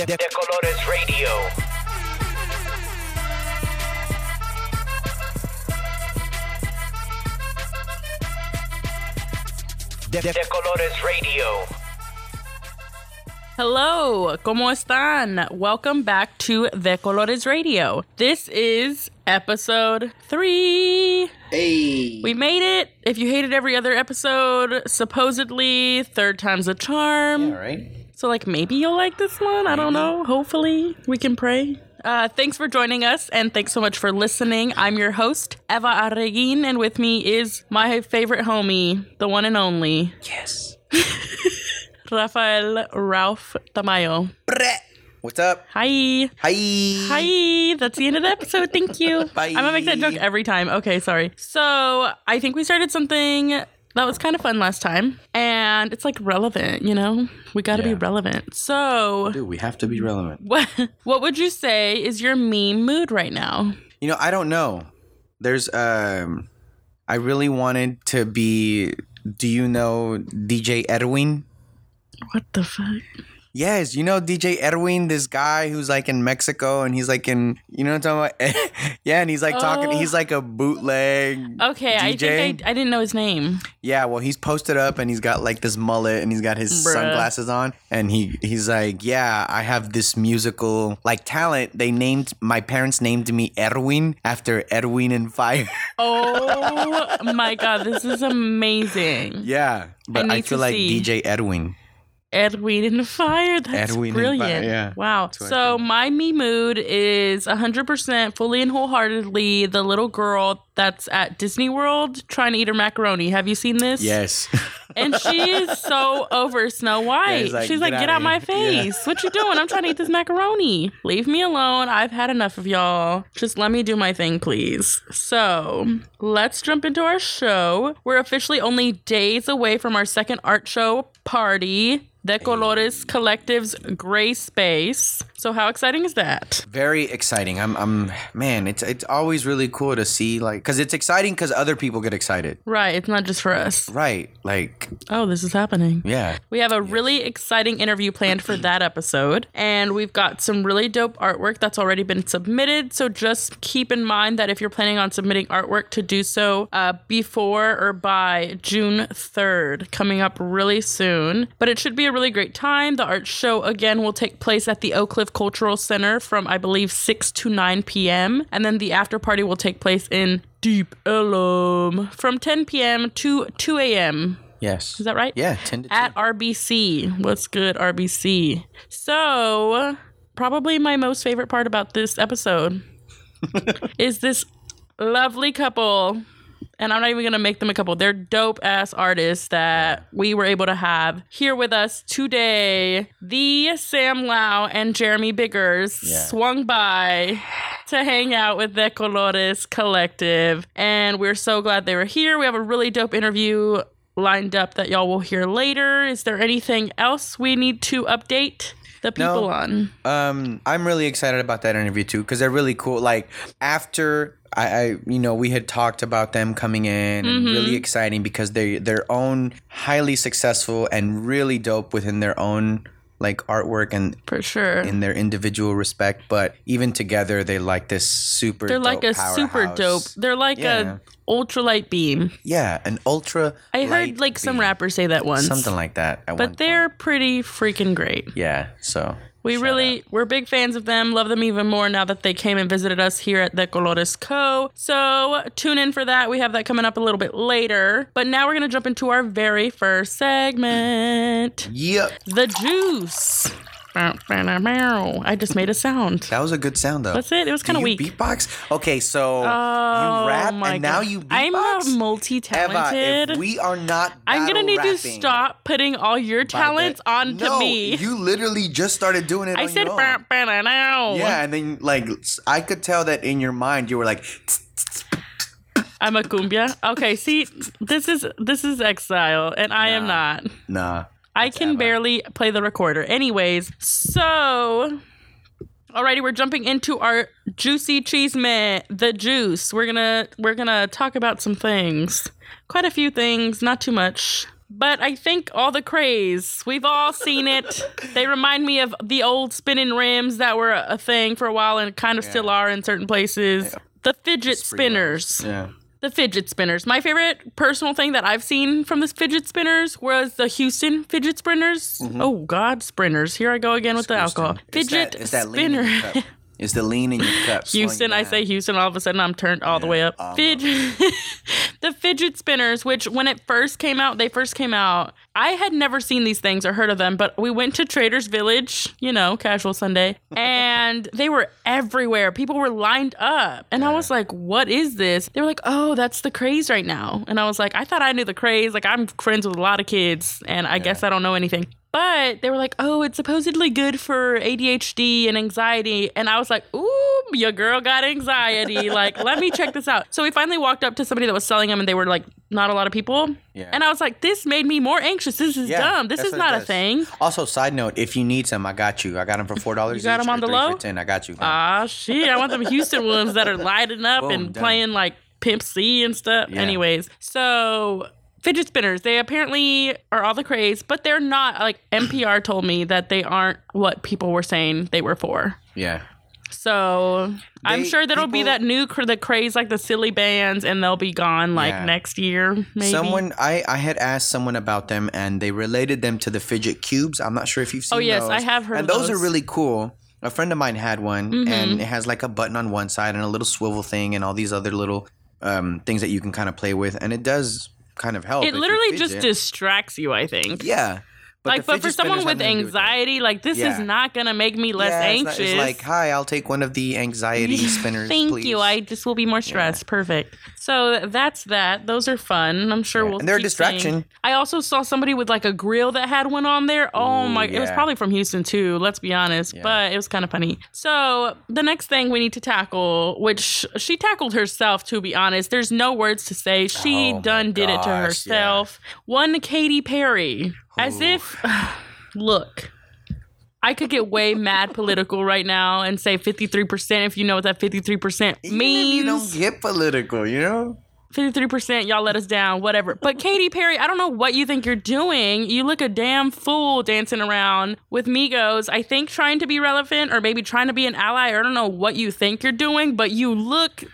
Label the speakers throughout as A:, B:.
A: De, de Colores Radio. De, de Colores Radio.
B: Hello, ¿cómo están? Welcome back to De Colores Radio. This is episode three.
C: Hey.
B: We made it. If you hated every other episode, supposedly third time's a charm.
C: All right.
B: So, like, maybe you'll like this one. I don't know. Hopefully, we can pray. Uh, thanks for joining us, and thanks so much for listening. I'm your host, Eva Arreguin, and with me is my favorite homie, the one and only,
C: Yes.
B: Rafael Ralph Tamayo.
C: What's up?
B: Hi.
C: Hi.
B: Hi, that's the end of the episode. Thank you.
C: Bye.
B: I'm gonna make that joke every time. Okay, sorry. So I think we started something that was kind of fun last time, and it's like relevant. You know, we got to be relevant. So,
C: Dude, we have to be relevant.
B: what what would you say is your meme mood right now?
C: You know, I don't know. There's um I really wanted to be do you know DJ Edwin?
B: What the fuck?
C: Yes, you know DJ Edwin, this guy who's like in Mexico and he's like in you know what I'm talking about? yeah, and he's like talking
B: Oh.
C: he's like a bootleg
B: Okay, I think I, I didn't know his name.
C: Yeah, well, he's posted up and he's got like this mullet and he's got his
B: Bruh.
C: sunglasses on and he he's like, "Yeah, I have this musical like talent. They named my parents named me Erwin after Edwin and Fire."
B: Oh my god, this is amazing.
C: yeah, but I,
B: need
C: feel like
B: see.
C: DJ Edwin.
B: Edwin in the fire. That's
C: Edwin in
B: brilliant.
C: Fire, yeah.
B: Wow. So my me mood is 100% fully and wholeheartedly the little girl that's at Disney World trying to eat her macaroni. Have you seen this?
C: Yes.
B: And she is so over Snow White.
C: he's like,
B: She's like,
C: "Get
B: get
C: outta
B: out my
C: here." Yeah.
B: face. What you doing? I'm trying to eat this macaroni. Leave me alone. I've had enough of y'all. Just let me do my thing, please. So let's jump into our show. We're officially only days away from our second art show party. De Colores Collective's Gray Space. So how exciting is that?
C: Very exciting. I'm I'm man, it's it's always really cool to see like cuz it's exciting cuz other people get excited.
B: Right, it's not just for us.
C: Right. Like,
B: Oh, this is happening.
C: yeah.
B: We have a really exciting interview planned for that episode, and we've got some really dope artwork that's already been submitted. So just keep in mind that if you're planning on submitting artwork, to do so uh, before or by June 3rd, coming up really soon. But it should be a really great time. The art show again will take place at the Oak Cliff Cultural Center from I believe 6 to 9 p.m. And then the after party will take place in Deep Ellum from 10 p.m. to 2 a.m.
C: Yes.
B: Is that right?
C: Yeah, 10 to
B: at RBC. What's good, RBC? So, probably my most favorite part about this episode is this lovely couple. And I'm not even gonna make them a couple. They're dope ass artists that we were able to have here with us today. The Sam Lao and Jeremy Biggers
C: Yeah.
B: swung by to hang out with the Colores Collective. And we're so glad they were here. We have a really dope interview lined up that y'all will hear later. Is there anything else we need to update the people
C: No.
B: on?
C: Um, I'm really excited about that interview too because they're really cool. Like after I, I, you know, we had talked about them coming in,
B: Mm-hmm.
C: really exciting because they their own highly successful and really dope within their own like artwork and
B: For sure.
C: in their individual respect. But even together, they like this super. Dope.
B: They're like a super dope. They're like
C: Yeah.
B: a ultralight beam.
C: Yeah, an ultra.
B: I heard like some rappers say that once.
C: something like that.
B: But they're
C: point.
B: pretty freaking great.
C: yeah. So
B: We
C: shout
B: really
C: out.
B: we're big fans of them. Love them even more now that they came and visited us here at the Colores Co. So tune in for that. We have that coming up a little bit later. But now we're gonna jump into our very first segment.
C: Yep.
B: The juice. I just made a sound.
C: That was a good sound though.
B: That's it. It was kind of weak.
C: Beatbox. Okay, so
B: Oh
C: you rap and now you beatbox.
B: I'm a multi-talented.
C: if we are not.
B: I'm gonna need to stop putting all your talents
C: the-
B: onto
C: no,
B: me.
C: You literally just started doing it.
B: I said. "Bah, bah, nah, now.
C: Yeah, and then like I could tell that in your mind you were like,
B: I'm a cumbia. Okay, see, this is this is exile, and I am not.
C: nah.
B: I can barely play the recorder. Anyways, so alrighty, we're jumping into our juicy cheese man, the juice. We're gonna we're gonna talk about some things. Quite a few things, not too much. But I think all the craze, we've all seen it. they remind me of the old spinning rims that were a thing for a while and kind of still are in certain places. The fidget spinners.
C: Yeah.
B: The fidget spinners. My favorite personal thing that I've seen from the fidget spinners was the Houston fidget spinners. Mm-hmm. Oh God, sprinters! Here I go again with the alcohol. Fidget
C: that, it's that lean in
B: spinner.
C: It's the lean in your cup.
B: Houston, I say Houston. All of a sudden, I'm turned all the way up.
C: I'm
B: the fidget spinners, which when it first came out, they first came out. I had never seen these things or heard of them, but we went to Trader's Village, you know, casual Sunday, and they were everywhere. People were lined up, and I was like, "What is this?" They were like, "Oh, that's the craze right now," and I was like, "I thought I knew the craze. Like, I'm friends with a lot of kids, and I guess I don't know anything." But they were like, oh, it's supposedly good for ADHD and anxiety. And I was like, ooh, your girl got anxiety. like, let me check this out. So we finally walked up to somebody that was selling them and they were like, not a lot of people.
C: Yeah.
B: And I was like, this made me more anxious. This is
C: Yeah,
B: dumb. This is not a thing.
C: Also, side note: if you need some, I got you. I got them for four dollars.
B: You got them on the low?
C: Ten, I got you.
B: Ah, shit. I want them Houston ones that are lighting up
C: Boom,
B: and
C: done.
B: playing like Pimp C and stuff.
C: Yeah.
B: Anyways, so fidget spinners, they apparently are all the craze, but they're not. Like NPR told me that they aren't what people were saying they were for.
C: yeah.
B: So I'm
C: They-
B: sure there'll be that new cr- the craze like the silly bands, and they'll be gone like
C: Yeah.
B: next year. Maybe
C: Someone I I had asked someone about them and they related them to the fidget cubes. I'm not sure if you've seen.
B: Oh, yes,
C: those.
B: I have heard
C: And
B: of
C: those, are
B: those. Mm-hmm.
C: really cool. A friend of mine had one, and it has like a button on one side and a little swivel thing, and all these other little um, things that you can kind of play with, and it does kind of help.
B: it literally just distracts you. I think.
C: yeah.
B: Like, but for someone with
C: have nothing to do with
B: anxiety, like this is not gonna make me less
C: Yeah, it's not-
B: anxious.
C: It's like, hi, I'll take one of the anxiety spinners.
B: Thank
C: please.
B: you. I just will be more stressed. Perfect. So that's that. Those are fun. I'm sure
C: Yeah,
B: we'll.
C: and they're a distraction.
B: seeing- I also saw somebody with like a grill that had one on there. Oh
C: Ooh,
B: my! It was probably from Houston too. Let's be honest,
C: Yeah.
B: but it was kind of funny. So the next thing we need to tackle, which she tackled herself. To be honest, there's no words to say. She
C: Oh
B: done did it to herself. One Katy Perry, as
C: Ooh.
B: if. Look. I could get way mad political right now and say 53% if you know what that 53%
C: Even if
B: means.
C: you don't get political, you know.
B: 53% y'all let us down, whatever. But Katy Perry, I don't know what you think you're doing. You look a damn fool dancing around with Migos. I think trying to be relevant or maybe trying to be an ally. I don't know what you think you're doing, but you look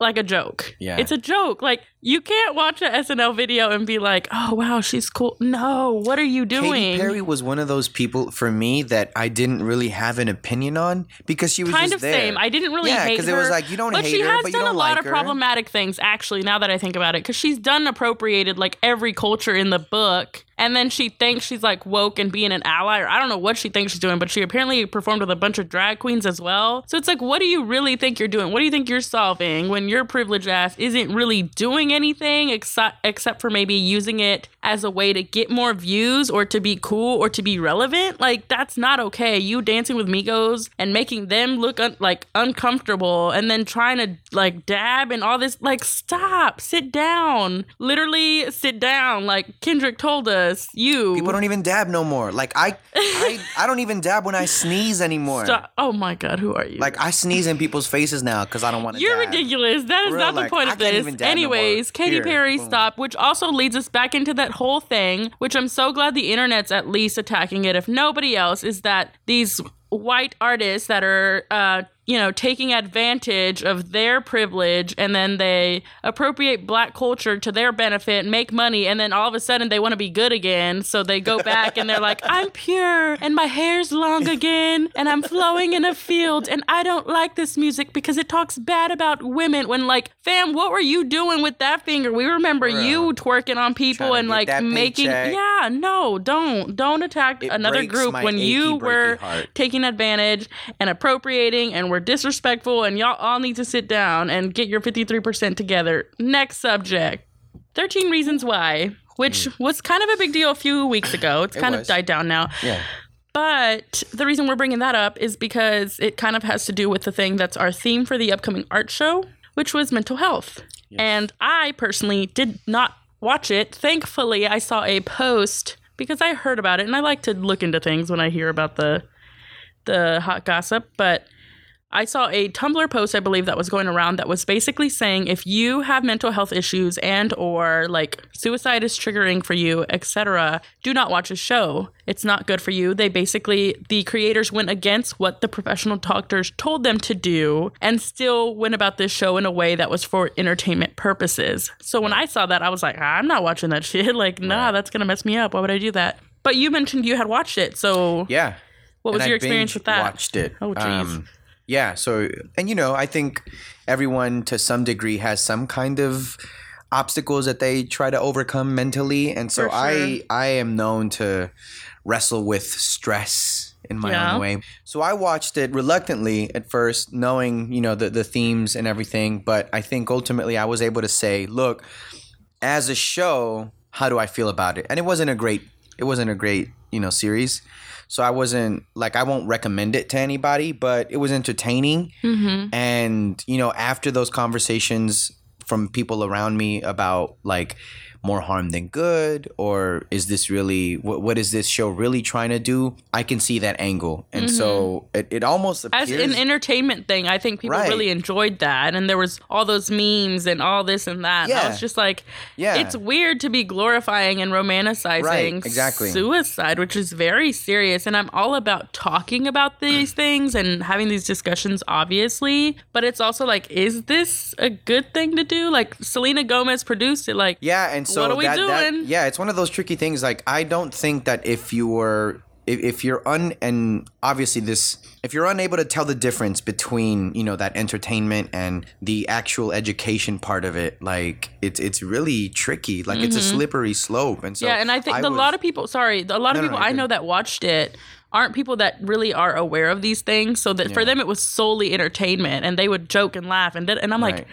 B: like a joke.
C: Yeah.
B: It's a joke. Like you can't watch a SNL video and be like, "Oh wow, she's cool." No, what are you doing?
C: Katy Perry was one of those people for me that I didn't really have an opinion on because she was
B: kind
C: just
B: of
C: there.
B: same. I didn't really
C: yeah,
B: hate
C: because
B: her.
C: it was like you don't
B: but
C: hate
B: she
C: her,
B: has
C: but
B: done a lot
C: like
B: of
C: her.
B: problematic things. Actually, now that I think about it, because she's done appropriated like every culture in the book, and then she thinks she's like woke and being an ally, or I don't know what she thinks she's doing, but she apparently performed with a bunch of drag queens as well. So it's like, what do you really think you're doing? What do you think you're solving when your privileged ass isn't really doing anything except except for maybe using it as a way to get more views or to be cool or to be relevant? Like that's not okay. You dancing with Migos and making them look un- like uncomfortable and then trying to like dab and all this like stop, sit down. Literally sit down like Kendrick told us. You
C: People don't even dab no more. Like I, I, I don't even dab when I sneeze anymore.
B: Stop. Oh my god, who are you?
C: Like I sneeze in people's faces now because I don't want to.
B: You're
C: dab.
B: ridiculous. That is
C: For
B: not
C: real,
B: the
C: like,
B: point of this.
C: no
B: Anyways, Katy
C: Here,
B: Perry
C: boom.
B: stop, which also leads us back into that whole thing, which I'm so glad the internet's at least attacking it, if nobody else, is that these white artists that are uh you know taking advantage of their privilege and then they appropriate black culture to their benefit make money and then all of a sudden they want to be good again so they go back and they're like i'm pure and my hair's long again and i'm flowing in a field and i don't like this music because it talks bad about women when like fam what were you doing with that finger we remember you twerking on people and like making
C: paycheck.
B: yeah no don't don't attack
C: It
B: another group when you were
C: heart.
B: taking advantage and appropriating and were disrespectful and y'all all need to sit down and get your 53% together. Next subject. 13 Reasons Why, which was kind of a big deal a few weeks ago. It's
C: Mm. It
B: kind of died down now.
C: Yeah.
B: But the reason we're bringing that up is because it kind of has to do with the thing that's our theme for the upcoming art show, which was mental health. And I personally did not watch it. Thankfully, I saw a post because I heard about it and I like to look into things when I hear about the the hot gossip, but I saw a Tumblr post, I believe, that was going around that was basically saying if you have mental health issues and or like suicide is triggering for you, etc., do not watch a show. It's not good for you. They basically the creators went against what the professional doctors told them to do and still went about this show in a way that was for entertainment purposes. So when I saw that, I was like, I'm not watching that shit. Like, nah, that's gonna mess me up. Why would I do that? But you mentioned you had watched it, so
C: Yeah.
B: what was
C: And
B: your
C: I
B: experience with that?
C: Watched it.
B: Oh, jeez.
C: Um, yeah. So, and you know, I think everyone to some degree has some kind of obstacles that they try to overcome mentally, and so
B: sure.
C: I I am known to wrestle with stress in my
B: Yeah.
C: own way. So I watched it reluctantly at first, knowing you know the the themes and everything, but I think ultimately I was able to say, look, as a show, how do I feel about it? And it wasn't a great it wasn't a great, you know, series. So I wasn't like I won't recommend it to anybody, but it was entertaining.
B: Mm-hmm.
C: And, you know, after those conversations from people around me about like more harm than good or is this really what, what is this show really trying to do i can see that angle and so mm-hmm. it, it almost
B: As an entertainment thing, I think people
C: Right.
B: really enjoyed that, and there was all those memes and all this and that. And I was just like,
C: Yeah.
B: it's weird to be glorifying and romanticizing
C: Right, exactly.
B: suicide, which is very serious. And I'm all about talking about these things and having these discussions, obviously. But it's also like, is this a good thing to do? Like Selena Gomez produced it. Like,
C: Yeah, and so
B: What are we
C: that, that- yeah, it's one of those tricky things. Like I don't think that if you were if, if you're un and obviously this if you're unable to tell the difference between you know that entertainment and the actual education part of it, like it's it's really tricky. Like it's a slippery slope. And so
B: Mm-hmm. yeah, and I think a
C: was-
B: lot of people, sorry, a lot of
C: No, no,
B: people
C: no,
B: I know that watched it aren't people that really are aware of these things. So that for them, it was solely entertainment and they would joke and laugh. And, and I'm like,
C: Right.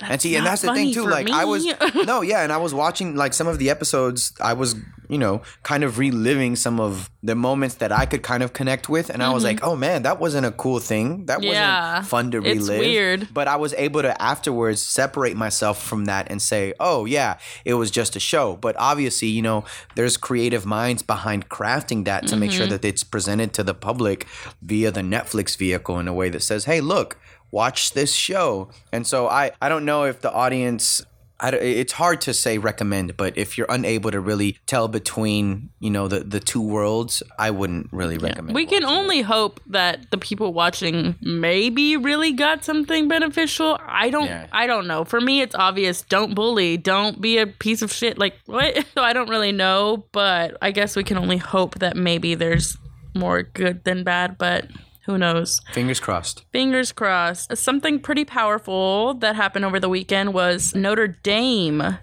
B: That's
C: and see, and that's the thing too. Like I was no, yeah, and I was watching like some of the episodes. I was, you know, kind of reliving some of the moments that I could kind of connect with, and I was like, oh man, that wasn't a cool thing. That
B: Mm-hmm. Yeah.
C: wasn't fun to relive.
B: It's weird.
C: But I was able to afterwards separate myself from that and say, oh yeah, it was just a show. But obviously, you know, there's creative minds behind crafting that to make sure
B: Mm-hmm.
C: that it's presented to the public via the Netflix vehicle in a way that says, hey, look watch this show. And so I, I don't know if the audience, I, it's hard to say recommend, but if you're unable to really tell between, you know, the, the two worlds, I wouldn't really recommend.
B: we can
C: watching it.
B: only hope that the people watching maybe really got something beneficial. I don't
C: Yeah.
B: I don't know. For me it's obvious don't bully, don't be a piece of shit like what? So I don't really know, but I guess we can only hope that maybe there's more good than bad, but who knows?
C: Fingers crossed.
B: Fingers crossed. Something pretty powerful that happened over the weekend was Notre Dame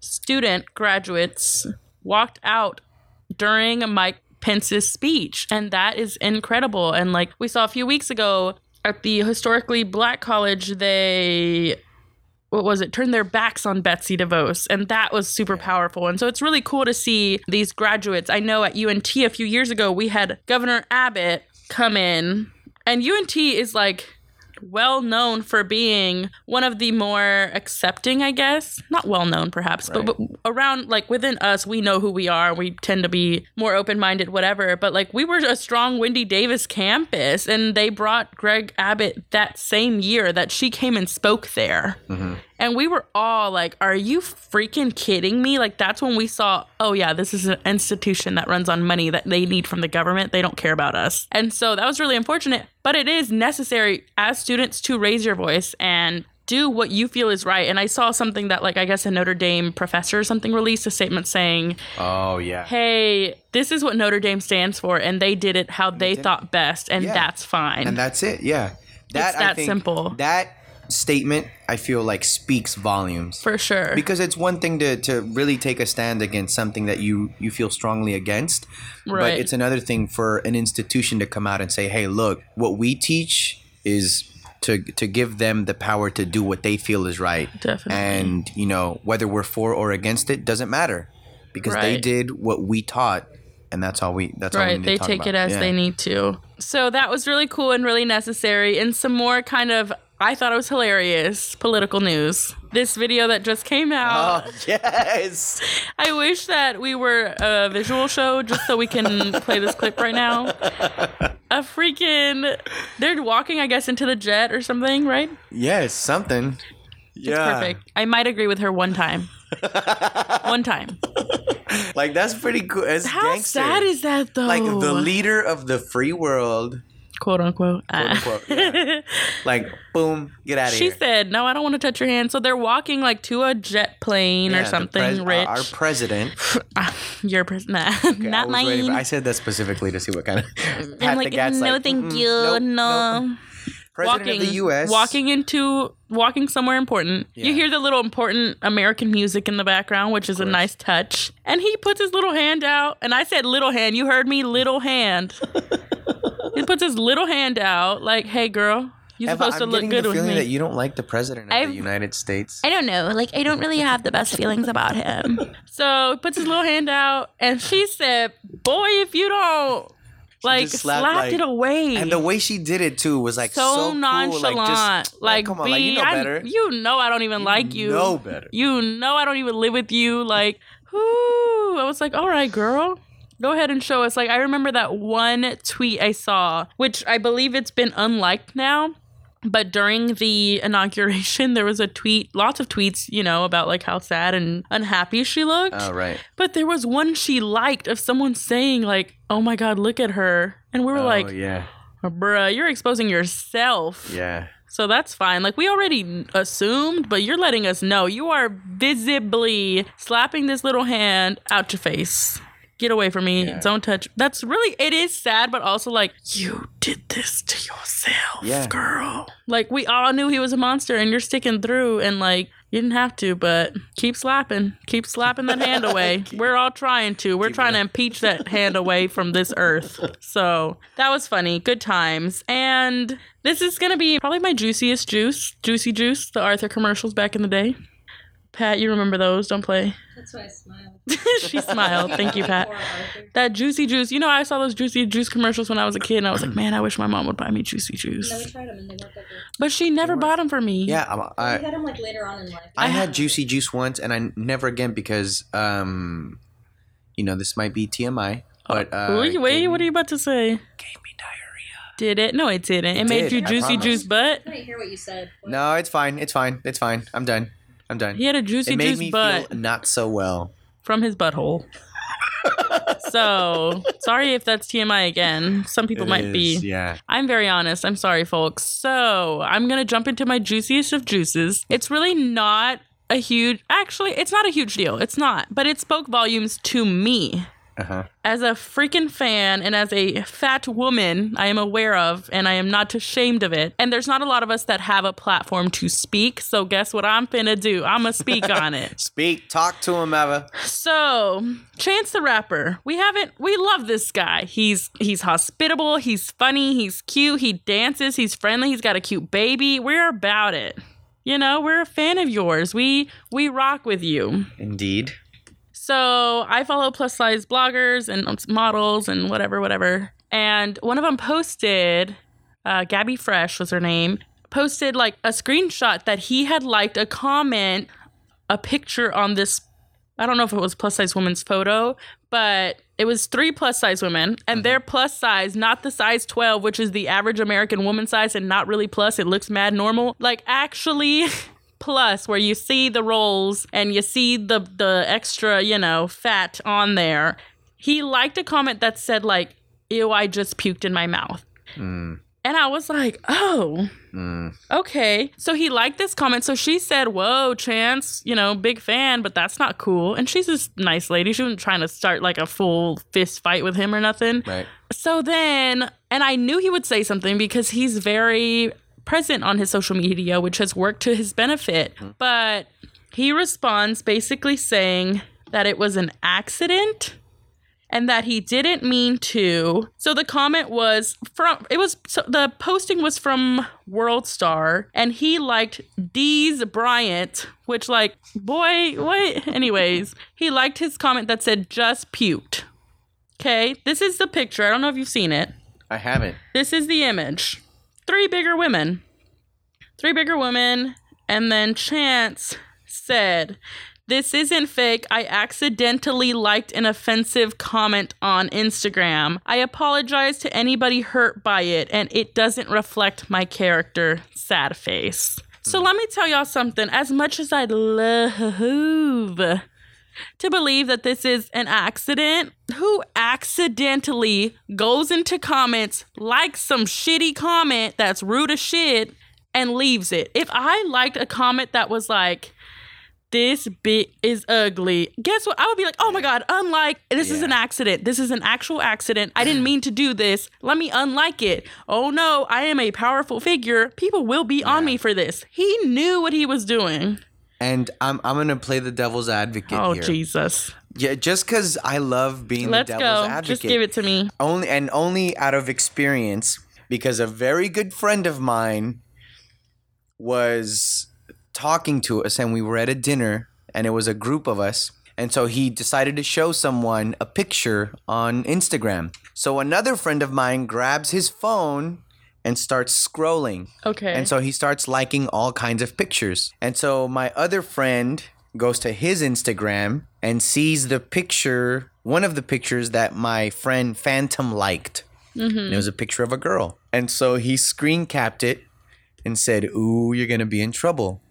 B: student graduates walked out during Mike Pence's speech. And that is incredible. And like we saw a few weeks ago at the historically black college, they what was it turned their backs on betsy devos and that was super powerful and so it's really cool to see these graduates i know at unt a few years ago we had governor abbott come in. And unt is like well known for being one of the more accepting i guess. Not well known perhaps but, but around like within us we know who we are. We tend to be more open-minded whatever. But like we were a strong wendy davis campus and they brought greg abbott that same year that she came and spoke there mm-hmm. And we were all like, Are you freaking kidding me? Like, that's when we saw, oh, yeah, this is an institution that runs on money that they need from the government. They don't care about us. And so that was really unfortunate. But it is necessary as students to raise your voice and do what you feel is right. And I saw something that, like, I guess a Notre Dame professor or something released a statement saying,
C: Oh yeah.
B: Hey, this is what Notre Dame stands for. And they did it how they thought best. And
C: Yeah.
B: that's fine.
C: And that's it. Yeah. That I
B: that
C: think
B: simple.
C: That statement I feel like speaks volumes.
B: for sure.
C: because it's one thing to, to really take a stand against something that you you feel strongly against but it's another thing for an institution to come out and say hey look what we teach is to to give them the power to do what they feel is right
B: Definitely.
C: and you know whether we're for or against it doesn't matter because they did what we taught and that's all we that's all we need
B: they
C: to talk
B: take
C: about.
B: it as
C: Yeah.
B: they need to so that was really cool and really necessary and some more kind of i thought it was hilarious political news this video that just came oh, out
C: oh yes
B: i wish that we were a visual show just so we can play this clip right now a freaking. They're walking, I guess, into the jet or something, right?
C: Yes, something. yeah.
B: Perfect. I might agree with her one time. one time.
C: Like that's pretty cool. It's
B: How
C: gangster.
B: sad is that though?
C: like the leader of the free world,
B: quote unquote. Ah.
C: quote unquote. yeah. Like, boom, get out of
B: She
C: here.
B: She said, "No, I don't want to touch your hand." So they're walking like to a jet plane
C: Yeah,
B: or something uh, ah,
C: pres-
B: rich.
C: Our, our president.
B: Your person, nah,
C: Okay,
B: not
C: I
B: mine.
C: for- I said that specifically to see what kind of.
B: I'm like, no,
C: like,
B: thank
C: "Mm-mm,
B: you,
C: nope,
B: no.
C: nope." President
B: walking,
C: of the U.S.
B: walking into, walking somewhere important. You hear the little important American music in the background, which is a nice touch. And he puts his little hand out, and I said little hand. You heard me, little hand. he puts his little hand out, like, "Hey, girl, you
C: Eva,
B: supposed to
C: I'm
B: look
C: getting
B: good
C: the
B: with
C: feeling
B: me."
C: that you don't like the president of
B: I've-
C: the United States.
B: I don't know. Like, I don't really have the best feelings about him. So he puts his little hand out, and she said, Boy, if you don't, like,
C: just
B: slapped,
C: slapped, like-
B: it away.
C: And the way she did it too was like so,
B: so,
C: cool.
B: nonchalant.
C: Like, just,
B: like,
C: come on,
B: B,
C: like you know
B: I-
C: better.
B: you know I don't even like you.
C: know better.
B: You know I don't even live with you. Like, whoo. I was like, all right, girl. Go ahead and show us. Like, I remember that one tweet I saw, which I believe it's been unliked now. But during the inauguration, there was a tweet, lots of tweets, you know, about like how sad and unhappy she looked.
C: Oh right.
B: But there was one she liked of someone saying, like, oh my God, look at her. And we were like,
C: oh
B: like,
C: yeah,
B: bruh, you're exposing yourself.
C: yeah.
B: So that's fine. Like we already assumed, but you're letting us know you are visibly slapping this little hand out your face. Get away from me.
C: Yeah.
B: Don't touch. That's really it is sad, but also like you did this to yourself,
C: Yeah.
B: girl. Like we all knew he was a monster and you're sticking through and like you didn't have to, but keep slapping. Keep slapping that hand away. We're all trying to. We're trying to impeach that hand away from this earth. So that was funny. Good times. And this is going to be probably my juiciest juice. Juicy Juice, the Arthur commercials back in the day. Pat, you remember those? Don't play.
D: That's why I smiled.
B: she smiled. Thank you, Pat. That juicy juice. You know, I saw those juicy juice commercials when I was a kid, and I was like, man, I wish my mom would buy me juicy
D: No, we
B: juice.
D: tried them and they weren't good.
B: But she never bought them for me.
C: Yeah, I'm- I
D: had them like later on in life.
C: I had juicy juice once, and I never again because um, you know this might be TMI, but uh,
B: wait, wait,
C: gave
B: what are you about to say?
C: Gave me diarrhea.
B: Did it? No, it didn't. It,
C: It
B: made
C: did,
B: you juicy juice butt.
D: I didn't hear what you said. What?
C: No, it's fine. It's fine. It's fine. I'm done. I'm done.
B: He had a juicy
C: it made
B: juice
C: me
B: butt
C: feel not so well.
B: from his butthole. so sorry if that's TMI again. Some people
C: It
B: might be.
C: is, Yeah.
B: I'm very honest. I'm sorry, folks. So I'm gonna jump into my juiciest of juices. It's really not a huge. Actually, it's not a huge deal. It's not, but it spoke volumes to me.
C: Uh huh.
B: As a freaking fan and as a fat woman, I am aware of and I am not ashamed of it. And there's not a lot of us that have a platform to speak. So, guess what I'm finna do? I'm gonna speak on it.
C: Speak. Talk to him, Eva.
B: So, Chance the Rapper. We haven't we love this guy. He's he's hospitable, he's funny, he's cute, he dances, he's friendly, he's got a cute baby. We're about it. You know, we're a fan of yours. We we rock with you.
C: Indeed.
B: So I follow plus size bloggers and um, models and whatever, whatever. And one of them posted, uh, GabiFresh was her name, posted like a screenshot that he had liked a comment, a picture on this. I don't know if it was plus size woman's photo, but it was three plus size women, and they're plus size, not the size 12, which is the average American woman size and not really plus. It looks mad normal. Like, actually. plus where you see the rolls and you see the the extra you know fat on there. He liked a comment that said like ew i just puked in my mouth. Mm. And i was like oh mm. okay. So he liked this comment. So she said whoa chance you know big fan but that's not cool. And she's this nice lady. She wasn't trying to start like a full fist fight with him or nothing.
C: Right.
B: so then, and I knew he would say something because he's very present on his social media, which has worked to his benefit. Hmm. But he responds basically saying that it was an accident and that he didn't mean to. So the comment was from it was so the posting was from World Star and he liked Dee's Bryant, which like boy, what anyways, he liked his comment that said just puked. Okay, this is the picture. I don't know if you've seen it.
C: I haven't.
B: This is the image. Three bigger women. Three bigger women. And then Chance said, This isn't fake. I accidentally liked an offensive comment on Instagram. I apologize to anybody hurt by it, and it doesn't reflect my character. Sad face. So let me tell y'all something. As much as I'd love to believe that this is an accident, who accidentally goes into comments, likes some shitty comment that's rude as shit, and leaves it? If I liked a comment that was like, this bit is ugly. Guess what? I would be like, oh my God, unlike, this is an accident. This is an actual accident. I didn't mean to do this. Let me unlike it. Oh no, I am a powerful figure. People will be on me for this. He knew what he was doing.
C: And I'm I'm gonna play the devil's advocate
B: Oh,
C: here.
B: Jesus.
C: Yeah, just because I love being
B: Let's
C: the
B: go.
C: devil's advocate.
B: Just give it to me.
C: only and only out of experience because a very good friend of mine was talking to us and we were at a dinner and it was a group of us and so he decided to show someone a picture on Instagram. So another friend of mine grabs his phone and starts scrolling.
B: Okay.
C: And so he starts liking all kinds of pictures. And so my other friend goes to his Instagram and sees the picture, one of the pictures that my friend Phantom liked. Mm-hmm. And it was a picture of a girl. And so he screen capped it and said, Ooh, you're going to be in trouble.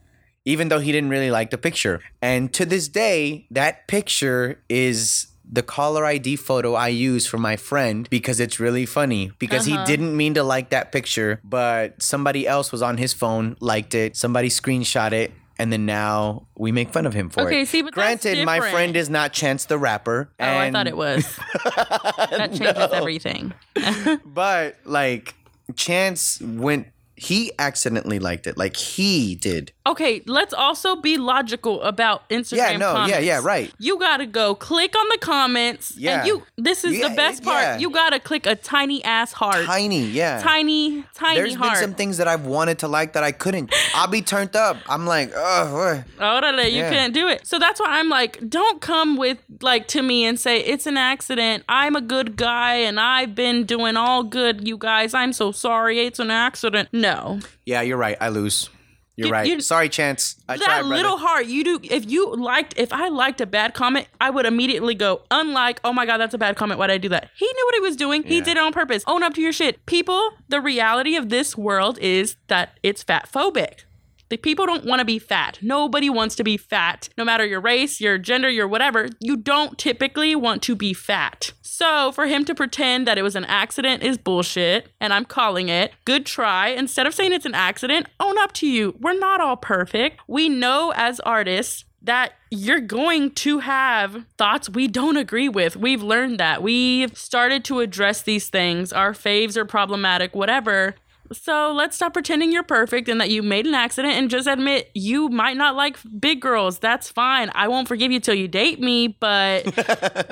C: Even though he didn't really like the picture. And to this day, that picture is the caller ID photo I use for my friend because it's really funny. Because he uh-huh. didn't mean to like that picture, but somebody else was on his phone, liked it, somebody screenshot it. And then now we make fun of him for it.
B: Okay, see, but
C: granted, my friend is not Chance the Rapper.
B: oh, I thought it was. that changes everything.
C: But like Chance went he accidentally liked it. Like he did.
B: Okay, let's also be logical about Instagram
C: Yeah, no, yeah,
B: comments.
C: yeah, right.
B: You gotta go click on the comments.
C: Yeah.
B: And you this is
C: Yeah,
B: the best part.
C: yeah.
B: You gotta click a tiny ass heart.
C: Tiny, yeah.
B: Tiny, tiny
C: There's
B: heart.
C: been some things that I've wanted to like that I couldn't. I'll be turned up. I'm like, oh,
B: Orale, you
C: Yeah.
B: can't do it. So that's why I'm like, don't come with like to me and say it's an accident. I'm a good guy and I've been doing all good, you guys. I'm so sorry. It's an accident. No.
C: yeah, you're right. I lose. You're
B: You-
C: right.
B: you-
C: Sorry, Chance. I
B: that
C: tried,
B: little heart you do if you liked if i liked a bad comment i would immediately go unlike oh my god that's a bad comment. Why'd i do that? He knew what he was doing. He did it on purpose. Own up to your shit. People the reality of this world is that it's fat phobic the people don't want to be fat. Nobody wants to be fat. No matter your race, your gender, your whatever, you don't typically want to be fat. So for him to pretend that it was an accident is bullshit, and I'm calling it. Good try. Instead of saying it's an accident, own up to you. We're not all perfect. We know as artists that you're going to have thoughts we don't agree with. We've learned that. We've started to address these things. Our faves are problematic, whatever. So let's stop pretending you're perfect and that you made an accident and just admit you might not like big girls. That's fine. I won't forgive you till you date me, but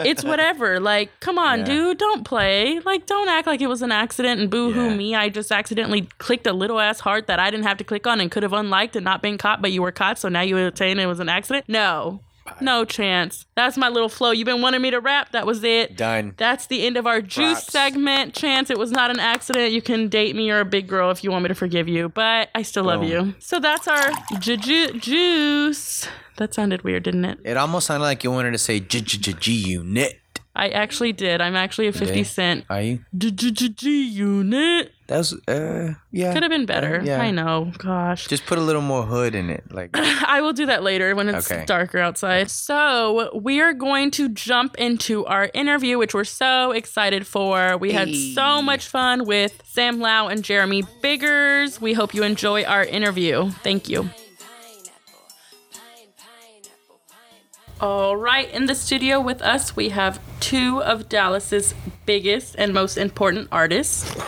B: it's whatever. Like, come on,
C: Yeah.
B: dude, don't play. Like, don't act like it was an accident and boo hoo
C: Yeah.
B: me. I just accidentally clicked a little ass heart that I didn't have to click on and could have unliked and not been caught, but you were caught. So now you were saying it was an accident? No. No chance. That's my little flow. You've been wanting me to rap. That was it.
C: Done.
B: That's the end of our juice
C: Props.
B: segment. Chance, it was not an accident. You can date me You're a big girl if you want me to forgive you, but I still love
C: Boom.
B: you. So that's our ju- ju- juice. That sounded weird, didn't it?
C: It almost sounded like you wanted to say G G G G unit.
B: I actually did. I'm actually a 50
C: Okay.
B: cent
C: Are you?
B: G unit.
C: That was uh yeah.
B: Could have been better.
C: Uh, yeah.
B: I know. Gosh.
C: Just put a little more hood in it. Like
B: I will do that later when it's
C: Okay.
B: darker outside. So, we are going to jump into our interview, which we're so excited for. We had so much fun with Sam Lao and Jeremy Biggers. We hope you enjoy our interview. Thank you. All right, in the studio with us, we have two of Dallas's biggest and most important artists.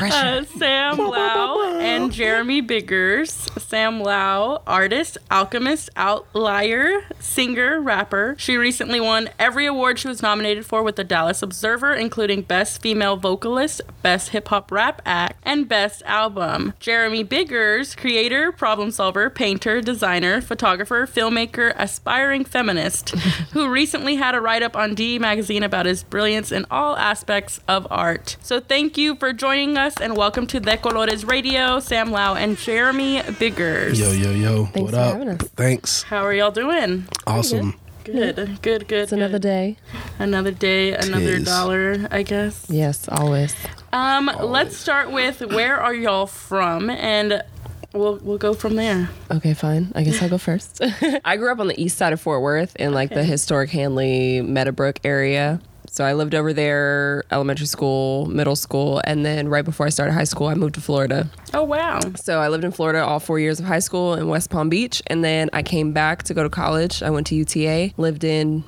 B: Uh, Sam Lao and Jeremy Biggers. Sam Lao, artist, alchemist, outlier, singer, rapper. She recently won every award she was nominated for with the Dallas Observer, including Best Female Vocalist, Best Hip Hop Rap Act, and Best Album. Jeremy Biggers, creator, problem solver, painter, designer, photographer, filmmaker, aspiring feminist, who recently had a write up on D Magazine about his brilliance in all aspects of art. So thank you for joining us and welcome to De Colores Radio, Sam Lao and Jeremy Biggers.
E: Yo, yo, yo.
F: Thanks
E: what
F: for
E: up?
F: having us.
E: Thanks.
B: How are y'all doing?
E: Awesome.
B: Good, good, good.
F: It's another day.
B: Another day, another
E: Tis.
B: dollar, I guess.
F: Yes, always.
B: Um, let's start with where are y'all from, and we'll we'll go from there.
F: Okay, fine. I guess I'll go first. I grew up on the east side of Fort Worth in like the historic Handley Meadowbrook area. So I lived over there, elementary school, middle school, and then right before I started high school, I moved to Florida.
B: Oh wow,
F: So I lived in Florida all four years of high school in West Palm Beach, and then I came back to go to college. I went to UTA, lived in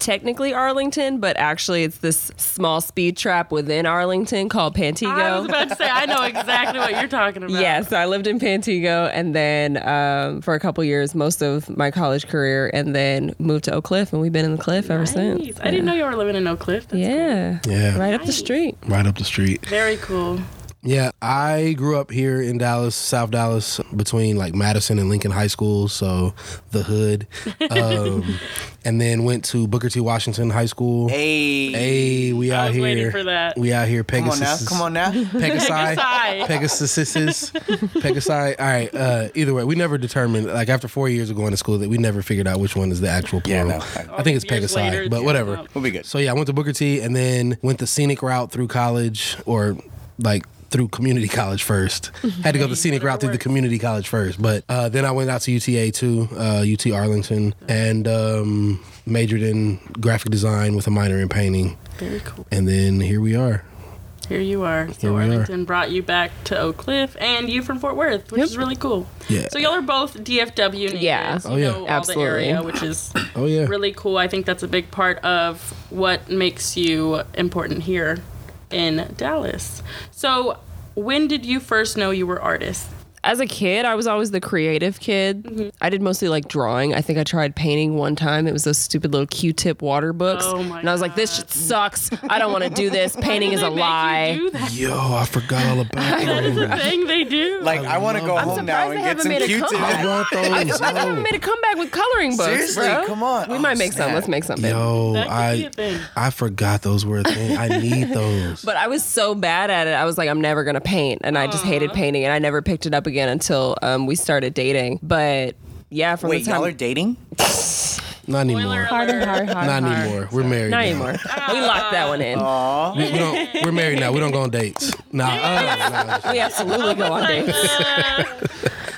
F: technically Arlington, but actually it's this small speed trap within Arlington called Pantego.
B: I was about to say I know exactly what you're talking about.
F: Yeah, so I lived in Pantego and then um, for a couple years, most of my college career, and then moved to Oak Cliff, and we've been in the Cliff ever
B: Nice.
F: since.
B: I didn't know you were living in Oak Cliff. That's
F: Yeah,
E: Yeah.
F: right up the street.
E: Right up the street.
B: Very cool.
E: Yeah, I grew up here in Dallas, South Dallas, between like Madison and Lincoln High School, so the hood. Um, and then went to Booker T. Washington High School.
C: Hey,
E: Hey, we
B: I
E: out
B: was
E: here.
B: waiting for that.
E: We out here, Pegasus.
C: come on now,
E: Pegasus.
C: come on now.
E: Pegasi.
B: Pegasi.
E: Pegasuses. Pegasi. All right. Uh, either way, we never determined, like after four years of going to school, that we never figured out which one is the actual
C: Yeah, no, I
E: think it's
B: Years later,
E: but whatever.
B: come up.
C: We'll be good.
E: So yeah, I went to Booker T and then went the scenic route through college or like through community college first. Had to go the scenic route through the community college first, but uh, then I went out to UTA too, uh, UT Arlington, and um, majored in graphic design with a minor in painting.
B: Very cool.
E: And then here we are.
B: Here you are.
E: Here
B: So
E: we are.
B: Arlington brought you back to Oak Cliff, and you from Fort Worth, which
F: Yep.
B: is really cool.
E: Yeah.
B: So y'all are both DFW natives.
F: Yeah.
B: You
E: Oh, yeah.
B: know all
F: Absolutely.
B: the area, which is
E: Oh yeah.
B: really cool. I think that's a big part of what makes you important here in Dallas. So, when did you first know you were artists?
F: As a kid, I was always the creative kid.
B: Mm-hmm.
F: I did mostly like drawing. I think I tried painting one time. It was those stupid little Q-tip water books,
B: Oh my
F: and I was like, "This shit sucks. I don't want to do this. Painting is a lie."
E: Yo, I forgot all about
B: that. That is a thing they do.
C: Like I want to go
E: I'm
C: home now and get some
F: made a
C: Q-tips.
E: I want those.
F: I'm surprised they
E: yo.
F: haven't made a comeback with coloring books.
C: Seriously,
F: bro.
C: come on.
F: We
C: Oh,
F: might make some. Let's make something.
E: Yo,
B: That could be
E: I
B: a thing.
E: I forgot those were a thing. I need those.
F: But I was so bad at it. I was like, I'm never gonna paint, and I just hated painting, and I never picked it up again until um, we started dating. But yeah, from
C: Wait,
F: the time
C: y'all are dating?
E: Not anymore.
B: Spoiler
F: hard and hard, hard,
E: Not anymore. We're married.
F: Not
E: now.
F: anymore. we locked that one in.
E: We, we don't. We're married now. We don't go on dates. Nah. uh, nah.
F: We absolutely go on dates.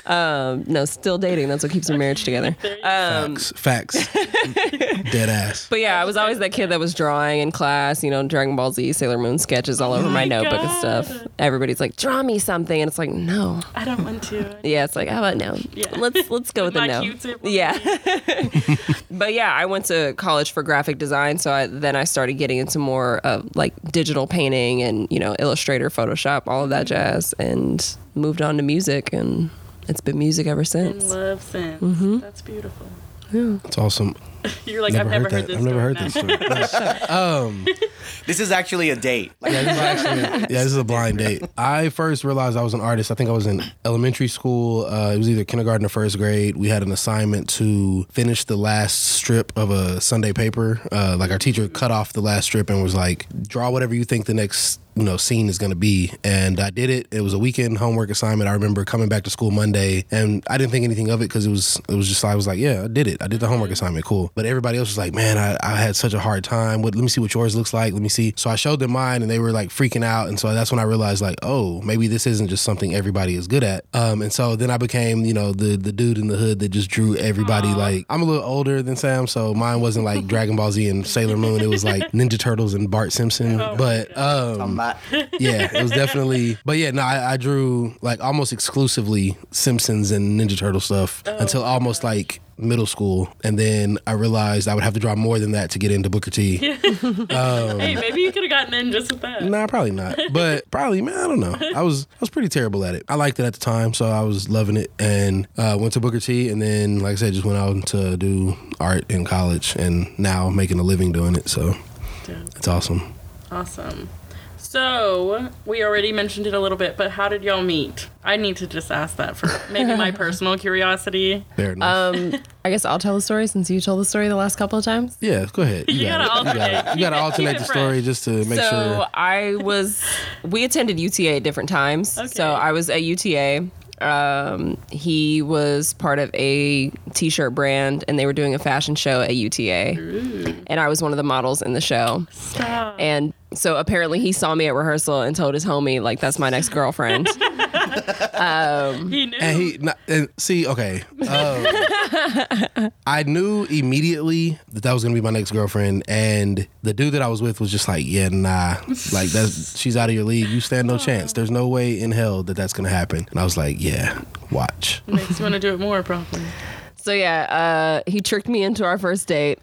F: Um, no, still dating. That's what keeps our marriage together. Um,
E: Facts. Facts. Dead ass.
F: but yeah, I was always that kid that was drawing in class. You know, Dragon Ball Z, Sailor Moon sketches all over my,
B: my
F: notebook and stuff. Everybody's like, "Draw me something," and it's like, "No."
B: I don't want to.
F: Yeah, it's like, how about no?
B: Yeah.
F: Let's let's go with,
B: With
F: a no.
B: Q-tip.
F: Yeah. but yeah, I went to college for graphic design, so I, then I started getting into more of like digital painting and you know Illustrator, Photoshop, all of that jazz, and moved on to music, and it's been music ever
B: In
F: since.
B: love sense.
F: Mm-hmm.
B: That's beautiful. Yeah.
E: It's awesome.
B: You're like,
E: Never
B: I've never
E: heard
B: heard,
E: that.
B: this.
E: I've never heard
B: No.
E: this story. um,
C: This is actually a date.
E: yeah, this is actually yeah, this is a blind date. I first realized I was an artist. I think I was in elementary school. Uh, it was either kindergarten or first grade. We had an assignment to finish the last strip of a Sunday paper. Uh, like our teacher cut off the last strip and was like, "Draw whatever you think the next." You know, scene is going to be, and I did it. It was a weekend homework assignment. I remember coming back to school Monday, and I didn't think anything of it because it was it was just I was like, yeah, I did it. I did the homework assignment, cool. But everybody else was like, man, I, I had such a hard time. What? Let me see what yours looks like. Let me see. So I showed them mine, and they were like freaking out. And so that's when I realized, like, oh, maybe this isn't just something everybody is good at. Um, and so then I became, you know, the the dude in the hood that just drew everybody. Like, I'm a little older than Sam, so mine wasn't like Dragon Ball Z and Sailor Moon. It was like Ninja Turtles and Bart Simpson. but um, Yeah, it was definitely. But yeah, no, I, I drew like almost exclusively Simpsons and Ninja Turtle stuff until almost like middle school, and then I realized I would have to draw more than that to get into Booker T.
B: Hey, maybe you could have gotten in just with that.
E: Nah, probably not. But probably, man, I don't know. I was I was pretty terrible at it. I liked it at the time, so I was loving it, and uh, went to Booker T, and then like I said, just went out to do art in college, and now making a living doing it. So
B: Dope.
E: it's awesome.
B: Awesome. So we already mentioned it a little bit, but how did y'all meet? I need to just ask that for maybe my personal curiosity.
E: Fair enough.
F: Um, I guess I'll tell the story since you told the story the last couple of times.
E: yeah, go ahead. You,
B: You
E: got
B: gotta
E: it. You got
B: alternate.
E: You got to alternate the
B: it
E: story just to make
F: so
E: sure.
F: So I was, we attended UTA at different times.
B: Okay.
F: So I was at UTA. Um, he was part of a t-shirt brand, and they were doing a fashion show at UTA, and I was one of the models in the show.
B: Stop.
F: And so apparently he saw me at rehearsal and told his homie like that's my next girlfriend.
B: He knew.
E: And he not, and see, okay. um, I knew immediately that that was gonna be my next girlfriend, and the dude that I was with was just like, "Yeah, nah, like that's she's out of your league. You stand no chance. There's no way in hell that that's gonna happen." And I was like, "Yeah, watch."
B: Makes you want to do it more, probably.
F: so yeah, uh, he tricked me into our first date.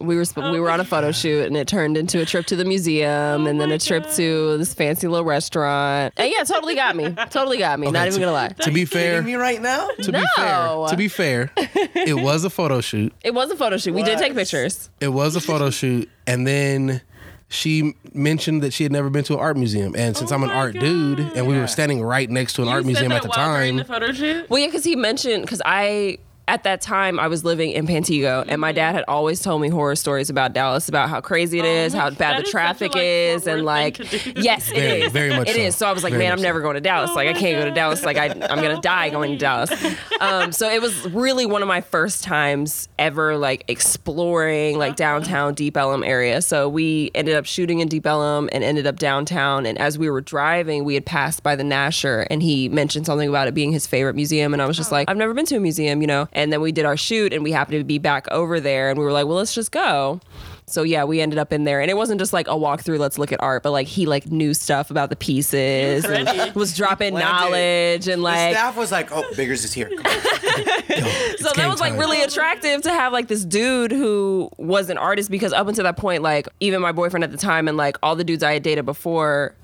F: We were sp- we oh were on a photo shoot and it turned into a trip to the museum oh and then a trip
B: God.
F: to this fancy little restaurant. And yeah, totally got me. Totally got me. Not
E: Okay,
F: even
E: to-
F: gonna lie.
E: To be fair,
C: me right now?
E: to be fair,
F: No.
E: to be fair, it was a photo shoot.
F: It was a photo shoot. We did take pictures.
E: It was a photo shoot, and then she mentioned that she had never been to an art museum. And since
B: Oh
E: I'm an
B: my
E: art dude, and we were standing right next to an
B: You
E: art museum at the time,
B: the photo shoot.
F: Well, yeah, because he mentioned because I at that time I was living in Pantego, and my dad had always told me horror stories about Dallas, about how crazy it is, how bad the
B: is such a,
F: traffic
B: like,
F: is, and like
B: thing to do.
F: yes, it
E: Very-
F: is,
E: very much
F: It
E: so.
F: is. So I was like,
E: Very
F: man, I'm never going to Dallas.
B: Oh
F: like I can't go to Dallas. Like I, I'm gonna die going to Dallas. Um, so it was really one of my first times ever like exploring like downtown Deep Ellum area. So we ended up shooting in Deep Ellum and ended up downtown. And as we were driving, we had passed by the Nasher, and he mentioned something about it being his favorite museum. And I was just like, I've never been to a museum, you know. And then we did our shoot, and we happened to be back over there, and we were like, well, let's just go. So yeah, we ended up in there, and it wasn't just like a walkthrough. Let's look at art, but like he like knew stuff about the pieces, and was dropping
C: Planned
F: knowledge, and
C: The
F: like
C: staff was like, "Oh, Biggers is here." Come on.
F: so that
E: game
F: was like
E: time.
F: really attractive to have like this dude who was an artist because up until that point, like even my boyfriend at the time and like all the dudes I had dated before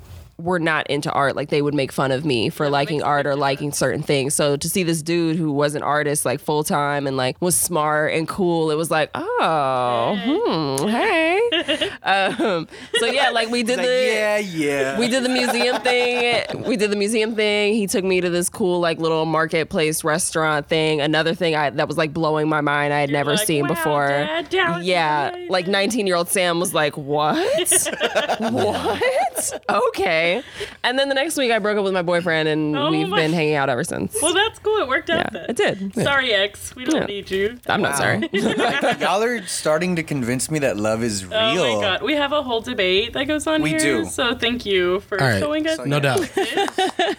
F: were not into art. Like they would make fun of me for liking art or liking certain things. So to see this dude who was an artist like full time and like was smart and cool, it was like, oh, hmm, hey. um, so yeah, like we did
C: Like,
F: the
C: yeah, yeah.
F: we did the museum thing. We did the museum thing. He took me to this cool like little marketplace restaurant thing. Another thing I that was like blowing my mind. I had never
B: like,
F: seen
B: "Wow,
F: before.
B: Dad,
F: yeah,
B: amazing."
F: like 19 year old Sam was like, "What? what? Okay." And then the next week I broke up with my boyfriend and
B: Oh
F: we've
B: my-
F: been hanging out ever since.
B: Well, that's cool. It worked out
F: yeah,
B: then.
F: it did.
B: Sorry, ex. We don't
F: Yeah.
B: need you.
F: I'm not
C: Wow.
F: sorry.
C: Y'all are starting to convince me that love is real.
B: Oh my god, we have a whole debate that goes on
C: We
B: here.
C: do.
B: So thank you for
E: All right.
B: showing us.
C: So,
E: no
C: yeah.
E: doubt.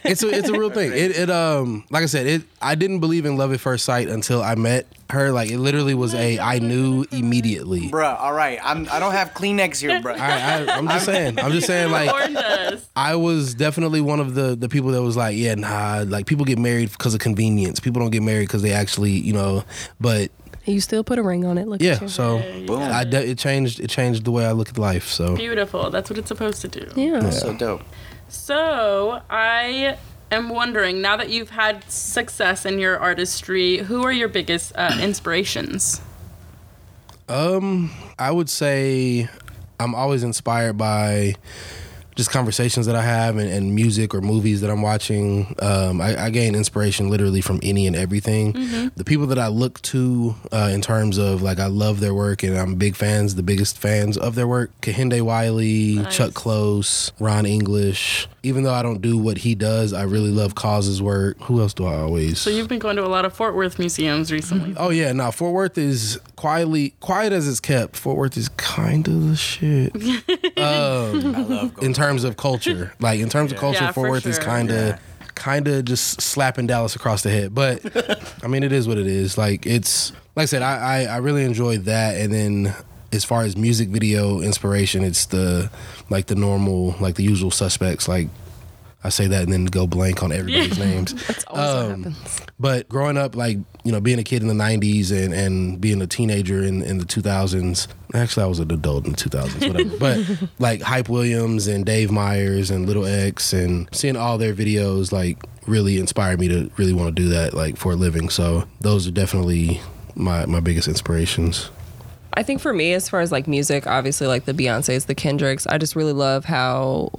E: it's a it's a real thing. It it um like I said, it I didn't believe in love at first sight until I met her. Like it literally was a I knew immediately.
C: Bruh, all right. I'm. I don't have Kleenex here, bruh.
E: I, I I'm just saying. I'm just saying like I was definitely one of the the people that was like, yeah, nah, like people get married because of convenience. People don't get married because they actually, you know, but
F: you still put a ring on it. Look
E: yeah,
F: at you.
E: so
C: Boom.
E: I de- it changed it changed the way I look at life. So
B: Beautiful. That's what it's supposed to do.
F: yeah.
C: So dope.
B: So I am wondering now that you've had success in your artistry, who are your biggest uh, inspirations?
E: Um, I would say I'm always inspired by just conversations that I have and, and music or movies that I'm watching. Um, I, I gain inspiration literally from any and everything. The people that I look to uh, in terms of like I love their work and I'm big fans, the biggest fans of their work. Kehinde Wiley,
B: Nice.
E: Chuck Close, Ron English. Even though I don't do what he does, I really love KAWS's work. Who else do I always?
B: So you've been going to a lot of Fort Worth museums recently.
E: Oh yeah, no. Fort Worth is quietly quiet as it's kept. Fort Worth is kind of the shit um,
C: I love.
E: in terms of culture. Like in terms of culture,
B: Yeah,
E: Fort
B: for
E: Worth is
B: sure.
E: kind of.
C: Yeah.
E: Kind of just slapping Dallas across the head, but I mean it is what it is. Like it's like I said, I, I I really enjoy that, and then as far as music video inspiration, it's the like the normal like the usual suspects. Like I say that and then go blank on everybody's names.
F: That's always what
E: Um,
F: happens.
E: But growing up, like you know, being a kid in the '90s and and being a teenager in in the 2000s. Actually, I was an adult in the 2000s, whatever. but like Hype Williams and Dave Meyers and Little X and seeing all their videos, like really inspired me to really want to do that, like for a living. So those are definitely my my biggest inspirations.
F: I think for me, as far as like music, obviously like the Beyonces, the Kendricks, I just really love how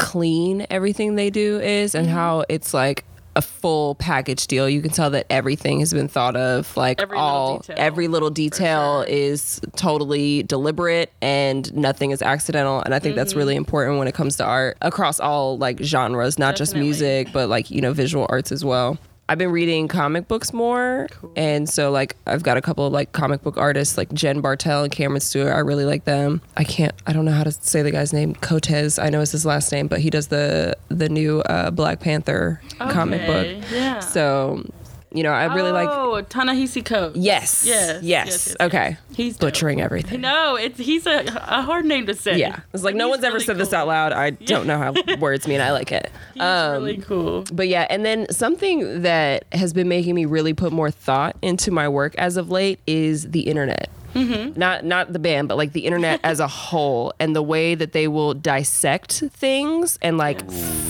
F: clean everything they do is and how it's like a full package deal. You can tell that everything has been thought of. Like
B: Every little
F: all
B: detail,
F: every little detail
B: sure.
F: is totally deliberate and nothing is accidental. And I think that's
B: Mm-hmm.
F: really important when it comes to art across all like genres, not just music, but like, you know, visual arts as well. I've been reading comic books more. And so like I've got a couple of like comic book artists like Jen Bartel and Cameron Stewart. I really like them. I can't I don't know how to say the guy's name. Coates, I know is his last name, but he does the the new uh, Black Panther comic
B: Okay,
F: book.
B: Yeah.
F: So, you know, I really like
B: Oh, Ta-Nehisi Coates.
F: Yes.
B: Yes.
F: Yes.
B: yes, yes,
F: okay.
B: He's dope.
F: butchering everything.
B: No, it's he's a, a hard name to say.
F: Yeah. It's like no
B: He's
F: one's ever
B: really
F: said this out loud. I don't know how words mean. I like it.
B: He's
F: Um,
B: really cool.
F: But yeah, and then something that has been making me really put more thought into my work as of late is the internet.
B: Mm-hmm.
F: Not not the band, but like the internet as a whole, and the way that they will dissect things and like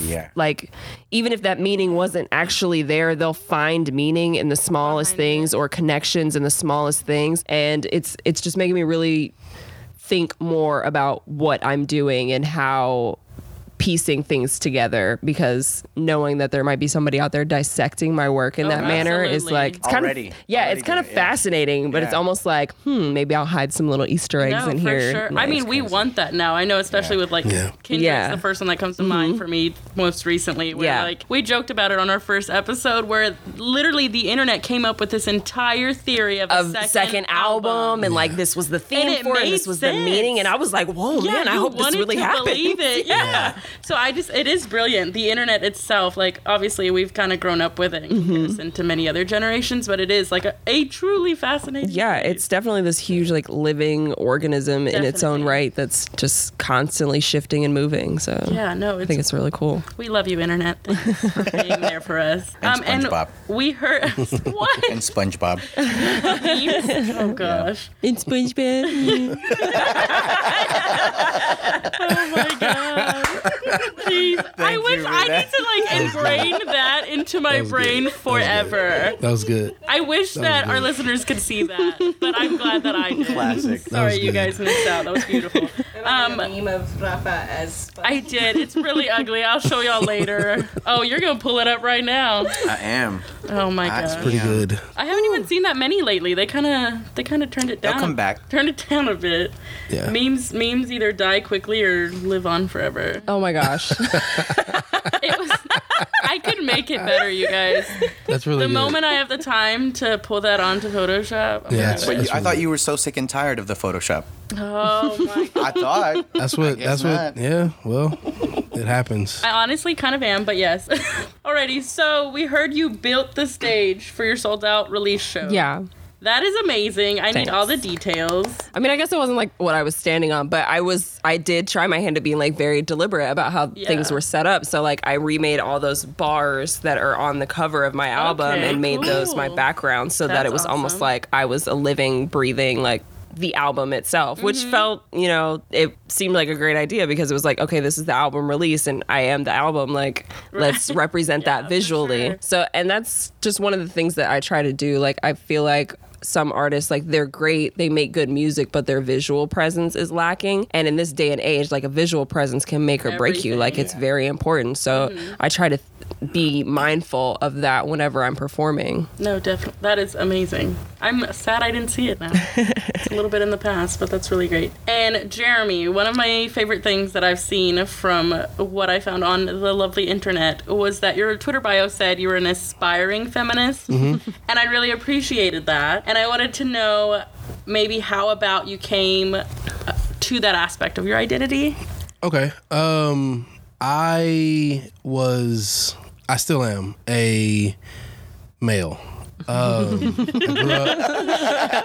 C: Yeah.
F: like even if that meaning wasn't actually there they'll find meaning in the smallest things or connections in the smallest things and it's it's just making me really think more about what i'm doing and how piecing things together because knowing that there might be somebody out there dissecting my work in
B: Oh,
F: that manner is like it's kind
C: Already.
F: of yeah
C: Already
F: it's kind of
C: doing it, yeah.
F: fascinating but it's almost like hmm maybe i'll hide some little easter eggs
B: No,
F: in
B: for
F: here
B: sure. I mean, we want that now. I know, especially with like
E: Yeah.
B: Kendrick's
F: Yeah. Mm-hmm.
B: the first one that comes to mind for me most recently. Where
F: Yeah.
B: like we joked about it on our first episode, where literally the internet came up with this entire theory of a
F: of second, album, and like this was the theme
B: it
F: for it and this was the
B: sense.
F: meaning and i was like whoa man i hope this
B: wanted
F: really
B: to
F: happens
B: Believe it, yeah. So I just, it is brilliant. The internet itself, like obviously we've kind of grown up with it in
F: Mm-hmm.
B: to many other generations, but it is like a, a truly fascinating.
F: Yeah,
B: place.
F: it's definitely this huge like living organism in its own right that's just constantly shifting and moving. So
B: Yeah, no,
F: I think it's really cool.
B: we love you, internet. Thanks for being there for us. Um,
C: And SpongeBob.
B: we heard what?
C: And SpongeBob.
B: oh gosh.
F: In SpongeBob.
B: Oh my god. I wish
C: you,
B: I need to like ingrain that into my
E: was
B: brain
E: good.
B: forever.
E: That was good.
B: I wish that our listeners could see that, but I'm glad that I did.
C: Classic.
B: Sorry, you guys missed out. That was beautiful. Um,
G: meme of Rafa as
B: I did. It's really ugly. I'll show y'all later. Oh, you're gonna pull it up right now.
C: I am.
B: Oh my god,
C: That's
B: god.
E: Pretty good.
B: I haven't even seen that many lately. They kind of they kind of turned it down.
C: They'll
B: down.
C: come back.
B: Turned it down a bit.
E: Yeah.
B: Memes memes either die quickly or live on forever.
F: oh my gosh.
B: It was. I could make it better, you guys.
E: That's really
B: The
E: good.
B: moment I have the time to pull that onto Photoshop. I'm
E: Yeah,
B: gonna
C: But you,
E: That's
C: I thought you were so sick and tired of the Photoshop.
B: Oh my.
C: I thought.
E: That's what.
C: guess
E: That's what. Yeah. Well, it happens.
B: I honestly kind of am, but yes. Alrighty, so we heard you built the stage for your sold out release show.
F: yeah.
B: That is amazing. I need all the details.
F: I mean, I guess it wasn't like what I was standing on, but I was, I did try my hand at being like very deliberate about how
B: Yeah.
F: things were set up. So, like, I remade all those bars that are on the cover of my album
B: Okay,
F: and made those my background so that it was almost like I was a living, breathing, like, the album itself, which
B: Mm-hmm.
F: felt, you know, it seemed like a great idea because it was like, okay, this is the album release and I am the album. Like, let's represent
B: Yeah,
F: that visually.
B: sure.
F: So, and that's just one of the things that I try to do. Like, I feel like some artists, like, they're great, they make good music, but their visual presence is lacking. And in this day and age, like, a visual presence can make or break you. Like, it's very important. So,
B: Mm-hmm.
F: I try to be mindful of that whenever I'm performing.
B: No, definitely. That is amazing. I'm sad I didn't see it now. it's a little bit in the past, but that's really great. And Jeremy, one of my favorite things that I've seen from what I found on the lovely internet was that your Twitter bio said you were an aspiring feminist. and I really appreciated that. And I wanted to know maybe how about you came uh, to that aspect of your identity.
E: Okay. Um, I was, I still am a male. Um, I, grew up,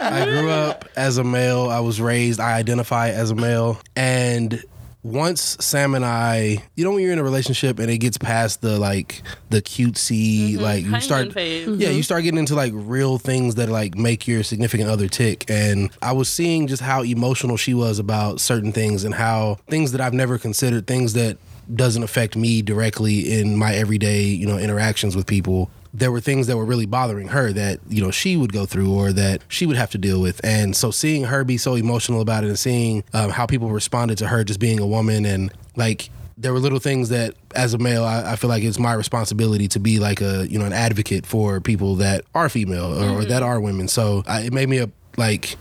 E: I grew up as a male. I was raised. I identify as a male, and once Sam and I, you know, when you're in a relationship and it gets past the like the cutesy, like you start, yeah, you start getting into like real things that like make your significant other tick. And I was seeing just how emotional she was about certain things and how things that I've never considered, things that doesn't affect me directly in my everyday, you know, interactions with people. There were things that were really bothering her that, you know, she would go through or that she would have to deal with. And so seeing her be so emotional about it and seeing um, how people responded to her just being a woman and like there were little things that as a male I, I feel like it's my responsibility to be like a you know an advocate for people that are female or, or that are women so I, it made me a like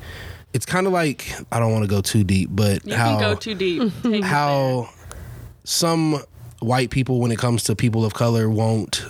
E: it's kind of like i don't want to go too deep but
B: You
E: how
B: can go too deep.
E: How some white people when it comes to people of color won't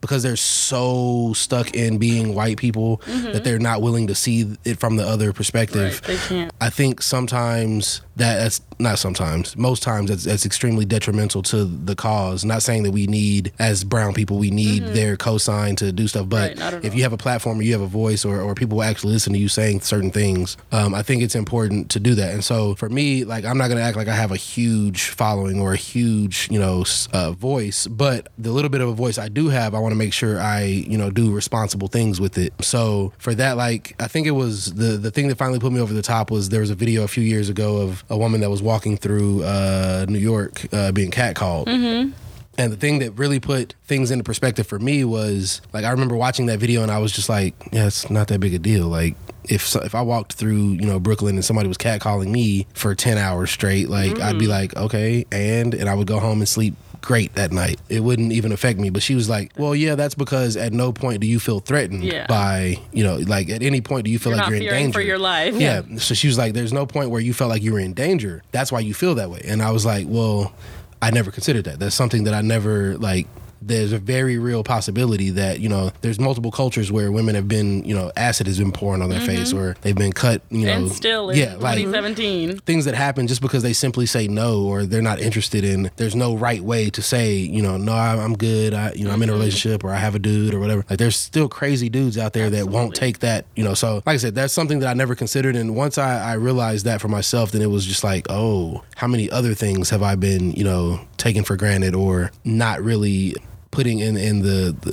E: because they're so stuck in being white people that they're not willing to see it from the other perspective
B: Right, they can't.
E: I think sometimes that that's not sometimes most times that's, that's extremely detrimental to the cause. Not saying that we need as brown people we need their cosign to do stuff, but
B: Mm-hmm. Right,
E: if you have a platform or you have a voice or, or people will actually listen to you saying certain things, um, I think it's important to do that. And so for me, like I'm not gonna act like I have a huge following or a huge you know uh, voice, but the little bit of a voice I do have, I want to make sure I you know do responsible things with it. So for that, like I think it was the the thing that finally put me over the top was there was a video a few years ago of a woman that was walking through uh, New York uh, being catcalled. Mm-hmm. And the thing that really put things into perspective for me was like I remember watching that video and I was just like, yeah, it's not that big a deal. Like if if I walked through you know Brooklyn and somebody was catcalling me for ten hours straight, like I'd be like, okay, and and I would go home and sleep great that night. It wouldn't even affect me. But she was like, well, yeah, that's because at no point do you feel threatened
B: Yeah.
E: by you know like at any point do you feel
B: You're
E: like you're in danger
B: for your life.
E: yeah. So she was like, there's no point where you felt like you were in danger. That's why you feel that way. And I was like, well, I never considered that. That's something that I never like. There's a very real possibility that you know there's multiple cultures where women have been you know acid has been pouring on their face or they've been cut you know
B: Mm-hmm. and still in
E: yeah like
B: 2017.
E: things that happen just because they simply say no or they're not interested in there's no right way to say you know no i'm good i you know i'm in a
B: Mm-hmm.
E: relationship or i have a dude or whatever like there's still crazy dudes out there that won't take that you know so like i said that's something that i never considered and once i, I realized that for myself then it was just like oh how many other things have i been you know taken for granted or not really putting in in the, the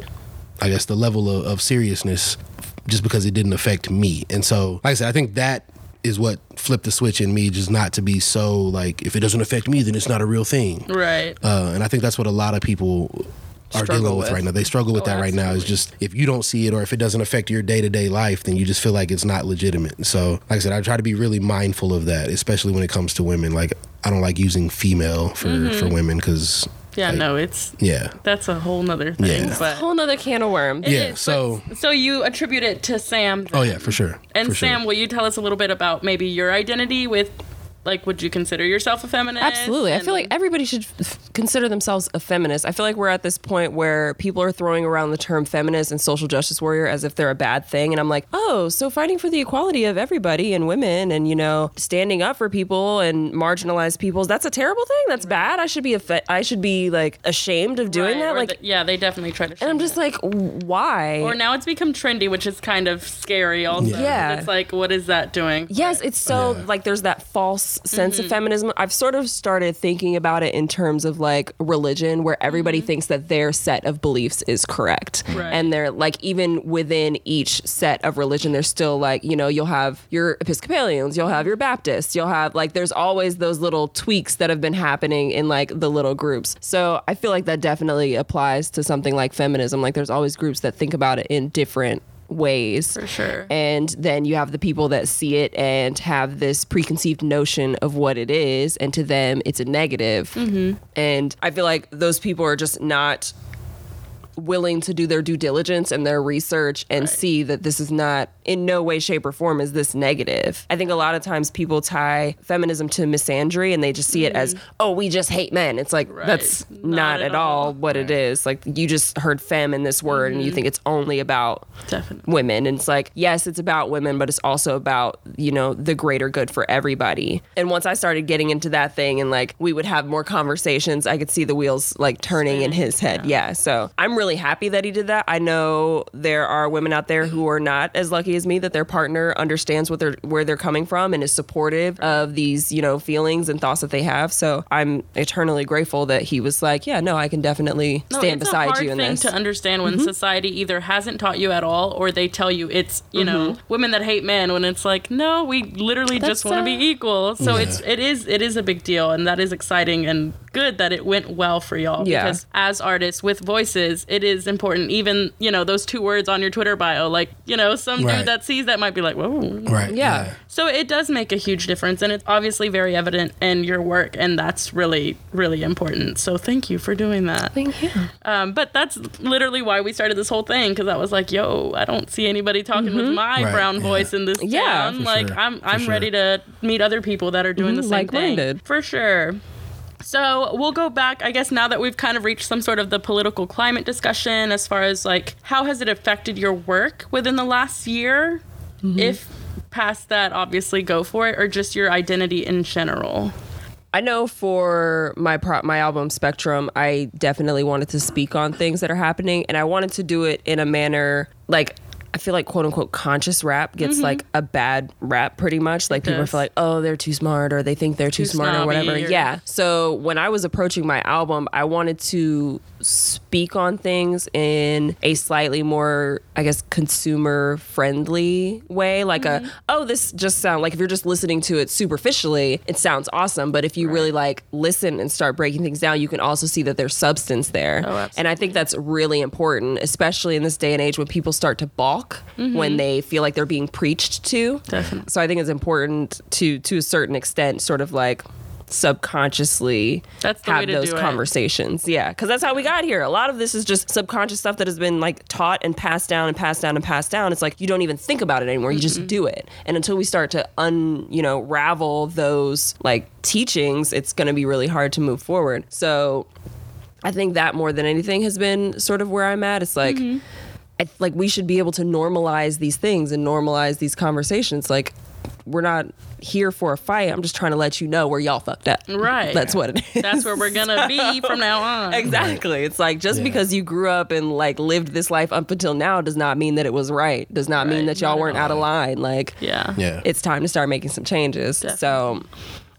E: I guess the level of, of seriousness just because it didn't affect me. And so, like I said, I think that is what flipped the switch in me, just not to be so like, if it doesn't affect me, then it's not a real thing.
B: Right.
E: Uh, and I think that's what a lot of people are
F: Struggle
E: dealing with,
F: with.
E: right now. They struggle with
B: Oh,
E: that right now. It's just if you don't see it or if it doesn't affect your day to day life, then you just feel like it's not legitimate. So, like I said, I try to be really mindful of that, especially when it comes to women. Like, I don't like using female for,
B: Mm-hmm.
E: for women because,
B: Yeah,
E: like,
B: no, it's
E: yeah.
B: that's a whole nother thing.
E: Yeah.
B: But
F: Whole nother can of worms.
B: It
E: Yeah,
B: is,
E: so-
B: so you attribute it to Sam.
E: Oh, yeah, for sure.
B: And
E: for sure.
B: Sam, will you tell us a little bit about maybe your identity with, like, would you consider yourself a feminist?
F: Absolutely. I feel like everybody should f- consider themselves a feminist. I feel like we're at this point where people are throwing around the term feminist and social justice warrior as if they're a bad thing. And I'm like, oh, so fighting for the equality of everybody and women and, you know, standing up for people and marginalized peoples, that's a terrible thing. That's bad. I should be, a fe- I should be like ashamed of doing
B: Right,
F: that.
B: or
F: Like,
B: the- yeah, they definitely try to.
F: and I'm just like, why?
B: Or now it's become trendy, which is kind of scary. Also,
F: Yeah.
B: It's like, what is that doing?
F: Yes, it's so
E: Yeah.
F: like there's that false sense
B: Mm-hmm.
F: of feminism. I've sort of started thinking about it in terms of like religion, where everybody thinks that their set of beliefs is correct.
B: Mm-hmm. Right.
F: And they're like, even within each set of religion, there's still like, you know, you'll have your Episcopalians, you'll have your Baptists, you'll have like, there's always those little tweaks that have been happening in like the little groups. So I feel like that definitely applies to something like feminism. Like, there's always groups that think about it in different ways
B: For sure.
F: and then you have the people that see it and have this preconceived notion of what it is and to them it's a negative
B: Mm-hmm.
F: and i feel like those people are just not willing to do their due diligence and their research and see that this is not in no way shape or form is this negative i think a lot of times people tie feminism to misandry and they just see it as oh we just hate men it's like
B: Mm-hmm. Right.
F: that's
B: Not
F: not,
B: at
F: at all
B: all.
F: what it is like you just heard fem in this word and you
B: Mm-hmm.
F: think it's only about
B: Definitely.
F: women and it's like yes it's about women but it's also about you know the greater good for everybody and once i started getting into that thing and like we would have more conversations i could see the wheels like turning in his head yeah. so i'm really happy that he did that. I know there are women out there who are not as lucky as me that their partner understands what they're where they're coming from and is supportive of these you know feelings and thoughts that they have. So i'm eternally grateful that he was like yeah no i can definitely
B: No,
F: stand beside
B: a hard
F: you in
B: thing
F: this.
B: to understand when society either hasn't taught you at all or they tell you it's you know women that hate men when it's like no we literally just
F: That's,
B: want to
F: uh,
B: be equal. So it's it is it is a big deal and that is exciting and good that it went well for y'all
F: Yeah.
B: because as artists with voices, it is important. Even you know those two words on your Twitter bio, like you know some
E: Right.
B: dude that sees that might be like, whoa.
E: Right.
F: Yeah.
B: So it does make a huge difference, and it's obviously very evident in your work, and that's really, really important. So thank you for doing that.
F: Thank you.
B: Um, but that's literally why we started this whole thing because I was like, "Yo, I don't see anybody talking with my
E: Right,
B: brown
E: yeah.
B: voice in this
F: Mm-hmm. Yeah,
B: town.
E: for
B: like,
E: sure,
B: I'm,
E: for
B: I'm
E: sure.
B: ready to meet other people that are doing the
F: Mhm,
B: same thing
F: like-minded.
B: for sure." So we'll go back, I guess, now that we've kind of reached some sort of the political climate discussion, as far as like how has it affected your work within the last year?
F: Mm-hmm.
B: If past that, obviously go for it, or just your identity in general.
F: I know for my pro- my album Spectrum, I definitely wanted to speak on things that are happening, and I wanted to do it in a manner like I feel like quote unquote conscious rap gets mm-hmm. like a bad rap pretty much. Like people
B: does.
F: feel like oh they're too smart or they think they're too,
B: Too
F: smart or whatever.
B: or-
F: Yeah. So when I was approaching my album, I wanted to speak on things in a slightly more I guess consumer friendly way. Like a mm-hmm. oh this just sound like if you're just listening to it superficially, it sounds awesome. But if you really like listen and start breaking things down, you can also see that there's substance there.
B: Oh, absolutely.
F: and I think that's really important, especially in this day and age when people start to balk when mm-hmm. they feel like they're being preached to.
B: Definitely.
F: So I think it's important to to a certain extent, sort of like subconsciously
B: That's the
F: have those
B: do it.
F: conversations. Yeah, because that's how we got here. A lot of this is just subconscious stuff that has been like taught and passed down and passed down and passed down. It's like you don't even think about it anymore. You just do it. And until we start to un, you know, ravel those like teachings, it's going to be really hard to move forward. So I think that more than anything has been sort of where I'm at. It's like, mm-hmm. I, like we should be able to normalize these things and normalize these conversations. Like we're not here for a fight. I'm just trying to let you know where y'all fucked up.
B: Right.
F: That's what it is.
B: That's where we're gonna be from now on.
F: Exactly. It's like just
E: Yeah.
F: because you grew up and like lived this life up until now does not mean that it was right. Does not mean that y'all
B: Not
F: weren't out of line. Like
B: Yeah.
E: Yeah.
F: it's time to start making some changes. So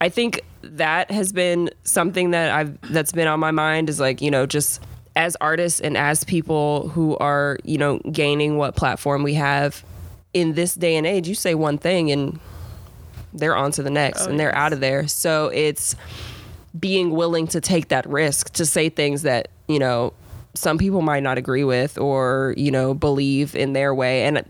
F: I think that has been something that I've that's been on my mind is like, you know, just as artists and as people who are, you know, gaining what platform we have in this day and age, you say one thing and they're on to the next oh, and they're out of there. So it's being willing to take that risk to say things that, you know, some people might not agree with or, you know, believe in their way. And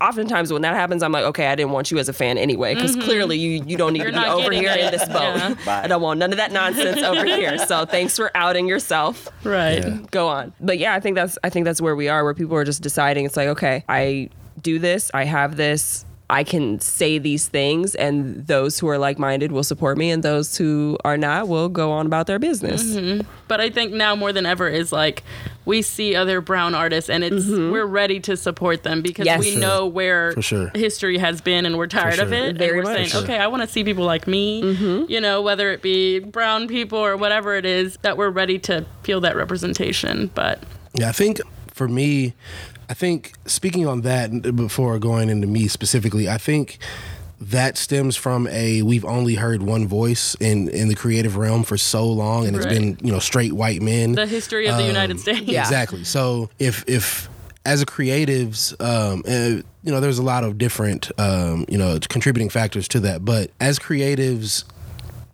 F: oftentimes when that happens, I'm like, okay, I didn't want you as a fan anyway, because mm-hmm. clearly you, you don't need
B: You're
F: to be over
B: getting
F: here in this boat.
B: Yeah.
F: I don't want none of that nonsense over here. So thanks for outing yourself.
B: Right.
E: Yeah.
F: Go on. But yeah, I think that's I think that's where we are, where people are just deciding it's like, okay, I do this, I have this. I can say these things, and those who are like minded will support me, and those who are not will go on about their business. Mm-hmm.
B: But I think now more than ever is like we see other brown artists and it's mm-hmm. we're ready to support them because
F: Yes.
B: we
F: Sure.
B: know where
E: sure.
B: history has been and we're tired of it.
F: Very
B: and we're
F: much.
B: saying,
E: sure.
B: okay, I want to see people like me, mm-hmm. you know, whether it be brown people or whatever it is, that we're ready to feel that representation. But
E: Yeah, I think for me, I think speaking on that before going into me specifically, I think that stems from a we've only heard one voice in in the creative realm for so long, and it's been you know straight white men.
B: the history of the United States.
F: yeah.
E: Exactly. So if if as a creatives, um, uh, you know, there's a lot of different um, you know contributing factors to that, but as creatives.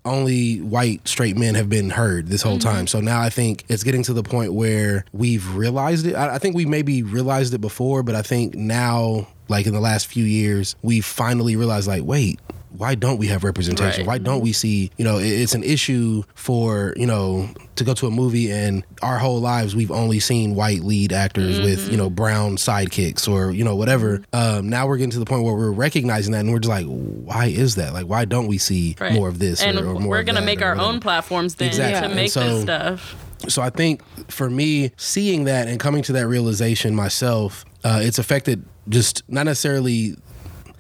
E: Only white straight men have been heard this whole time. Mm-hmm. So now I think it's getting to the point where we've realized it. I, I think we maybe realized it before, but I think now, like in the last few years, we've finally realized, like, wait, why don't we have representation?
B: Right.
E: Why don't we see, you know, it's an issue for, you know, to go to a movie and our whole lives we've only seen white lead actors with, you know, brown sidekicks or, you know, whatever. Um, now we're getting to the point where we're recognizing that and we're just like, why is that? Like, why don't we see
B: Right.
E: more of this
B: and
E: or, or more
B: we're gonna
E: that
B: make our own platforms then
E: Exactly.
B: to make
E: so-
B: this stuff.
E: so I think for me, seeing that and coming to that realization myself, uh, it's affected just not necessarily.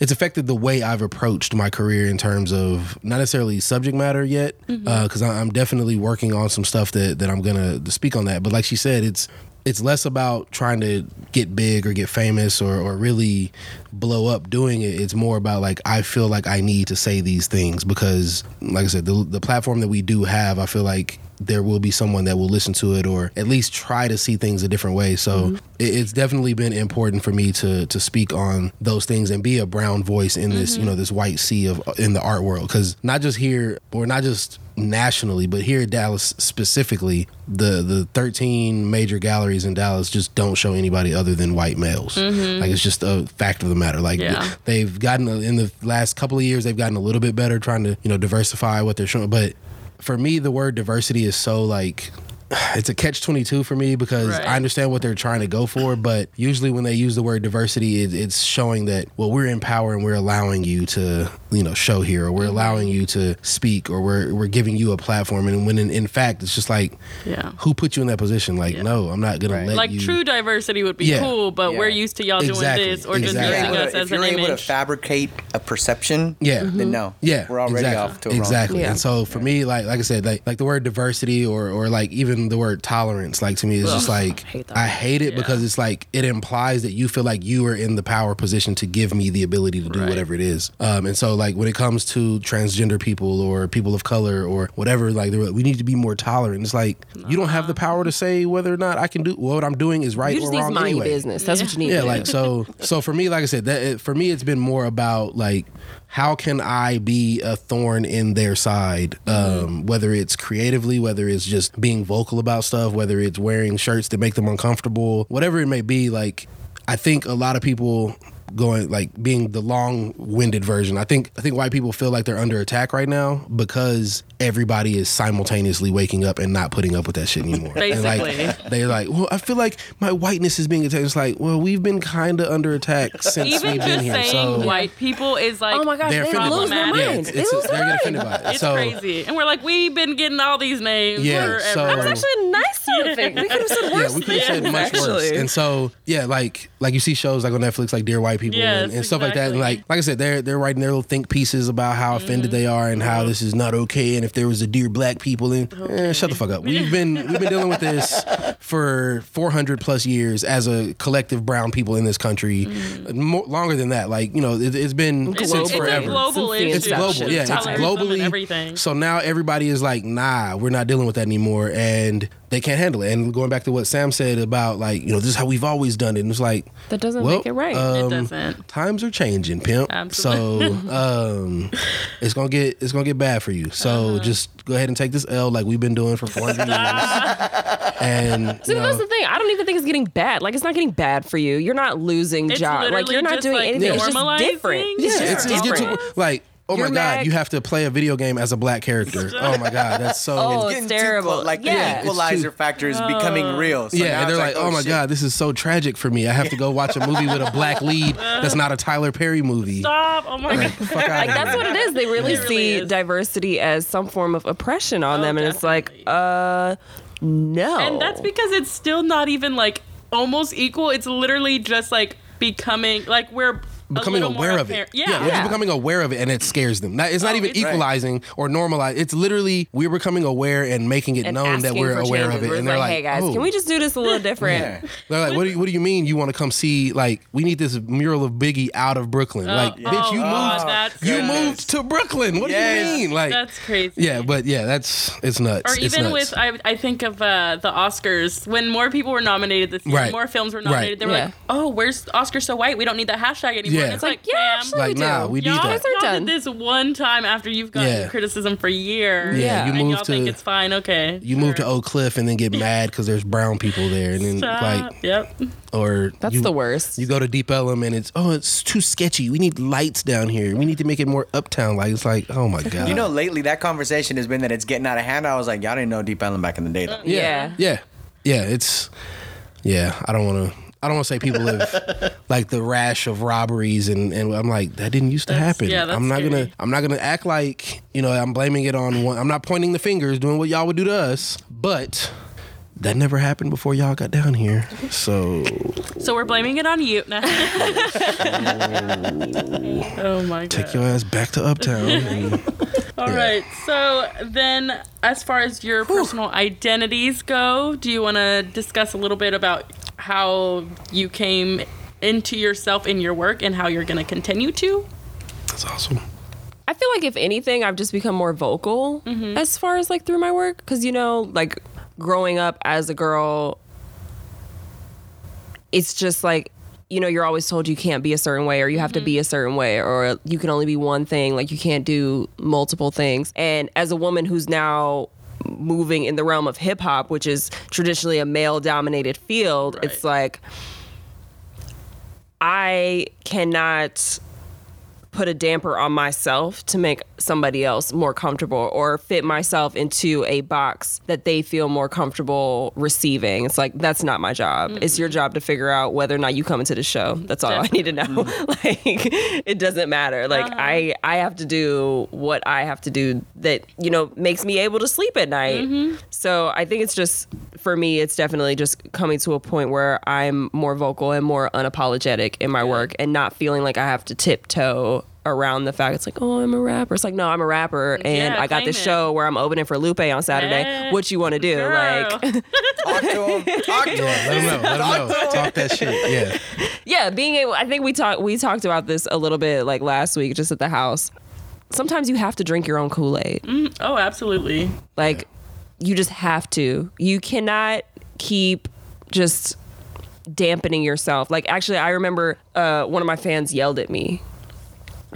E: It's affected the way I've approached my career in terms of not necessarily subject matter yet, uh, mm-hmm. because I'm definitely working on some stuff that, that I'm gonna to speak on that. But like she said, it's it's less about trying to get big or get famous or, or really blow up doing it. It's more about like I feel like I need to say these things because, like I said, the the platform that we do have, I feel like there will be someone that will listen to it or at least try to see things a different way. So mm-hmm. it, it's definitely been important for me to to speak on those things and be a brown voice in this mm-hmm. you know this white sea of uh, in the art world. Because not just here or not just nationally but here in Dallas specifically the the 13 major galleries in Dallas just don't show anybody other than white males. Mm-hmm. Like it's just a fact of the matter. Like
B: Yeah.
E: they've gotten in the last couple of years they've gotten a little bit better trying to you know diversify what they're showing but for me the word diversity is so like it's a catch 22 for me because
B: Right.
E: I understand what they're trying to go for, but usually when they use the word diversity, it, it's showing that, well, we're in power and we're allowing you to, you know, show here, or we're
B: Mm-hmm.
E: allowing you to speak, or we're, we're giving you a platform. And when in, in fact, it's just like,
B: Yeah.
E: who put you in that position? Like,
B: Yeah.
E: no, I'm not going to let
B: Like
E: you.
B: Like, true diversity would be
E: Yeah.
B: cool, but
C: Yeah.
B: we're used to y'all
E: Exactly.
B: doing this or just using
C: Able
B: us
C: to-
B: as
C: if
B: an
C: you're able to fabricate a perception,
E: Yeah.
C: then no,
E: Yeah,
C: we're already
E: exactly.
C: off to a wrong
E: exactly.
F: Yeah.
E: And so for me, like like I said, like like the word diversity or or like even the word tolerance, like to me is just like
F: hate
E: I hate it
B: Yeah.
E: because it's like it implies that you feel like you are in the power position to give me the ability to do
B: Right.
E: whatever it is. Um, and so like when it comes to transgender people or people of color or whatever, like like, we need to be more tolerant. It's like you don't have the power to say whether or not I can do well, what I'm doing is right
F: You
E: or
F: just need
E: wrong
F: mind
E: anyway.
F: business. That's what you need.
E: Yeah,
F: to
E: like
F: do.
E: so. So for me, like I said, that it, for me, it's been more about like how can I be a thorn in their side, um, whether it's creatively, whether it's just being vocal about stuff, whether it's wearing shirts that make them uncomfortable, whatever it may be. Like I think a lot of people going like being the long-winded version. I think I think white people feel like they're under attack right now because everybody is simultaneously waking up and not putting up with that shit anymore. And, like,
B: Basically.
E: they're like, well, I feel like my whiteness is being attacked. It's like, well, we've been kind of under attack since
B: Even
E: we've been here.
B: Even just saying
E: So
B: white people is like
F: oh my gosh,
E: they're
F: they
E: offended by
F: lose their
B: problematic.
E: Yeah,
F: minds.
E: it's,
F: They
E: it's,
F: lose
E: they're
F: their
E: getting
F: mind.
E: offended by it.
B: It's
E: so
B: crazy. And we're like, we've been getting all these names
E: Yeah, so-
F: That was actually a nice sound effect. We could have said worse
E: yeah, we could have said
F: things,
E: much worse. And so, yeah, like like you see shows like on Netflix, like Dear White People
B: Yes,
E: and, and stuff like that. And like like I said, they're they're writing their little think pieces about how offended mm-hmm. they are and how this is not okay. And if there was a Dear Black People, and eh, shut the fuck up. We've been we've been dealing with this for 400 plus years as a collective brown people in this country, more, longer than that. Like you know, it, it's been
B: It's,
E: since
B: it's a
E: forever.
B: global
F: Since
B: issue.
E: It's global, yeah. It's globally
B: everything.
E: So now everybody is like, nah, we're not dealing with that anymore, and they can't handle it. And going back to what Sam said about like, you know, this is how we've always done it. And it's like,
F: That doesn't
E: well,
F: make it right.
B: it
E: um,
B: doesn't.
E: times are changing, pimp.
B: Absolutely.
E: So um, it's gonna get it's gonna get bad for you. So
B: Uh-huh.
E: just go ahead and take this L like we've been doing for 400 years. and
F: See,
E: you
F: but that's the thing. I don't even think it's getting bad. Like, it's not getting bad for you. You're not losing
B: It's
F: job. Like, you're not doing
B: like,
F: anything. It's just different.
B: Yeah,
F: It's
E: it's, it's
F: different.
E: to like. Oh my
F: You're
E: God! You have to play a video game as a black character. Oh my God! That's so.
F: Oh,
C: Getting
F: it's
C: too
F: terrible.
C: close, like
F: Yeah.
C: the equalizer factor is becoming real. So
E: yeah, and they're
C: it's
E: like, "Oh, my god, this is so tragic for me. I have to go watch a movie with a black lead that's not a Tyler Perry movie."
B: Stop. Oh my God.
F: Like that's what it is. They really
B: It really
F: see
B: is.
F: diversity as some form of oppression on
B: Oh,
F: them, and it's like, uh, no.
B: And that's because it's still not even like almost equal. It's literally just like becoming like we're a
E: becoming aware of it.
B: apparent- Yeah.
E: we're just becoming aware of it, and it scares them. Not, it's not
B: Oh,
E: even
B: it's- Right.
E: equalizing or normalizing. It's literally we're becoming aware and making it
F: and
E: known that we're aware
F: changes.
E: of it.
F: Where
E: And they're
F: like,
E: like,
F: hey guys,
E: oh.
F: can we just do this a little different?
C: Yeah.
E: They're like, what do you, what do you mean you want to come see? Like, we need this mural of Biggie out of Brooklyn. like,
B: oh,
E: bitch, you
B: God,
E: moved. You
B: goodness.
E: moved to Brooklyn. What
C: Yes.
E: do you mean? Like,
B: That's crazy.
E: yeah, but yeah, that's it's nuts.
B: Or
E: It's
B: even
E: nuts.
B: with I, I think of uh, the Oscars when more people were nominated this year,
E: Right.
B: more films were
E: Right.
B: nominated. They were
F: Yeah.
B: like, "Oh, where's Oscar so white? We don't need that hashtag anymore."
E: Yeah.
B: And
E: It's
B: it's like,
F: yeah,
B: fam,
F: actually-
E: like,
F: we do.
E: nah, we
B: y'all,
E: that.
F: are
B: y'all
F: done.
B: did this one time after you've gotten
E: Yeah.
B: criticism for years.
E: Yeah, you
B: and
E: moved
B: y'all think
E: to-
B: it's fine. Okay,
E: You move to Oak Cliff and then get mad because there's brown people there, and then
B: Stop.
E: like,
B: yep.
E: or
F: That's
E: you-
F: the worst.
E: You go to Deep Ellum and it's oh, it's too sketchy. We need lights down here. We need to make it more uptown. Like it's like oh my god.
C: You know, lately that conversation has been that it's getting out of hand. I was like, y'all didn't know Deep Ellum back in the day. Though.
F: yeah.
E: yeah, yeah. It's yeah. I don't want to. I don't want to say people live like the rash of robberies and and I'm like that didn't used to
B: That's-
E: happen.
B: yeah, that's
E: I'm not gonna. I'm not gonna act like you know I'm blaming it on one. I'm not pointing the fingers, doing what y'all would do to us, but. That never happened before y'all got down here. So
B: So we're blaming it on you. Nah. oh my god.
E: take your ass back to Uptown. and-
B: All
E: Yeah.
B: right. So then, as far as your personal identities go, do you want to discuss a little bit about how you came into yourself in your work and how you're going to continue to?
E: That's awesome.
F: I feel like if anything, I've just become more vocal mm-hmm. as far as like through my work. Because, you know, like growing up as a girl, it's just like, you know, you're always told you can't be a certain way or you have to mm-hmm. be a certain way or you can only be one thing. Like you can't do multiple things. And as a woman who's now moving in the realm of hip hop, which is traditionally a male dominated field, it's like, I cannot put a damper on myself to make somebody else more comfortable or fit myself into a box that they feel more comfortable receiving. It's like that's not my job. Mm-hmm. It's your job to figure out whether or not you come into the show. Mm-hmm. That's all I need to know. like it doesn't matter. Like uh-huh. I I have to do what I have to do that, you know, makes me able to sleep at night. Mm-hmm. So I think it's just for me it's definitely just coming to a point where I'm more vocal and more unapologetic in my work and not feeling like I have to tiptoe around the fact it's like oh I'm a rapper it's like no I'm a rapper and
B: Yeah,
F: I got this
B: it.
F: show where I'm opening for Lupe on Saturday
B: Yeah.
F: what you want to do
B: Girl.
F: like
C: Talk to him. Talk to him.
E: Let him know. Let him know. Talk that shit. Yeah.
F: yeah being able I think we talked we talked about this a little bit like last week just at the house sometimes you have to drink your own Kool-Aid
B: Oh, absolutely.
F: Like, you just have to. You cannot keep just dampening yourself. Like, actually, I remember uh, one of my fans yelled at me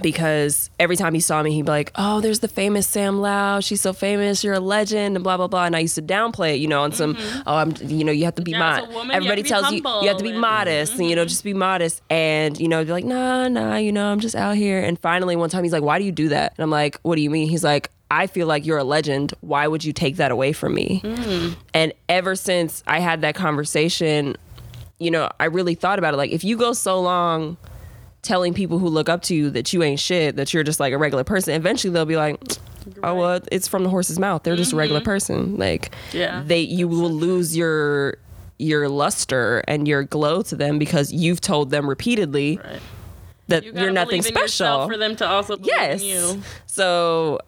F: because every time he saw me, he'd be like, "Oh, there's the famous Sam Lao. She's so famous. You're a legend." And blah blah blah. And I used to downplay it, you know, on some, mm-hmm. "Oh, I'm," you know, you have to be
B: modest. as a
F: mod.
B: woman, you
F: Everybody
B: be
F: tells you you have to be modest, and you know, mm-hmm. just be modest. And you know, be like, "Nah, nah, you know, I'm just out here." And finally, one time, he's like, "Why do you do that?" And I'm like, "What do you mean?" He's like. I feel like you're a legend. Why would you take that away from me? Mm. And ever since I had that conversation, you know, I really thought about it. Like, if you go so long telling people who look up to you that you ain't shit, that you're just like a regular person, eventually they'll be like, oh, well, it's from the horse's mouth. They're just a regular mm-hmm. person. Like,
B: Yeah.
F: they, you will lose your your luster and your glow to them because you've told them repeatedly
B: Right.
F: that
B: you
F: you're nothing
B: believe in yourself
F: special
B: for them to also believe
F: yes.
B: in you.
F: So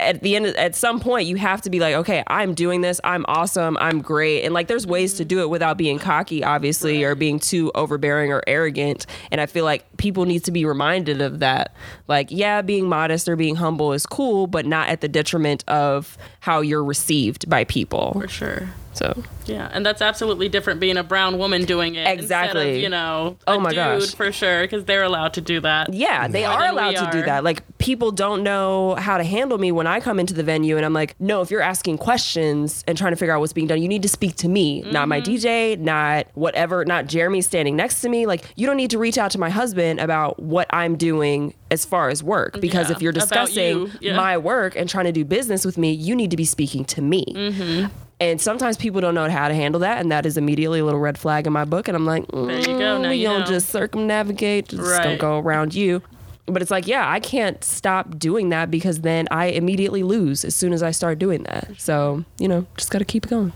F: at the end, at some point, you have to be like, okay, I'm doing this. I'm awesome. I'm great. And like, there's ways to do it without being cocky, obviously, or being too overbearing or arrogant. And I feel like people need to be reminded of that. Like, yeah, being modest or being humble is cool, but not at the detriment of how you're received by people.
B: For sure.
F: So
B: Yeah, and that's absolutely different being a brown woman doing it. Instead
F: Exactly.
B: of, you know,
F: Oh my
B: dude
F: gosh.
B: for sure, because they're allowed to do that.
F: Yeah, they are allowed
B: we
F: to do that. Like people don't know how to handle me when I come into the venue and I'm like, "No, if you're asking questions and trying to figure out what's being done, you need to speak to me, not my
B: Mm-hmm.
F: DJ, not whatever, not Jeremy standing next to me. Like you don't need to reach out to my husband about what I'm doing as far as work because
B: Yeah,
F: if you're discussing
B: you, yeah.
F: my work and trying to do business with me, you need to be speaking to me."
B: Mm-hmm.
F: And sometimes people don't know how to handle that, and that is immediately a little red flag in my book. And I'm like,
B: There you go. Now
F: we
B: you
F: don't
B: know.
F: just circumnavigate, just don't go around you. But it's like, yeah, I can't stop doing that because then I immediately lose as soon as I start doing that. So, you know, just got to keep it going.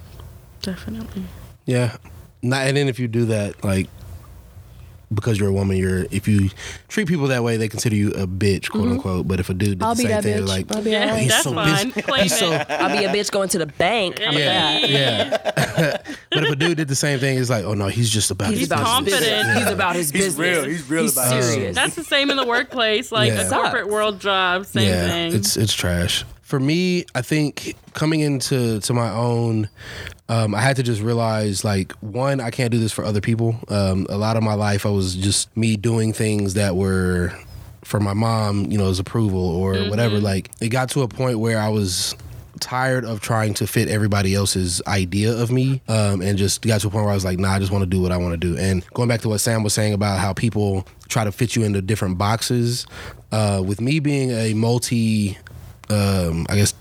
B: Definitely.
E: Yeah. Not, and then if you do that, like, because you're a woman, you're if you treat people that way, they consider you a bitch, quote mm-hmm. unquote. But if a dude did
F: I'll
E: the
F: be
E: same
F: that
E: thing,
F: bitch.
E: like,
F: I'll be
B: Yeah,
F: alright.
E: he's
B: that's
E: so
B: fine.
E: busy. He's so.
F: I'll be a bitch going to the bank. How about
E: yeah,
F: that?
E: yeah. but if a dude did the same thing, it's like, oh no, he's just about
F: He's
E: his
F: about his
E: business.
B: confident.
F: business. He's about his business.
C: He's real
F: He's
C: about his
F: serious.
B: That's the same in the workplace, like
E: Yeah.
B: a corporate world job, same
E: yeah,
B: thing.
E: it's it's trash. For me, I think coming into to my own, um, I had to just realize like one, I can't do this for other people. Um, a lot of my life, I was just me doing things that were for my mom, you know, as approval or whatever. Like it got to a point where I was tired of trying to fit everybody else's idea of me um, and just got to a point where I was like, nah, I just want to do what I want to do. And going back to what Sam was saying about how people try to fit you into different boxes, uh, with me being a multi, um, I guess,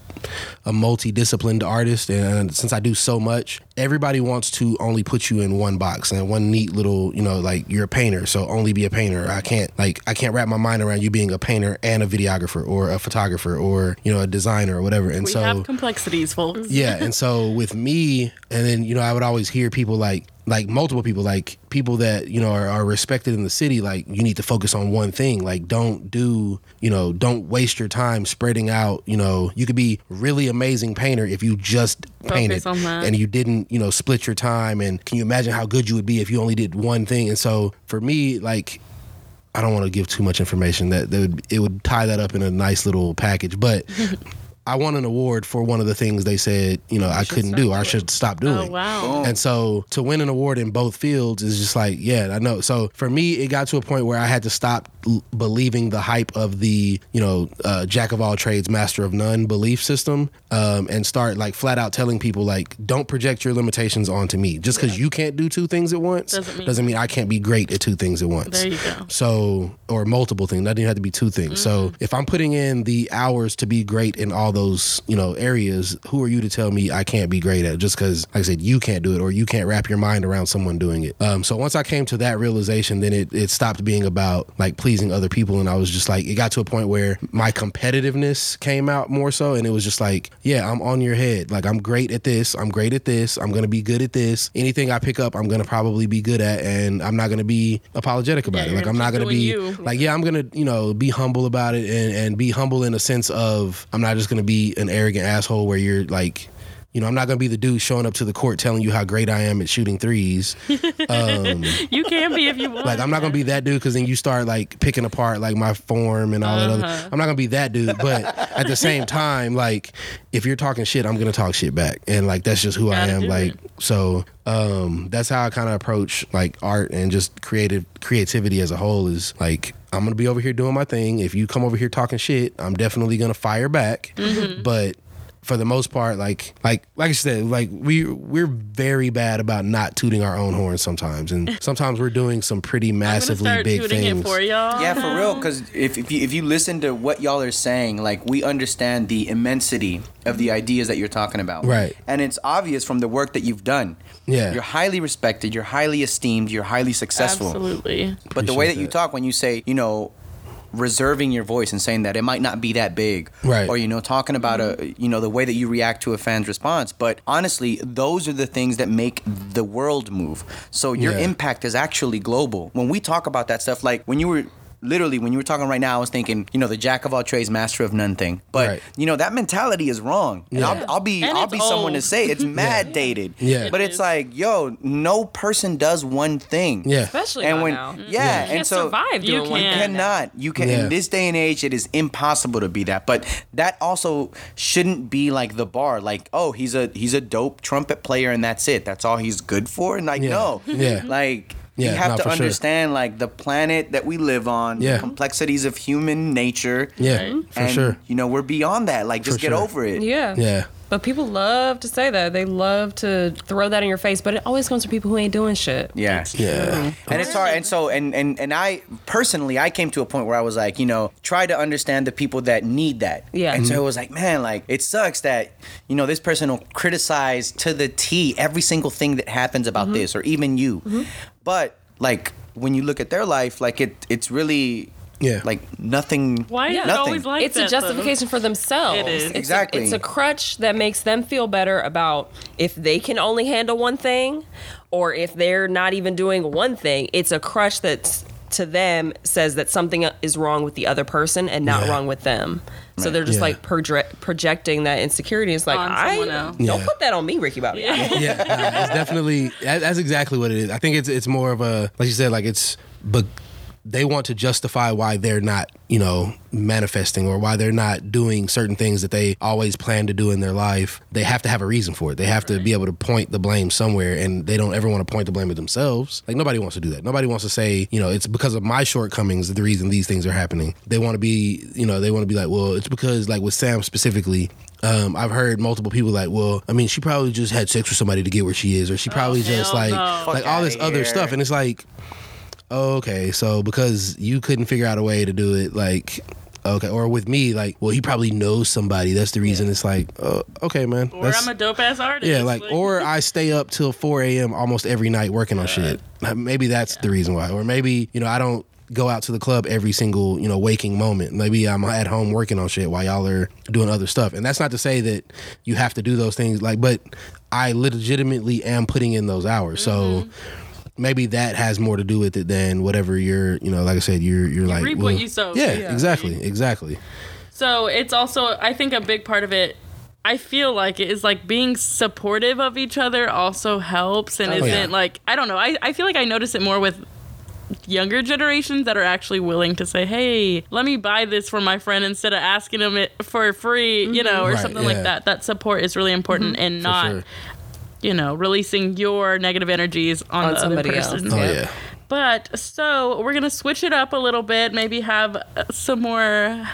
E: a multi-disciplined artist and since I do so much everybody wants to only put you in one box and one neat little you know like you're a painter so only be a painter I can't like I can't wrap my mind around you being a painter and a videographer or a photographer or you know a designer or whatever and
B: we
E: so
B: have complexities, folks.
E: yeah and so with me and then you know i would always hear people like like multiple people like people that you know are, are respected in the city like you need to focus on one thing like don't do you know don't waste your time spreading out you know you could be really amazing painter if you just painted and you didn't you know split your time and can you imagine how good you would be if you only did one thing and so for me like I don't want to give too much information. That, that would it would tie that up in a nice little package, but. I won an award for one of the things they said, you know, I couldn't do. I should stop doing.
B: Oh wow.
E: And so to win an award in both fields is just like, yeah, I know. So for me, it got to a point where I had to stop l- believing the hype of the, you know, uh, jack of all trades, master of none belief system, um, and start like flat out telling people like, don't project your limitations onto me. Just because you can't do two things at once
B: Doesn't mean-
E: I can't be great at two things at once.
B: There you go.
E: So, or multiple things. That didn't have to be two things. So, if I'm putting in the hours to be great in all those, you know, areas, who are you to tell me I can't be great at just because, like I said, you can't do it or you can't wrap your mind around someone doing it. Um, so once I came to that realization, then it, it stopped being about like pleasing other people, and I was just like, it got to a point where my competitiveness came out more so, and it was just like, yeah, I'm on your head. Like I'm great at this. I'm great at this. I'm gonna be good at this. Anything I pick up, I'm gonna probably be good at, and I'm not gonna be apologetic about
B: Yeah,
E: it. Like I'm not gonna be
B: you.
E: like, yeah, I'm gonna, you know, be humble about it and, and be humble in a sense of I'm not just gonna be an arrogant asshole where you're like, you know, I'm not gonna be the dude showing up to the court telling you how great I am at shooting threes.
B: You can be if you want.
E: Like I'm not gonna be that dude because then you start like picking apart like my form and all that
B: Uh-huh.
E: other. I'm not gonna be that dude. But at the same time, like if you're talking shit, I'm gonna talk shit back, and like that's just who I am. Like
B: it.
E: so, um, that's how I kind of approach like art and just creative creativity as a whole. Is like I'm gonna be over here doing my thing. If you come over here talking shit, I'm definitely gonna fire back.
B: Mm-hmm.
E: But for the most part, like like like I said, like we we're very bad about not tooting our own horns sometimes, and sometimes we're doing some pretty
B: I'm gonna
E: massively
B: start
E: big
B: tooting
E: things.
B: it for y'all.
C: Yeah, for real. Because if if you, if you listen to what y'all are saying, like we understand the immensity of the ideas that you're talking about.
E: Right.
C: And it's obvious from the work that you've done.
E: Yeah.
C: You're highly respected. You're highly esteemed. You're highly successful.
B: Absolutely.
C: But the way
E: Appreciate
C: that you talk when you say, you know, reserving your voice and saying that it might not be that big
E: Right.
C: or you know talking about a you know the way that you react to a fan's response but honestly those are the things that make the world move so your
E: Yeah.
C: impact is actually global when we talk about that stuff like when you were literally when you were talking right now i was thinking you know the jack of all trades master of none thing but
E: Right.
C: you know that mentality is wrong and
E: Yeah.
C: I'll, I'll be
B: And
C: i'll
B: it's
C: be someone to say it's mad dated
E: Yeah.
C: but it's like yo no person does one thing
E: Yeah.
F: Especially
C: and when
F: now.
C: yeah,
F: You
C: and so
F: survive
B: You can't.
C: cannot you can
E: Yeah.
C: in this day and age it is impossible to be that but that also shouldn't be like the bar like oh he's a he's a dope trumpet player and that's it that's all he's good for and like
E: Yeah.
C: no
E: Yeah.
C: like
E: Yeah,
C: you have to
E: for sure.
C: understand like the planet that we live on
E: Yeah.
C: the complexities of human nature
E: Yeah,
B: Right.
E: for
C: and
E: sure.
C: you know we're beyond that like just
E: For
C: get
E: sure.
C: over it
F: Yeah.
E: Yeah.
F: But people love to say that. They love to throw that in your face, but it always comes from people who ain't doing shit.
C: yeah
E: Yeah. Mm-hmm.
C: and it's hard and so and, and and i personally i came to a point where i was like you know try to understand the people that need that
F: Yeah.
C: and so mm-hmm. it was like man like it sucks that you know this person will criticize to the t every single thing that happens about mm-hmm. this or even you but like when you look at their life like it it's really
E: Yeah.
C: like nothing
B: Why is
F: Yeah.
B: it always like
F: it's
B: that?
F: a justification for themselves.
B: It is.
F: It's a-
C: Exactly.
F: it's a crutch that makes them feel better about if they can only handle one thing or if they're not even doing one thing. It's a crutch that to them says that something is wrong with the other person and not
E: Yeah.
F: wrong with them. So they're just
E: Yeah.
F: like proje- projecting that insecurity. It's like, I
B: someone else.
F: don't
E: Yeah.
F: put that on me, Ricky Bobby.
B: Yeah.
E: yeah, nah, it's definitely that's exactly what it is. I think it's it's more of a like you said, like it's but they want to justify why they're not, you know, manifesting or why they're not doing certain things that they always plan to do in their life. They have to have a reason for it. They have to be able to point the blame somewhere and they don't ever want to point the blame at themselves. Like nobody wants to do that. Nobody wants to say, you know, it's because of my shortcomings the reason these things are happening. They want to be, you know, they want to be like, well, it's because like with Sam specifically, um, I've heard multiple people like, well, I mean, she probably just had sex with somebody to get where she is, or she probably just like
B: no.
E: like
C: Fuck
E: all this
C: outta
E: other
C: here.
E: stuff, and it's like, oh, okay, so because you couldn't figure out a way to do it, like. Okay, or with me, like, well, he probably knows somebody. That's the reason. It's like, uh, okay, man.
B: Or I'm a dope ass artist.
E: yeah, like, or I stay up till 4 a.m. almost every night working on shit. Maybe that's the reason why. Or maybe, you know, I don't go out to the club every single, you know, waking moment. Maybe I'm at home working on shit while y'all are doing other stuff. And that's not to say that you have to do those things, like, but I legitimately am putting in those hours. So maybe that has more to do with it than whatever you're, you know, like I said, you're, you're like,
B: reap what you sow.
E: Yeah,
B: Yeah.
E: exactly. Exactly.
B: So it's also, I think, a big part of it. I feel like it is like being supportive of each other also helps and
E: Oh,
B: isn't
E: yeah.
B: like I don't know. I, I feel like I notice it more with younger generations that are actually willing to say, "Hey, let me buy this for my friend instead of asking them it for free," you know, or
E: Right,
B: something
E: yeah.
B: like that. That support is really important mm-hmm.
E: and
B: not
E: sure.
B: You know, releasing your negative energies on,
F: On
B: the
F: somebody
B: other
F: else.
E: Oh yeah.
B: But so we're gonna switch it up a little bit. Maybe have uh, some more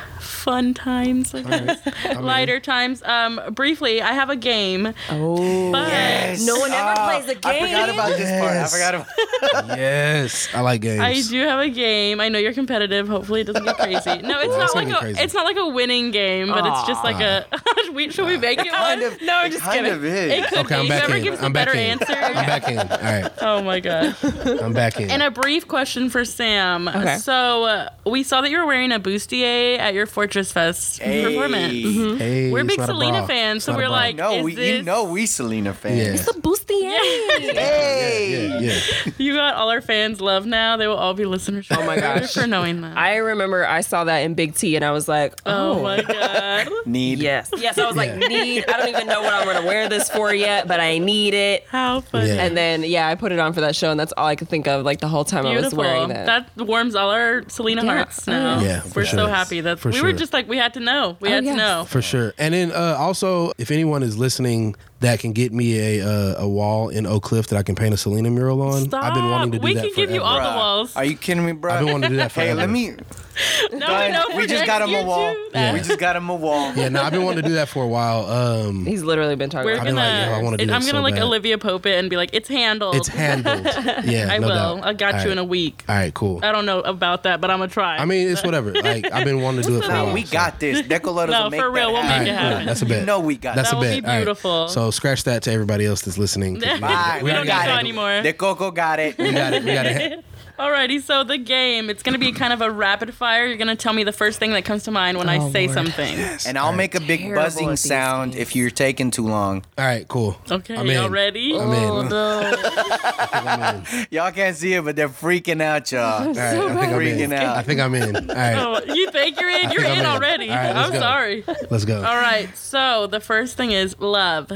B: fun times, I guess. lighter times. Um, briefly, I have a game.
F: Oh,
B: But
F: no one ever plays a
C: I forgot
F: game.
C: about this part. I
E: Yes.
C: forgot about.
E: yes, I like games.
B: I do have a game. I know you're competitive. Hopefully, it doesn't get crazy. No, it's
E: Well,
B: not like a.
E: crazy.
B: It's not like a winning game, but it's just like a. we, should we make it
C: Kind
B: one?
C: of.
B: no, I'm
C: it
B: just
C: kind
B: kidding.
C: of is.
B: It could
E: Okay, I'm back
B: Whoever
E: in.
B: gives
E: I'm back
B: better
E: in.
B: answer.
E: I'm back in. All right,
B: Oh my god.
E: I'm back in.
B: And a brief question for Sam.
F: Okay.
B: So uh, we saw that you were wearing a bustier at your Fortress Fest performance.
C: Hey. Mm-hmm.
E: hey,
B: We're big Selena fans,
E: It's
B: so we're like,
C: No,
B: is
C: we you
B: this-
C: know we Selena fans.
E: yeah,
C: fans.
F: Bustier.
C: Hey.
E: yeah, yeah.
B: you got all our fans love now. They will all be listeners.
F: Oh my gosh.
B: for knowing that.
F: I remember I saw that in Big T and I was like,
B: oh,
F: oh,
B: my god.
C: Need.
F: yes. Yes, I was like, need. I don't even know what I'm going to wear this for yet, but I need it.
B: How funny.
E: Yeah.
F: And then, yeah, I put it on for that show and that's all I could think of like the whole time I was
B: Beautiful.
F: wearing that.
B: warms all our Selena
F: Yeah.
B: hearts now.
E: Yeah, for
B: We're
E: sure.
B: so happy that
E: For
B: we were
E: sure.
B: Just like we had to know. We
F: Oh,
B: had
F: yes.
B: to know.
E: For sure. And then uh, also, if anyone is listening that can get me a uh, a wall in Oak Cliff that I can paint a Selena mural on,
B: Stop.
E: I've been wanting to do
B: we
E: that
B: can give you
E: forever.
B: all the walls.
C: Are you kidding me, bro?
E: I've been wanting to do that
C: Hey,
E: forever.
C: let me.
B: no,
C: Go
B: we, know
C: we just got him a wall.
E: Yeah.
C: We just got him a wall.
E: Yeah, no, I've been wanting to do that for a while. Um,
F: He's literally been talking
B: We're
F: about
E: been
B: gonna.
E: like, yo, I wanna do
B: it-
E: that
B: I'm gonna
E: so
B: like
E: bad.
B: Olivia Pope it and be like, it's handled.
E: it's handled. Yeah,
B: I
E: no
B: will.
E: doubt.
B: I got
E: All
B: you
E: right.
B: in a week.
E: All right, cool.
B: I don't know about that, but I'm gonna try.
E: I mean, it's whatever. Like I've been wanting to do it for a while.
C: we
E: so-
C: got this. De Colores
B: No,
C: will make
B: for real,
C: that
B: we'll make
C: happen.
B: it happen.
E: that's a
C: You
E: bet.
C: know we got
E: That's a
B: will
E: bet.
B: be
E: All right.
B: beautiful.
E: So scratch that to everybody else that's listening. 'cause
C: Bye.
B: we don't
C: We
B: need
C: got it.
B: anymore.
C: De Coco got it.
E: We got it. We got it.
B: Alrighty, so the game, it's gonna be kind of a rapid fire. You're gonna tell me the first thing that comes to mind when I
F: Oh,
B: say
F: Lord.
B: something.
C: And I'll make a big
F: Terrible at
C: buzzing
F: these
C: sound
F: games.
C: if you're taking too long.
E: All right, cool.
B: Okay,
E: I'm
B: y'all ready?
E: I'm in.
F: Oh, no.
E: I'm in.
C: Y'all can't see it, but they're freaking out, y'all.
E: All right, I think I'm in.
C: Freaking out.
E: I think I'm in. All right,
B: Oh, you think you're in? You're
E: I'm
B: in
E: in.
B: already.
E: All right, let's
B: I'm
E: go.
B: sorry.
E: let's go.
B: All right, so the first thing is love.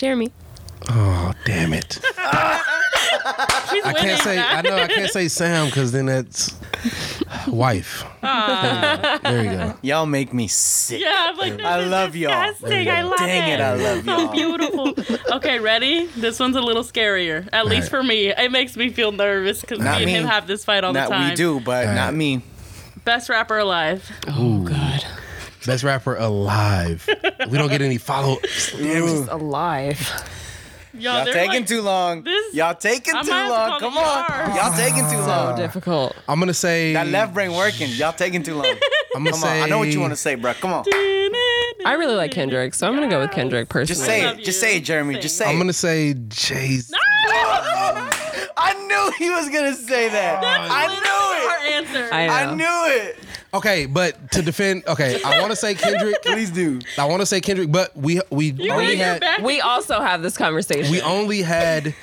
F: Jeremy.
E: Oh, damn it.
B: She's
E: I
B: winning.
E: can't say. I know I can't say Sam because then that's wife. There you go.
C: Y'all make me sick.
B: Yeah, I'm like, this
C: I
B: is
C: love y'all.
B: disgusting. I love
C: Dang it, I love
B: So
C: y'all.
B: beautiful. Okay, ready? This one's a little scarier, at least for me. It makes me feel nervous because me
C: Not
B: and
C: me.
B: him have this fight all
C: Not
B: the time.
C: we do, but
E: All
C: not me.
B: Best rapper alive.
F: Oh, God.
E: Best rapper alive. We don't get any follow.
C: Ooh.
F: Alive.
B: Y'all,
C: Y'all
B: they're
C: taking
B: like,
C: too long.
B: this-
C: Y'all taking
B: I
C: too
B: might have to
C: long.
B: call
C: Come
B: the
C: on.
B: ER.
C: Y'all taking too long.
F: So
C: long.
F: difficult.
E: I'm gonna say.
C: That left brain working. Y'all taking too long.
E: I'm gonna
C: Come
E: say.
C: on. I know what you want to say, bro. Come on.
F: I really like Kendrick, so I'm going to go with Kendrick personally.
C: Just say it. Just say it, Jeremy. Just say it.
E: I'm gonna say Jay. Z.
C: I knew he was gonna say that. I knew it.
B: Our answer.
F: I
C: I knew it.
E: Okay, but to defend, okay, I want to say Kendrick.
C: Please do.
E: I want to say Kendrick, but we we
B: you
E: only
B: really
E: had
B: back.
F: We also have this conversation.
E: we only had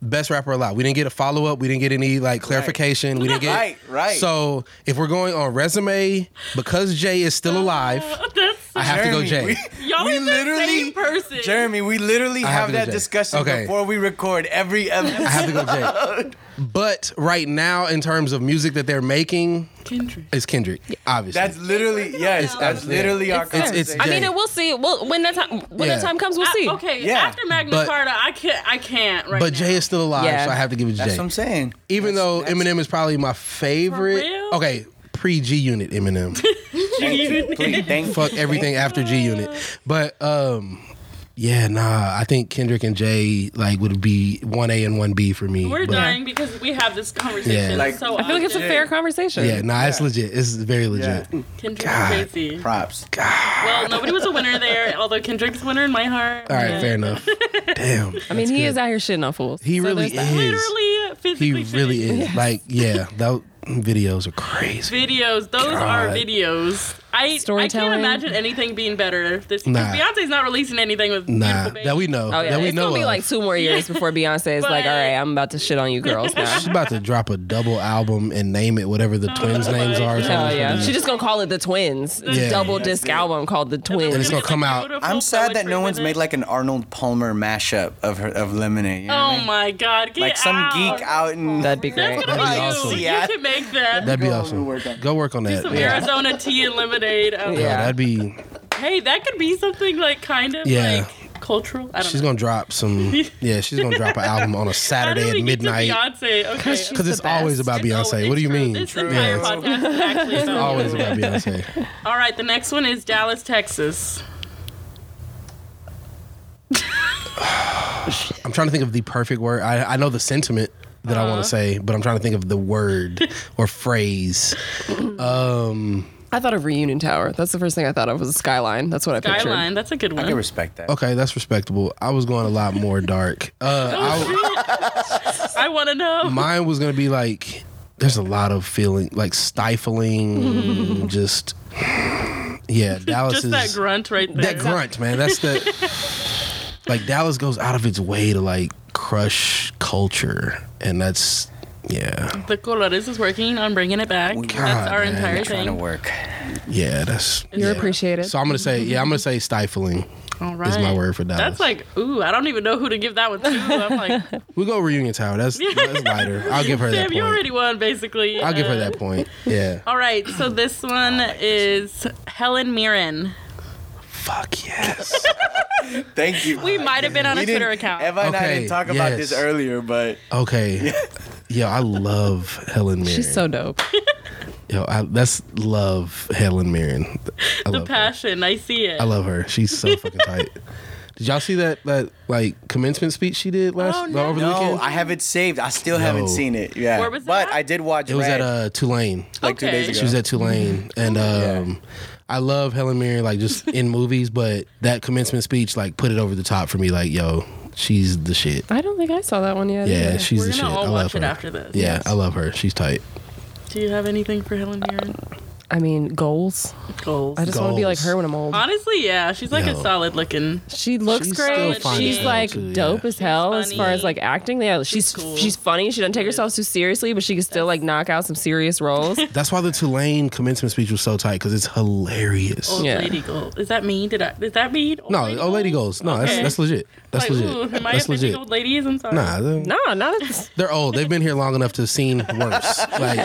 E: best rapper alive. We didn't get a follow up. We didn't get any like clarification. We didn't get
C: Right, right.
E: So if we're going on resume, because Jay is still uh, alive,
B: That's
E: I have to go Jay.
C: we-
B: y'all
C: we
B: are the
C: literally-
B: same person.
C: Jeremy, we literally
E: I have
C: have that
E: Jay.
C: discussion
E: Okay.
C: before we record every episode.
E: I have to go Jay. But right now, in terms of music that they're making,
B: Kendrick.
E: it's Kendrick. Obviously,
C: That's literally yes. That's literally our
E: It's- it's
C: conversation.
F: I mean, we'll see. Well, when that time when
E: Yeah.
F: that time comes, we'll
B: I-
F: see.
B: okay,
C: Yeah.
B: after Magna
E: But-
B: Carta, I can't. I can't right
E: but
B: now.
E: Jay is still alive,
F: Yeah.
E: so I have to give it to
C: That's
E: Jay.
C: what I'm saying.
E: Even though
C: that's-
E: Eminem is probably my favorite.
B: real?
E: Okay, pre G Unit Eminem.
C: Thank you. Please, thank
E: Fuck everything after G Unit. But um, yeah, nah. I think Kendrick and Jay like would be one A and one B for me.
B: We're
E: but,
B: dying because we have this conversation.
E: Yeah.
C: Like-
B: so
F: I feel like it's a fair conversation.
E: Yeah, nah, it's legit. It's very
C: Yeah.
E: legit.
B: Kendrick
E: God.
B: and Jay-Z.
C: Props.
B: Well, nobody was a winner there, although Kendrick's a winner in my heart.
E: All right,
B: Yeah.
E: fair enough. Damn.
F: I mean, he is out here shitting on fools.
E: He
F: So
E: really
F: there's that.
E: is.
B: Literally,
E: He really
B: shitting.
E: is. Like, yeah, that videos are crazy.
B: Videos, those are videos. I I can't
F: Storytelling.
B: imagine anything being better. This because
E: Nah.
B: Beyonce's not releasing anything with
E: Nah,
B: beautiful babies.
E: that we know.
F: Oh yeah,
E: that we
F: it's
E: know
F: gonna be
E: of.
F: like two more years before Beyonce is like, all right, I'm about to shit on you girls now.
E: She's about to drop a double album and name it whatever the oh, twins' names are. or
B: God.
F: Hell
E: something.
F: yeah, she's just gonna call it the Twins.
E: Yeah.
F: Double disc album called the Twins.
E: And
F: Twins.
E: it's gonna come out-
C: I'm sad that no one's made like an Arnold Palmer mashup of her of Lemonade. You know what I
B: Oh
C: mean?
B: my god! Get
C: Like some
B: out.
C: geek out in
F: That'd be great.
B: That's gonna
E: That'd
B: be
E: be
B: you.
E: awesome.
B: You
C: Yeah.
B: can make that.
E: That'd be
C: Go
E: awesome.
C: work on-
E: Go work on that.
B: Some
E: Yeah.
B: Arizona tea and lemonade.
E: Yeah,
F: Yeah.
E: that'd be.
B: Hey, that could be something like kind of
E: Yeah.
B: like cultural. I don't
E: She's
B: know.
E: gonna drop some. Yeah, she's gonna drop an album on a
B: How
E: Saturday
B: did we
E: at
B: get to
E: midnight.
B: Beyonce. Okay.
E: Because it's
F: the
E: always
F: best.
E: about
B: It's-
E: Beyonce. What do you
B: it's true.
E: mean?
B: This entire
E: Yeah,
B: podcast is actually
E: it's
B: about
E: always
B: Beyonce.
E: about Beyonce.
B: All right, the next one is Dallas, Texas.
E: I'm trying to think of the perfect word. I, I know the sentiment that I
B: Uh-huh.
E: want to say, but I'm trying to think of the word or phrase. Um.
F: I thought of Reunion Tower. That's the first thing I thought of was a skyline. That's what I pictured.
B: Skyline, that's a good one.
C: I can respect that.
E: Okay, that's respectable. I was going a lot more dark. Uh, I,
B: I want to know.
E: mine was gonna be like. There's a lot of feeling like stifling. just. Yeah, Dallas
B: Just
E: is
B: that grunt right there.
E: that grunt, man. That's the like Dallas goes out of its way to like crush culture, and that's yeah,
B: De Colores is working on bringing it back.
E: God,
B: that's our
E: man.
B: entire
C: Trying to
B: thing.
C: work.
E: yeah. That's
F: You're
E: yeah.
F: appreciated.
E: So I'm gonna say yeah. I'm gonna say stifling
B: All right.
E: is my word for Dallas.
B: That's like, ooh, I don't even know who to give that one to. I'm like,
E: we go reunion tower. That's that's lighter. I'll give her that
B: Sam,
E: point.
B: you already won, basically.
E: I'll give her
B: Uh,
E: that point. Yeah.
B: All right, so this one is Helen Mirren.
E: Fuck yes.
C: Thank you.
B: We might have been on a Twitter account.
C: Eva and I
E: Okay,
C: didn't talk about this earlier, but
E: Okay. Yo, I love Helen Mirren.
F: She's so dope.
E: Yo, I, that's love Helen Mirren. I
B: the
E: love her.
B: passion, I see it.
E: I love her. She's so fucking tight. Did y'all see that that like commencement speech she did last
B: Oh, no.
E: over the
C: no,
E: weekend?
C: I have it saved. I still
E: Yo.
C: haven't seen it. Yeah,
B: Where was
C: but
B: at?
C: I did watch.
E: it It
C: was
E: at uh, Tulane.
C: like two
B: Okay.
C: days ago.
E: She was at Tulane, and um, I love Helen Mirren like just in movies, but that commencement speech like put it over the top for me. Like, yo, she's the shit.
F: I don't think I saw that one yet.
E: Yeah,
F: either.
E: she's
B: We're
E: the shit.
B: all
E: I love
B: watch
E: her.
B: it after this.
E: Yeah,
B: Yes.
E: I love her. She's tight.
B: Do you have anything for Helen Mirren?
F: I mean, goals.
B: Goals.
F: I just want to be like
E: Goals.
F: her when I'm old.
B: Honestly, yeah, she's like a
E: Yo.
B: solid looking.
F: She looks
E: She's
F: great.
E: still funny
F: She's
B: though,
F: like
E: too, yeah.
F: dope as hell as far
B: funny.
F: as like acting. Yeah, she's
B: cool.
F: she's funny. She doesn't take herself too seriously, but she can still like knock out some serious roles.
E: That's why the Tulane commencement speech was so tight because it's hilarious.
B: Old
F: Yeah.
B: lady goal. Is that mean? Did I? Is that mean? Old
E: no, old lady goals. No, that's
B: Okay.
E: that's legit. That's
B: like,
E: legit.
B: Ooh, am I
E: that's
B: offending
E: legit.
B: old ladies? I'm sorry.
E: Nah, they're,
F: no, not at
E: they're old. They've been here long enough to have seen worse. like,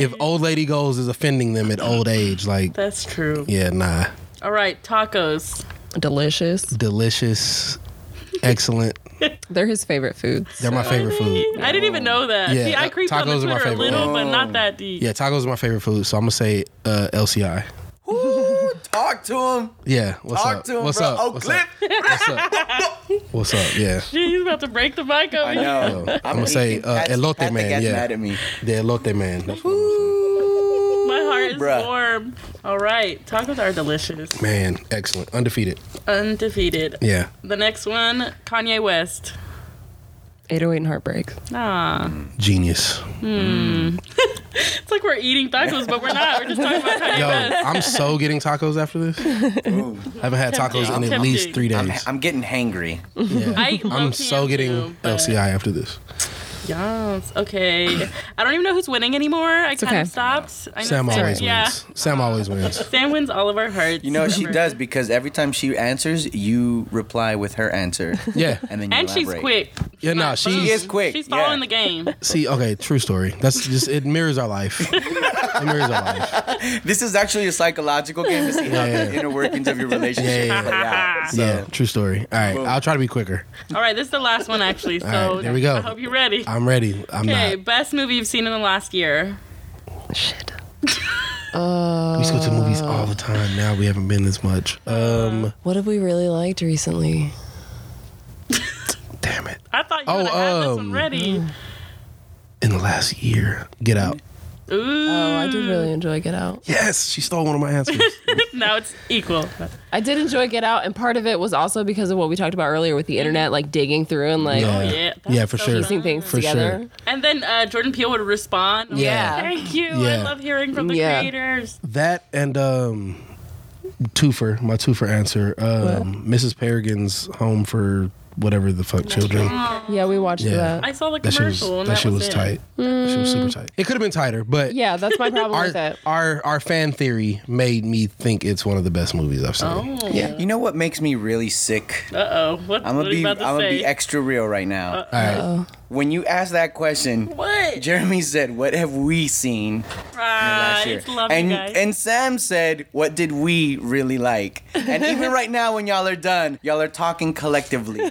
E: if old lady goals is offending them at old age, like,
B: That's true.
E: yeah, nah.
B: All right, tacos.
F: delicious.
E: Delicious, excellent.
F: They're his favorite foods.
E: They're my favorite food.
B: I didn't even know that.
E: Yeah,
B: See, I
E: uh,
B: creeped on the
E: tacos are my
B: Twitter a
E: favorite.
B: little, but not that deep.
E: Yeah, tacos are my favorite food, so I'm gonna say uh, LCI.
C: Ooh, talk to him.
E: Yeah, what's
C: Talk
E: up?
C: to him,
E: what's
C: bro.
E: up?
C: Oh,
E: what's
C: Cliff.
E: up? What's up? What's up? Yeah.
B: Gee, he's about to break the mic over
C: I
B: here.
C: know.
E: Yo, I'm gonna say uh,
C: Pat's-
E: elote
C: Pat
E: man. Yeah,
C: mad at me.
E: the elote man. That's what I'm
B: My heart is
C: Bruh.
B: warm. All right, tacos are delicious.
E: Man, excellent, undefeated.
B: Undefeated.
E: Yeah.
B: The next one, Kanye West.
F: 808 and heartbreak.
B: Ah,
E: Genius.
B: it's like we're eating tacos, but we're not. We're just talking about Kanye
E: Yo,
B: West.
E: I'm so getting tacos after this. I haven't had tacos in at
B: Tempting.
E: least three
C: I'm,
E: days.
C: I'm getting hangry.
E: Yeah.
B: I
E: I'm
B: low-key
E: so getting
B: too, but-
E: LCI after this.
B: Yes. Okay. I don't even know who's winning anymore. I kind
F: okay.
B: of stopped. I
E: Sam always
B: Yeah.
E: wins. Sam always wins.
B: Sam wins all of our hearts.
C: You know she
B: Remember.
C: does because every time she answers, you reply with her answer,
E: Yeah.
C: and then you
B: And she's quick.
E: Yeah, no,
B: Not-
E: she's
C: She is quick.
B: She's
C: yeah.
B: following the game.
E: see. Okay, true story. That's just it mirrors our life. It mirrors our life.
C: This is actually a psychological game to see how
E: Yeah,
C: the
E: yeah.
C: inner workings of your relationship
E: Yeah, yeah,
C: play out. So,
E: Yeah, true story. All right, I'll try to be quicker.
B: All right, this is the last one actually. So
E: All right, there we go.
B: I hope you're ready.
E: I'm ready. I'm ready.
B: Okay,
E: not.
B: best movie you've seen in the last year.
F: Shit.
E: We used to go to movies all the time. Now we haven't been this much. Um,
F: What have we really liked recently?
E: damn it.
B: I thought you
E: Oh,
B: would have had this one
E: um,
B: ready.
E: In the last year, Get Out.
B: Ooh.
F: Oh, I did really enjoy Get Out.
E: Yes, she stole one of my answers.
B: now it's equal.
F: I did enjoy Get Out, and part of it was also because of what we talked about earlier with the internet, like digging through and like
E: yeah,
B: yeah,
E: yeah, for
B: so
E: sure.
F: piecing things
E: For
F: together.
E: sure.
B: And then uh, Jordan Peele would respond. I'm like,
F: Yeah.
B: Thank you. I love hearing from the
F: Yeah.
B: creators.
E: That and um, twofer, my twofer answer. Um, Mrs. Peregrine's home for whatever the fuck children.
F: Yeah, we watched
E: Yeah.
F: that.
B: I saw the
E: That shit was
B: commercial. and
E: that shit
B: was,
E: was
B: it.
E: tight. That shit was super tight. It could have been tighter, but
F: Yeah, that's my problem
E: our,
F: with it.
E: our our fan theory made me think it's one of the best movies I've seen.
B: Oh.
F: Yeah.
C: You know what makes me really sick?
B: Uh oh. What,
C: I'm
B: what
C: gonna
B: are you
C: be I'm
B: about to
C: gonna
B: say?
C: be extra real right now.
E: All right.
C: when you asked that question,
B: what?
C: Jeremy said, "What have we seen
B: Ah,
C: last year?"
B: it's love
C: and
B: you guys.
C: and Sam said, "What did we really like?" And even right now, when y'all are done, y'all are talking collectively.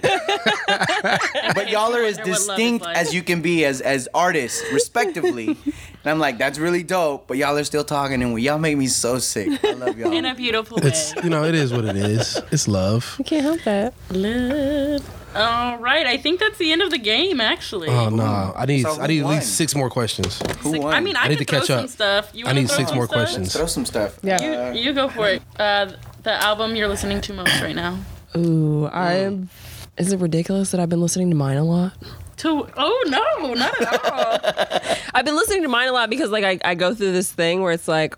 C: but y'all are as
B: wonder what love is
C: distinct
B: like.
C: as you can be as as artists, respectively. and I'm like, that's really dope. But y'all are still talking, and y'all make me so sick. I love y'all.
B: in a beautiful way.
E: It's you know it is what it is. It's love.
F: I can't help that.
B: Love. All right, I think that's the end of the game. Actually,
E: Oh no, I need
C: So
E: I need at least six more questions.
C: Who
B: Like,
C: won?
B: I mean, I,
E: I need to catch up.
B: stuff. You
E: I need six more
B: stuff?
E: questions.
C: throw some stuff.
F: Yeah.
B: You, you go for it. Uh, the album you're listening to most right now.
F: Ooh, I'm. Is it ridiculous that I've been listening to mine a lot?
B: To oh no, not at all.
F: I've been listening to mine a lot because like I, I go through this thing where it's like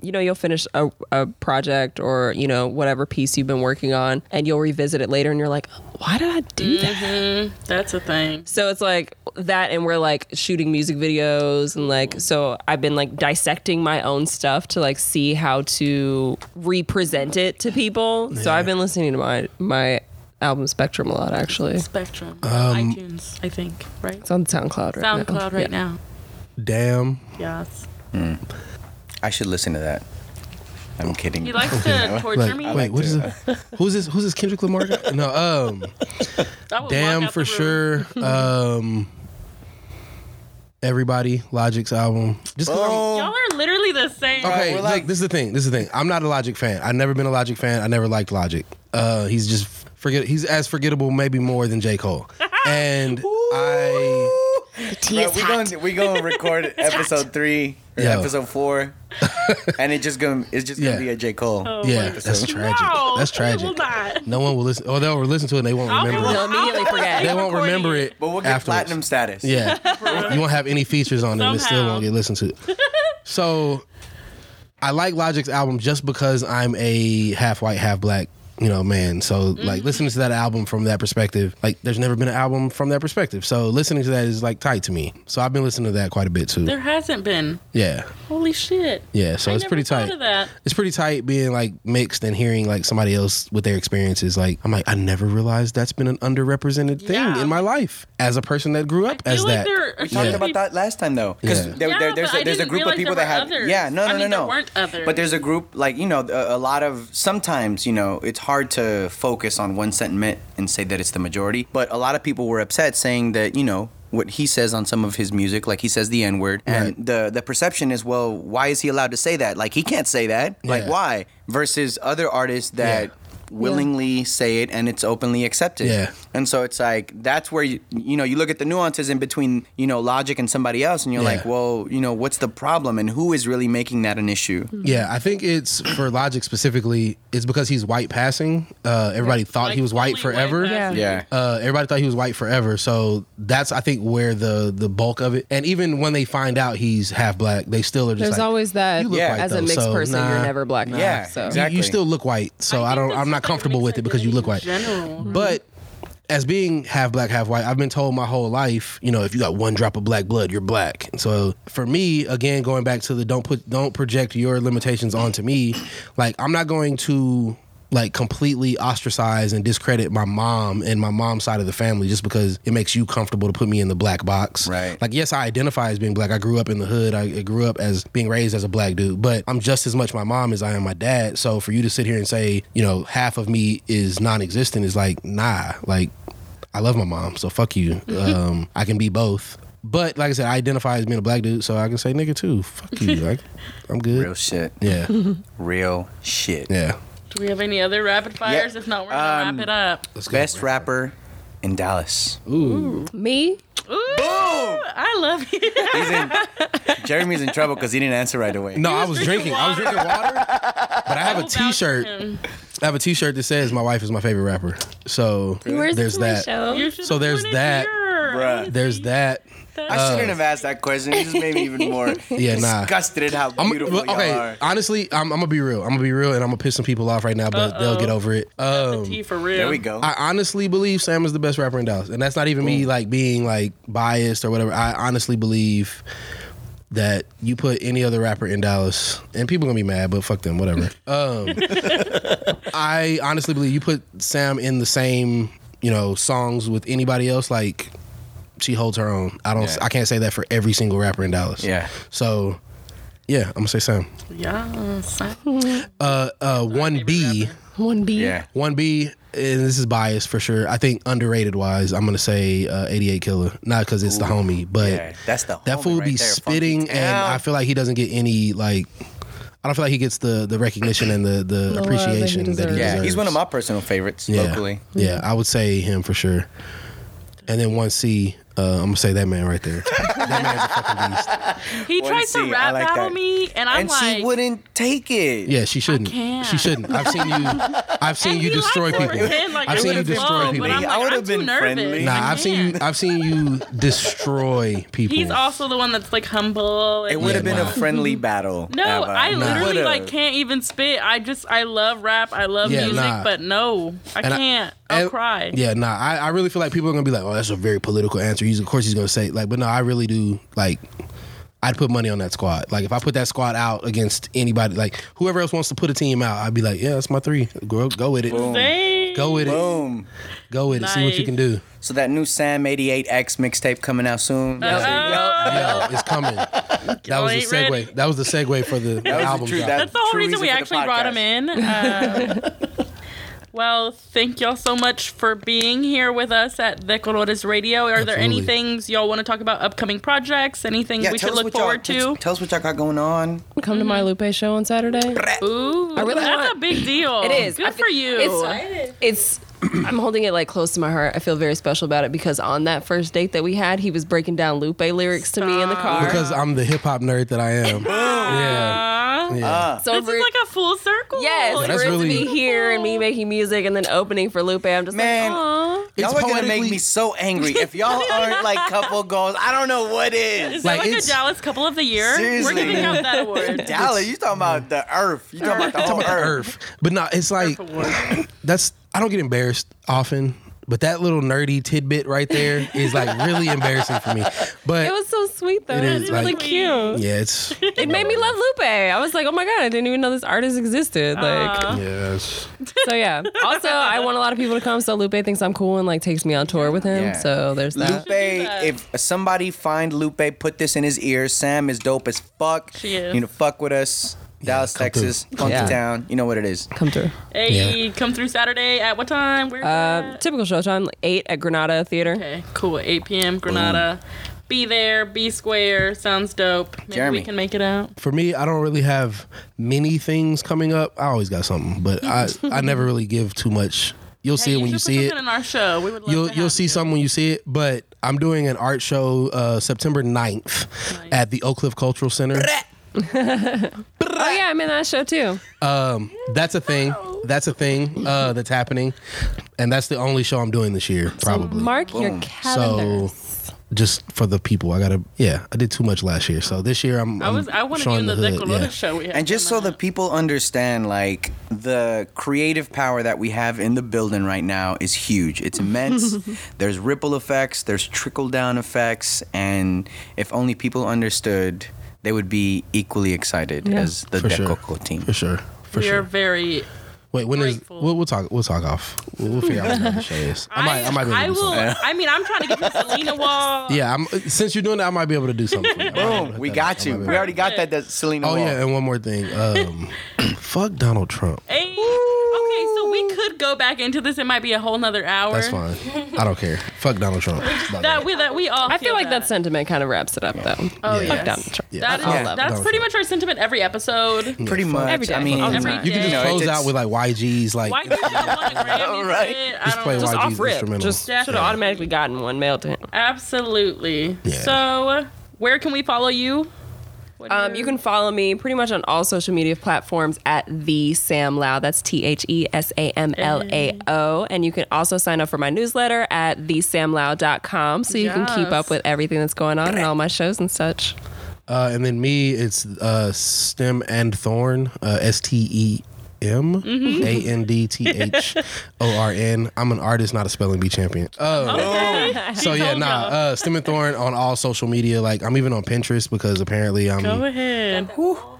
F: you know you'll finish a, a project or you know whatever piece you've been working on and you'll revisit it later and you're like why did i do that mm-hmm.
B: that's a thing.
F: so it's like that and we're like shooting music videos and like so i've been like dissecting my own stuff to like see how to represent it to people so i've been listening to my my album spectrum a lot actually
B: Spectrum,
E: Um,
B: iTunes, I think, right?
F: It's on soundcloud right now.
B: SoundCloud right
F: Yeah.
B: now.
E: Damn.
B: Yes.
C: I should listen to that. I'm kidding.
B: He likes to torture
E: Like,
B: me.
E: wait, what is it? Who's this? Who's this? Kendrick Lamar guy? No, um, damn for sure. Um, everybody, Logic's album. Just 'cause I'm-
B: Y'all are literally the same.
E: Okay,
C: we're like-
E: this is the thing. This is the thing. I'm not a Logic fan. I've never been a Logic fan. I never liked Logic. Uh, he's just forget. He's as forgettable, maybe more than J Cole. And I,
C: Bro, we going we going to record episode three or
E: Yo.
C: episode four, and it just gonna it's just gonna
E: Yeah.
C: be a J Cole.
E: Oh yeah, that's tragic.
B: No,
E: that's
B: it will
E: tragic.
B: not.
E: No one will listen. Oh, they'll listen to it. and They won't
B: I'll-
E: remember.
F: They'll
E: it.
F: immediately forget.
E: They won't
B: recording
E: remember
B: it.
E: it.
C: But we'll get
E: afterwards.
C: platinum status.
E: Yeah, you won't have any features on it. and It still
B: Somehow.
E: won't get listened to. So, I like Logic's album just because I'm a half white, half black, you know, man. So,
B: Mm-hmm.
E: like listening to that album from that perspective, like there's never been an album from that perspective. So, listening to that is like tight to me. So, I've been listening to that quite a bit too.
B: There hasn't been.
E: Yeah,
B: Holy shit.
E: yeah. So
B: I
E: it's
B: never
E: pretty tight.
B: Of that.
E: It's pretty tight being like mixed and hearing like somebody else with their experiences. Like I'm like I never realized that's been an underrepresented thing
B: Yeah.
E: in my life as a person that grew up
B: I
E: as
B: feel like
E: that.
C: We talked
E: Yeah.
C: about that last time though, because
E: Yeah.
C: there,
B: Yeah,
C: there, there's
B: but
C: a,
B: I
C: there's a group of people
B: there
C: that
B: were
C: have
B: others.
C: yeah no
B: I
C: no
B: mean,
C: no
B: there
C: no
B: weren't others.
C: but there's a group like you know a, a lot of sometimes you know it's hard to focus on one sentiment and say that it's the majority, but a lot of people were upset saying that you know what he says on some of his music, like he says the N word, and the the perception is well, why is he allowed to say that? Like he can't say that. Like
E: Yeah.
C: why? Versus other artists that.
E: Yeah.
C: Willingly say it and it's openly accepted.
E: Yeah.
C: And so it's like that's where you you know you look at the nuances in between you know logic and somebody else and you're
E: Yeah.
C: like, well, you know, what's the problem and who is really making that an issue?
E: Yeah, I think it's for Logic specifically. It's because he's white passing. Uh, everybody thought he was white forever.
B: passing.
C: Yeah.
E: Uh, everybody thought he was white forever. So that's I think where the the bulk of it. And even when they find out he's half black, they still are just
F: There's
E: like,
F: always that.
E: "You look
C: Yeah.
E: white,
F: as a mixed
E: so,
F: person, you're never black. enough,
C: Yeah,
F: so.
E: You-
C: exactly.
E: You, still look white, so I,
B: think
E: don't.
B: that's
E: I'm not
B: like,
E: comfortable with it because you look white.
B: mixed identity in general.
E: But as being half black, half white, I've been told my whole life, you know, if you got one drop of black blood, you're black. And So for me, again, going back to the don't put don't project your limitations onto me, like I'm not going to like completely ostracize and discredit my mom and my mom's side of the family just because it makes you comfortable to put me in the black box.
C: Right.
E: Like yes, I identify as being black. I grew up in the hood. I grew up as being raised as a black dude, but I'm just as much my mom as I am my dad. So for you to sit here and say, you know, half of me is non-existent is like, nah. Like I love my mom, so fuck you. Um, I can be both. But like I said, I identify as being a black dude, so I can say nigga too. Fuck you. Like I'm good.
C: Real shit.
E: Yeah.
C: Real shit.
E: Yeah.
B: Do we have any other rapid fires? If not, we're gonna
C: Um,
B: wrap it up.
E: Let's go.
C: Best rapper in Dallas. Ooh.
F: Me?
B: Ooh, I love you.
C: He's in, Jeremy's in trouble because he didn't answer right away.
E: No, I was drinking. I was drinking water, but I have a
B: Will vouch for
E: T-shirt. I have a T-shirt that says "My wife is my favorite rapper." So
F: Where's
E: there's
F: this
E: that.
F: show?
E: So there's that.
B: here.
E: There's that.
C: I shouldn't have asked that question. It just made me even more
E: Yeah, nah.
C: disgusted at how
E: I'm,
C: beautiful
E: well, okay,
C: y'all are.
E: honestly, I'm, I'm gonna be real. I'm gonna be real, and I'm gonna piss some people off right now, but they'll get over it. Um,
B: Tea for real.
C: There we go.
E: I honestly believe Sam is the best rapper in Dallas, and that's not even me like being like biased or whatever. I honestly believe that you put any other rapper in Dallas, and people gonna be mad, but fuck them, whatever. Um, I honestly believe you put Sam in the same you know songs with anybody else, like she holds her own. I don't.
C: Yeah.
E: I can't say that for every single rapper in Dallas.
C: yeah.
E: So. Yeah, I'm gonna say Sam.
B: Yes.
E: Uh, uh, one B,
F: One B.
C: Yeah.
E: One B, and this is biased for sure. I think underrated wise, I'm gonna say uh, 88 Killer, not because it's the homie, but
C: Yeah. That's the
E: that fool
C: right
E: be
C: there,
E: spitting, and
C: Town.
E: I feel like he doesn't get any like. I don't feel like he gets the the recognition and the the
F: love that he
E: appreciation that he
F: deserves.
E: deserves.
C: Yeah, he's one of my personal favorites
E: yeah.
C: locally.
E: Yeah, I would say him for sure. And then one C, uh, I'm gonna say that man right there. that man's a fucking beast.
B: He
C: One
B: tried
C: C,
B: to
C: I
B: rap
C: like
B: battle
C: that.
B: me, and I'm
C: and
B: like,
C: she wouldn't take it.
E: Yeah, she shouldn't.
B: can't.
E: She shouldn't. I've seen you. I've seen
B: And
E: you
B: he
E: destroy
B: to
E: people.
B: pretend like
E: I've
B: it
E: seen you
B: would've
E: destroy
B: flowed,
E: people.
B: But I'm
C: I would've
B: I'm too
C: been
B: nervous.
C: friendly.
E: Nah,
B: I
E: I've seen you.
B: can't.
E: I've seen you destroy people.
B: He's also the one that's like humble. And
C: It would have
E: Yeah,
C: been
E: nah.
C: a friendly battle.
B: no,
C: Ava.
B: I
E: Nah.
B: literally
C: Would've.
B: like can't even spit. I just I love rap. I love
E: Yeah,
B: music,
E: nah.
B: but no, I
E: And I-
B: can't. I, will
E: and-
B: cry.
E: Yeah, nah. I, I really feel like people are gonna be like, "Oh, that's a very political answer." He's of course he's gonna say like, but no, I really do like. I'd put money on that squad. Like if I put that squad out against anybody, like whoever else wants to put a team out, I'd be like, "Yeah, that's my three. Go, go with it.
B: Dang.
E: Go with it.
C: Boom.
E: Go with it. See what you can do."
C: So that new Sam 88X mixtape coming out soon.
B: Uh-oh.
E: Yeah, it's coming. That was the
B: ain't
E: segue.
B: ready.
E: That was the segue for the, the
C: was the
E: album.
C: truth. That-
B: That's the whole
C: True
B: reason we
C: reason for the
B: actually brought him in. Uh, well, thank y'all so much for being here with us at De Colores Radio. Are there any things y'all want to talk about? Upcoming projects? Anything
C: Yeah,
B: we should look forward to?
C: Tell us what y'all got going on.
F: Come to mm-hmm. my Lupe show on Saturday.
B: Ooh,
F: I really
B: that's
F: want-
B: a big deal.
F: It is.
B: Good
F: I
B: for you.
F: It's it's. I'm holding it like close to my heart. I feel very special about it because on that first date that we had, he was breaking down Lupe lyrics to me in the car.
E: because I'm the hip hop nerd that I am. yeah,
B: Aw.
E: yeah.
F: so
B: this is like a full circle.
F: yes,
E: that's
F: for it to be here and me making music and then opening for Lupe, I'm just
C: Man.
F: like, Aw.
C: Y'all are gonna make me so angry. If y'all aren't like couple goals, I don't know what
B: Is
C: is.
B: that
E: Like,
B: like, a
E: it's-
B: Dallas couple of the year?
C: Seriously.
B: We're giving out that award.
C: Dallas, you talking about the earth. You talking about the whole
E: Talking about the
C: earth.
E: earth. But no, it's like that's I don't get embarrassed often, but that little nerdy tidbit right there is like really embarrassing for me. But
F: It was so sweet though.
E: It
F: It
E: is,
F: was really
E: like-
F: cute.
E: yeah, it's
F: It made me love Lupe. I was like, oh my god, I didn't even know this artist existed. Like,
B: Aw.
E: yeah, it's,
F: so yeah. Also, I want a lot of people to come. So Lupe thinks I'm cool and like takes me on tour with him.
C: Yeah.
F: So there's that.
C: Lupe, if somebody find Lupe, put this in his ear. Sam is dope as fuck.
B: She is.
C: You know, fuck with us. Dallas,
E: come
C: Texas, funky
F: Yeah.
C: town. You know what it is.
F: Come through.
B: Hey, come through Saturday at what time? Where?
F: Uh, typical showtime, like eight at Granada Theater.
B: okay, cool. 8 p.m. Granada. Be there. Be square. Sounds dope. Maybe
C: Jeremy.
B: we can make it out.
E: for me, I don't really have many things coming up. I always got something, but I I never really give too much. You'll see
B: Hey,
E: it when you
B: should put
E: see it.
B: something in our show. We would love
E: You'll
B: to
E: you'll
B: have
E: see
B: you.
E: something when you see it, but I'm doing an art show uh, September 9th at the Oak Cliff Cultural Center.
F: Oh yeah, I'm in that show too.
E: Um, that's a thing. That's a thing uh, that's happening, and that's the only show I'm doing this year, probably.
F: Mark your
C: Boom.
F: calendars.
E: So, just for the people, I gotta. Yeah, I did too much last year, so this year I'm.
B: I was. I wanted you
E: showing
B: in the,
E: hood, yeah.
B: show we had.
C: And just so
B: coming
C: the people understand, like the creative power that we have in the building right now is huge. It's immense. there's ripple effects, there's trickle down effects, and if only people understood, they would be equally excited
F: Yeah.
C: as the
E: For sure.
C: Decoco team.
E: for sure. For sure.
B: we are very.
E: Wait, when is?
B: grateful.
E: We'll, we'll talk. We'll talk off. We'll, we'll figure out when the show is. I might. I, might be able to do
B: will.
E: something.
B: I mean, I'm trying to get to Selena Wall.
E: Yeah, I'm, since you're doing that, I might be able to do something. For you. I might be able to
C: Boom, we got
E: up.
C: You. We already got that, that Selena Wall.
E: Oh
C: Wall.
E: yeah, and one more thing. Um, fuck Donald Trump.
B: Hey. Okay, so we could go go back into this, it might be a whole nother hour.
E: That's fine. I don't care. Fuck Donald Trump. About
B: That we that we all.
F: I feel like that sentiment kind of wraps it up, though.
B: Oh, oh
E: Yeah.
B: yeah.
F: Donald Trump.
E: Yeah,
B: That is,
E: I- I
C: Yeah.
E: love
B: that's
E: Donald
B: pretty
E: Trump.
B: much our sentiment every episode.
C: Pretty much.
F: Every day.
C: I mean,
B: Every
E: You can
B: day.
E: just
C: know,
E: close out with like YG's like
B: Why you don't want a Grammy?
C: Right.
B: for it? I
E: Just play.
F: Just
E: YG's
F: off rip. Just should have automatically gotten one mailed to him.
B: Absolutely. So, where can we follow you? What
F: Um, you can follow me pretty much on all social media platforms at the Sam Lao. That's T H E S A M L A O. And you can also sign up for my newsletter at thesamlao.com so you can keep up with everything that's going on and all my shows and such.
E: Uh, and then me, it's uh, Stem and Thorn, uh, S T E M
B: Mm-hmm.
E: A N D T H O R N. I'm an artist, not a spelling bee champion. Uh, so yeah,
B: told
E: nah.
B: y'all.
E: Uh, Stem and Thorn on all social media. Like I'm even on Pinterest because apparently I'm
B: Go ahead.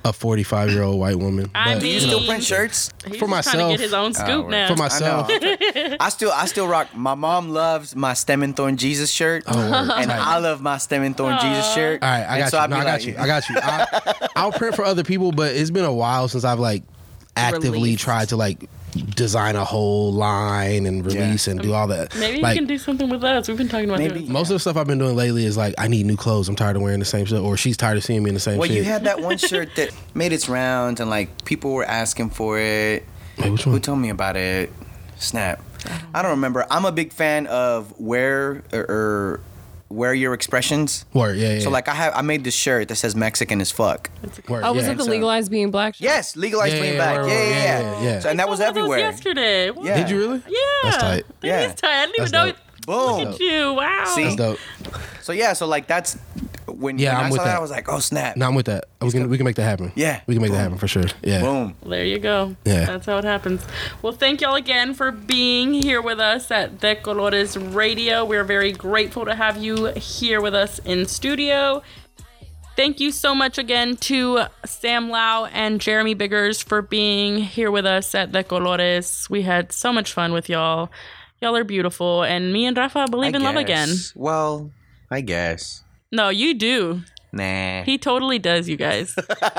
E: a 45 year old white woman.
B: I
E: But,
B: mean,
C: you still print shirts?
B: He's
E: For
B: just trying
E: myself.
B: to get his own scoop
C: right.
B: now.
E: for
C: I know.
E: myself,
C: I still, I still rock. My mom loves my Stem and Thorn Jesus shirt,
E: Oh, word.
C: and I love my Stem and Thorn Jesus shirt.
E: All right, I
C: And
E: got
C: so
E: you.
C: I'd
E: No,
C: be
E: I got
C: like-
E: you. I got you. I, I'll print for other people, but it's been a while since I've like actively
F: Released.
E: tried to like design a whole line and release and do all that.
B: Maybe
E: like,
B: you can do something with us. We've been talking about
C: Maybe.
B: doing
E: most of the stuff I've been doing lately is like I need new clothes. I'm tired of wearing the same stuff, or she's tired of seeing me in the same shirt.
C: Well,
E: shit.
C: you had that one shirt that made its rounds, and like people were asking for it.
E: Wait, which
C: Who told me about it? Snap. I don't remember. I'm a big fan of wear or, or wear your expressions.
E: Word, yeah, yeah.
C: So like I have, I made this shirt that says Mexican as fuck.
E: Word,
F: Oh, was
E: yeah.
F: it the
C: so-
F: legalized being black? shit?
C: Yes, legalized
E: Yeah,
C: bring
E: yeah,
C: back.
E: right,
C: Yeah,
E: right,
C: yeah,
E: yeah,
C: yeah.
E: yeah, yeah.
C: So, and that was
B: one of
C: everywhere.
B: yesterday. What?
C: Yeah.
E: Did you really?
B: Yeah.
E: That's tight.
B: That
C: Yeah.
B: is tight. I didn't
E: That's
B: even know.
E: dope.
C: Boom.
B: Look at you. Wow.
C: See?
E: That's dope.
C: So yeah, so like that's when,
E: Yeah,
C: when
E: I'm
C: I
E: with
C: saw that,
E: that.
C: I was like, oh snap.
E: No, I'm with that. We can we can make that happen.
C: Yeah.
E: we can make that happen for sure. Yeah.
C: Boom.
B: There you go.
E: Yeah.
B: That's how it happens. Well, thank y'all again for being here with us at De Colores Radio. We're very grateful to have you here with us in studio. Thank you so much again to Sam Lao and Jeremy Biggers for being here with us at De Colores. We had so much fun with y'all. Y'all are beautiful, and me and Rafa believe in love again.
C: Well, I guess.
B: No, you do.
C: Nah.
B: He totally does, you guys.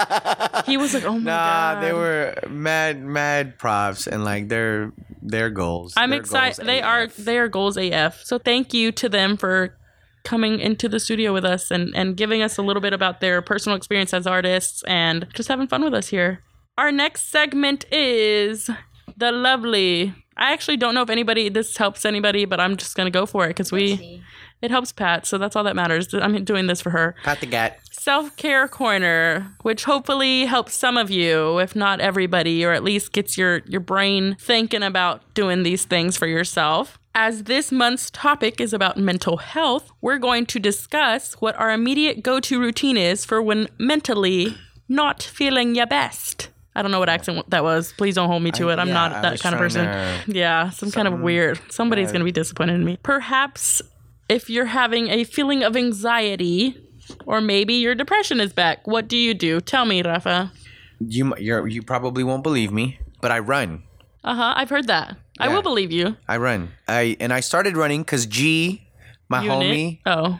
B: he was like, "Oh my
C: Nah,
B: god."
C: they were mad, mad props, and like their their goals.
B: I'm excited.
C: goals
B: They are
C: AF.
B: they are goals AF. So thank you to them for coming into the studio with us and and giving us a little bit about their personal experience as artists and just having fun with us here. Our next segment is the lovely. I actually don't know if anybody this helps anybody, but I'm just gonna go for it because we it helps Pat, so that's all that matters. I'm doing this for her.
C: Pat the Gat.
B: Self Care Corner, which hopefully helps some of you, if not everybody, or at least gets your, your brain thinking about doing these things for yourself. As this month's topic is about mental health, we're going to discuss what our immediate go to routine is for when mentally not feeling your best. I don't know what accent that was. Please don't hold me to it. I'm
C: yeah,
B: not that kind of person. Yeah, some kind of weird. Somebody's going to be disappointed in me. Perhaps if you're having a feeling of anxiety, or maybe your depression is back, what do you do? Tell me, Rafa.
C: You you're, you probably won't believe me, but I run.
B: Uh huh. I've heard that. I will believe you.
C: I run. I and I started running because G, my
B: Unit.
C: homie
B: Oh,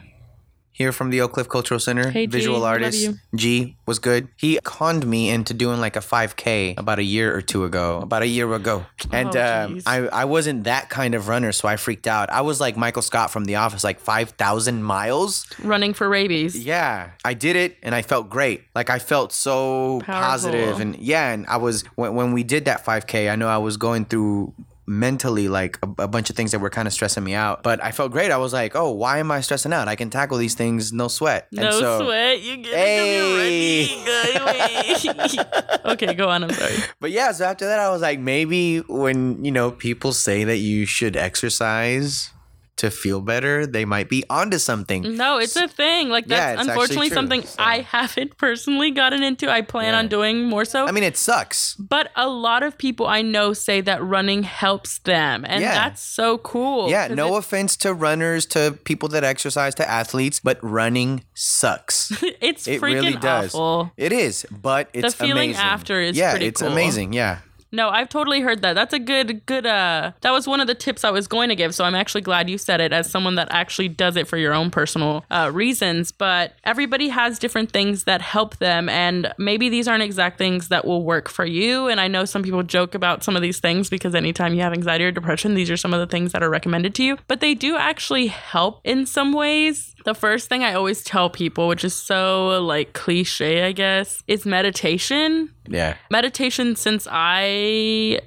C: here from the Oak Cliff Cultural Center,
B: Hey, G,
C: visual
B: love
C: artist. G was good. He conned me into doing like a 5K about a year or two ago. About a year ago, and
B: Oh,
C: um,
B: jeez.
C: I I wasn't that kind of runner, so I freaked out. I was like Michael Scott from The Office, like five thousand miles.
B: running for rabies.
C: Yeah, I did it and I felt great. Like I felt so
B: Powerful.
C: positive and yeah, and I was when, when we did that 5K, I know I was going through mentally like a, a bunch of things that were kind of stressing me out, but I felt great. I was like, "Oh, why am I stressing out? I can tackle these things no sweat."
B: No
C: and so,
B: sweat. You get
C: Hey.
B: it. Okay, go on. I'm sorry.
C: But yeah, so after that I was like, maybe when, you know, people say that you should exercise to feel better, they might be onto something.
B: No, it's a thing. Like that's
C: actually
B: unfortunately
C: true,
B: something
C: so.
B: I haven't personally gotten into. I plan
C: Yeah.
B: on doing more so.
C: I mean, it sucks.
B: but a lot of people I know say that running helps them, and
C: Yeah.
B: that's so cool.
C: Yeah, no
B: it-
C: offense to runners, to people that exercise, to athletes, but running sucks.
B: it's
C: It
B: freaking
C: really does.
B: awful.
C: It is, but it's
B: feeling
C: amazing.
B: after is
C: yeah, it's
B: cool.
C: amazing. Yeah,
B: No, I've totally heard that. That's a good, good, uh, that was one of the tips I was going to give. So I'm actually glad you said it as someone that actually does it for your own personal uh, reasons. But everybody has different things that help them. And maybe these aren't exact things that will work for you. And I know some people joke about some of these things because anytime you have anxiety or depression, these are some of the things that are recommended to you. But they do actually help in some ways. The first thing I always tell people, which is so like cliche, I guess, is meditation
C: Yeah.
B: meditation since I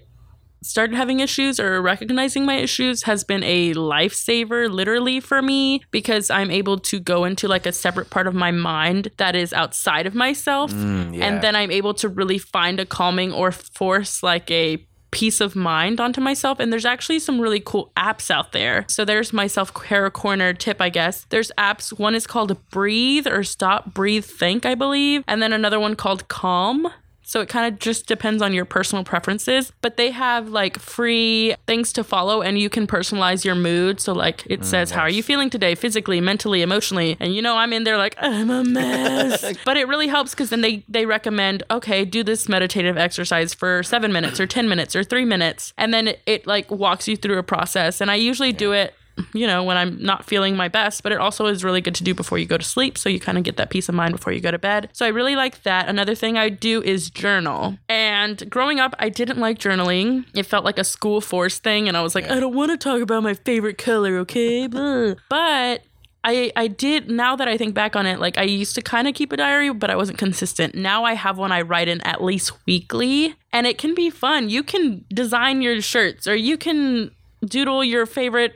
B: started having issues or recognizing my issues has been a lifesaver literally for me because I'm able to go into like a separate part of my mind that is outside of myself mm,
C: yeah.
B: and then I'm able to really find a calming or force like a peace of mind onto myself. And there's actually some really cool apps out there. So there's my self-care corner tip i guess. There's apps one is called breathe or stop breathe think i believe. And then another one called calm so it kind of just depends on your personal preferences, but they have like free things to follow and you can personalize your mood. So like it mm, says, how are you feeling today? Physically, mentally, emotionally. And you know, I'm in there like, I'm a mess. but it really helps because then they, they recommend, okay, do this meditative exercise for seven minutes or 10 minutes or three minutes. And then it, it like walks you through a process. And I usually do it you know, when I'm not feeling my best, but it also is really good to do before you go to sleep. So you kind of get that peace of mind before you go to bed. So I really like that. Another thing I do is journal. And growing up, I didn't like journaling. It felt like a school force thing. And I was like, I don't want to talk about my favorite color, okay? But I, I did now that I think back on it, like I used to kind of keep a diary, but I wasn't consistent. Now I have one I write in at least weekly, and it can be fun. You can design your shirts or you can doodle your favorite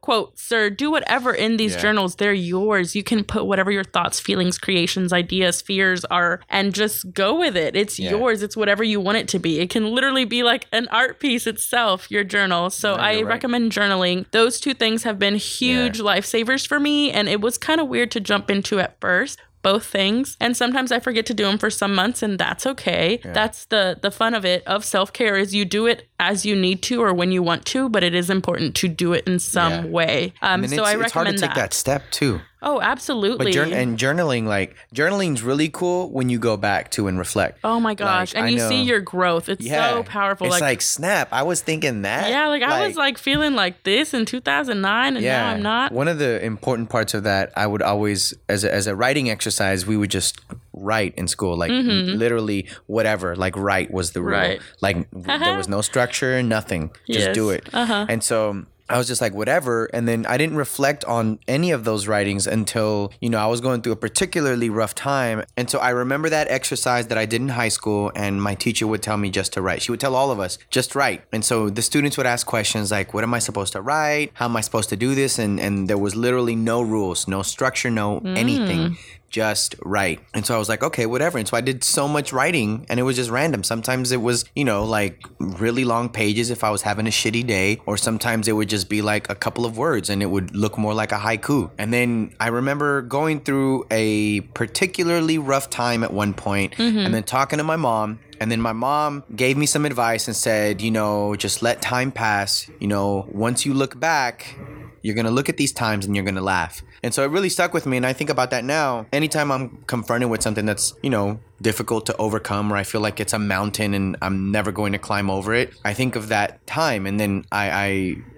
B: quotes or do whatever in these
C: Yeah.
B: journals. They're yours. You can put whatever your thoughts, feelings, creations, ideas, fears are and just go with it. It's
C: Yeah.
B: yours. It's whatever you want it to be. It can literally be like an art piece itself, your journal. So
C: No,
B: I
C: right.
B: recommend journaling. Those two things have been huge lifesavers for me and it was kind of weird to jump into at first both things and sometimes i forget to do them for some months and that's okay that's the the fun of it of self-care is you do it as you need to or when you want to but it is important to do it in some
C: Yeah.
B: way um
C: And
B: so
C: it's,
B: i
C: it's hard to
B: recommend
C: take that. step too.
B: Oh absolutely
C: But jour- and journaling, like journaling's really cool when you go back to and reflect.
B: oh my gosh
C: Like,
B: and
C: I
B: you
C: know-
B: see your growth it's so powerful
C: It's
B: like,
C: like, snap. I was thinking that.
B: yeah like, i was like feeling like this in 2009 and now i'm not
C: One of the important parts of that, I would always, as a, as a writing exercise, we would just write in school, like literally whatever, like write was the rule.
B: Mm-hmm. Right.
C: Like there was no structure, nothing. Just
B: Yes.
C: do it.
B: Uh-huh.
C: And so. I was just like, whatever. And then I didn't reflect on any of those writings until, you know, I was going through a particularly rough time. And so I remember that exercise that I did in high school, and my teacher would tell me just to write. She would tell all of us, just write. And so the students would ask questions like, what am I supposed to write? How am I supposed to do this? And, and there was literally no rules, no structure, no mm. anything just write. And so I was like, okay, whatever. And so I did so much writing and it was just random. Sometimes it was, you know, like really long pages if I was having a shitty day, or sometimes it would just be like a couple of words and it would look more like a haiku. And then I remember going through a particularly rough time at one point mm-hmm. and then talking to my mom. And then my mom gave me some advice and said, you know, just let time pass. You know, once you look back, you're gonna look at these times and you're gonna laugh. And so it really stuck with me. And I think about that now. Anytime I'm confronted with something that's, you know, difficult to overcome or I feel like it's a mountain and I'm never going to climb over it, I think of that time and then I, I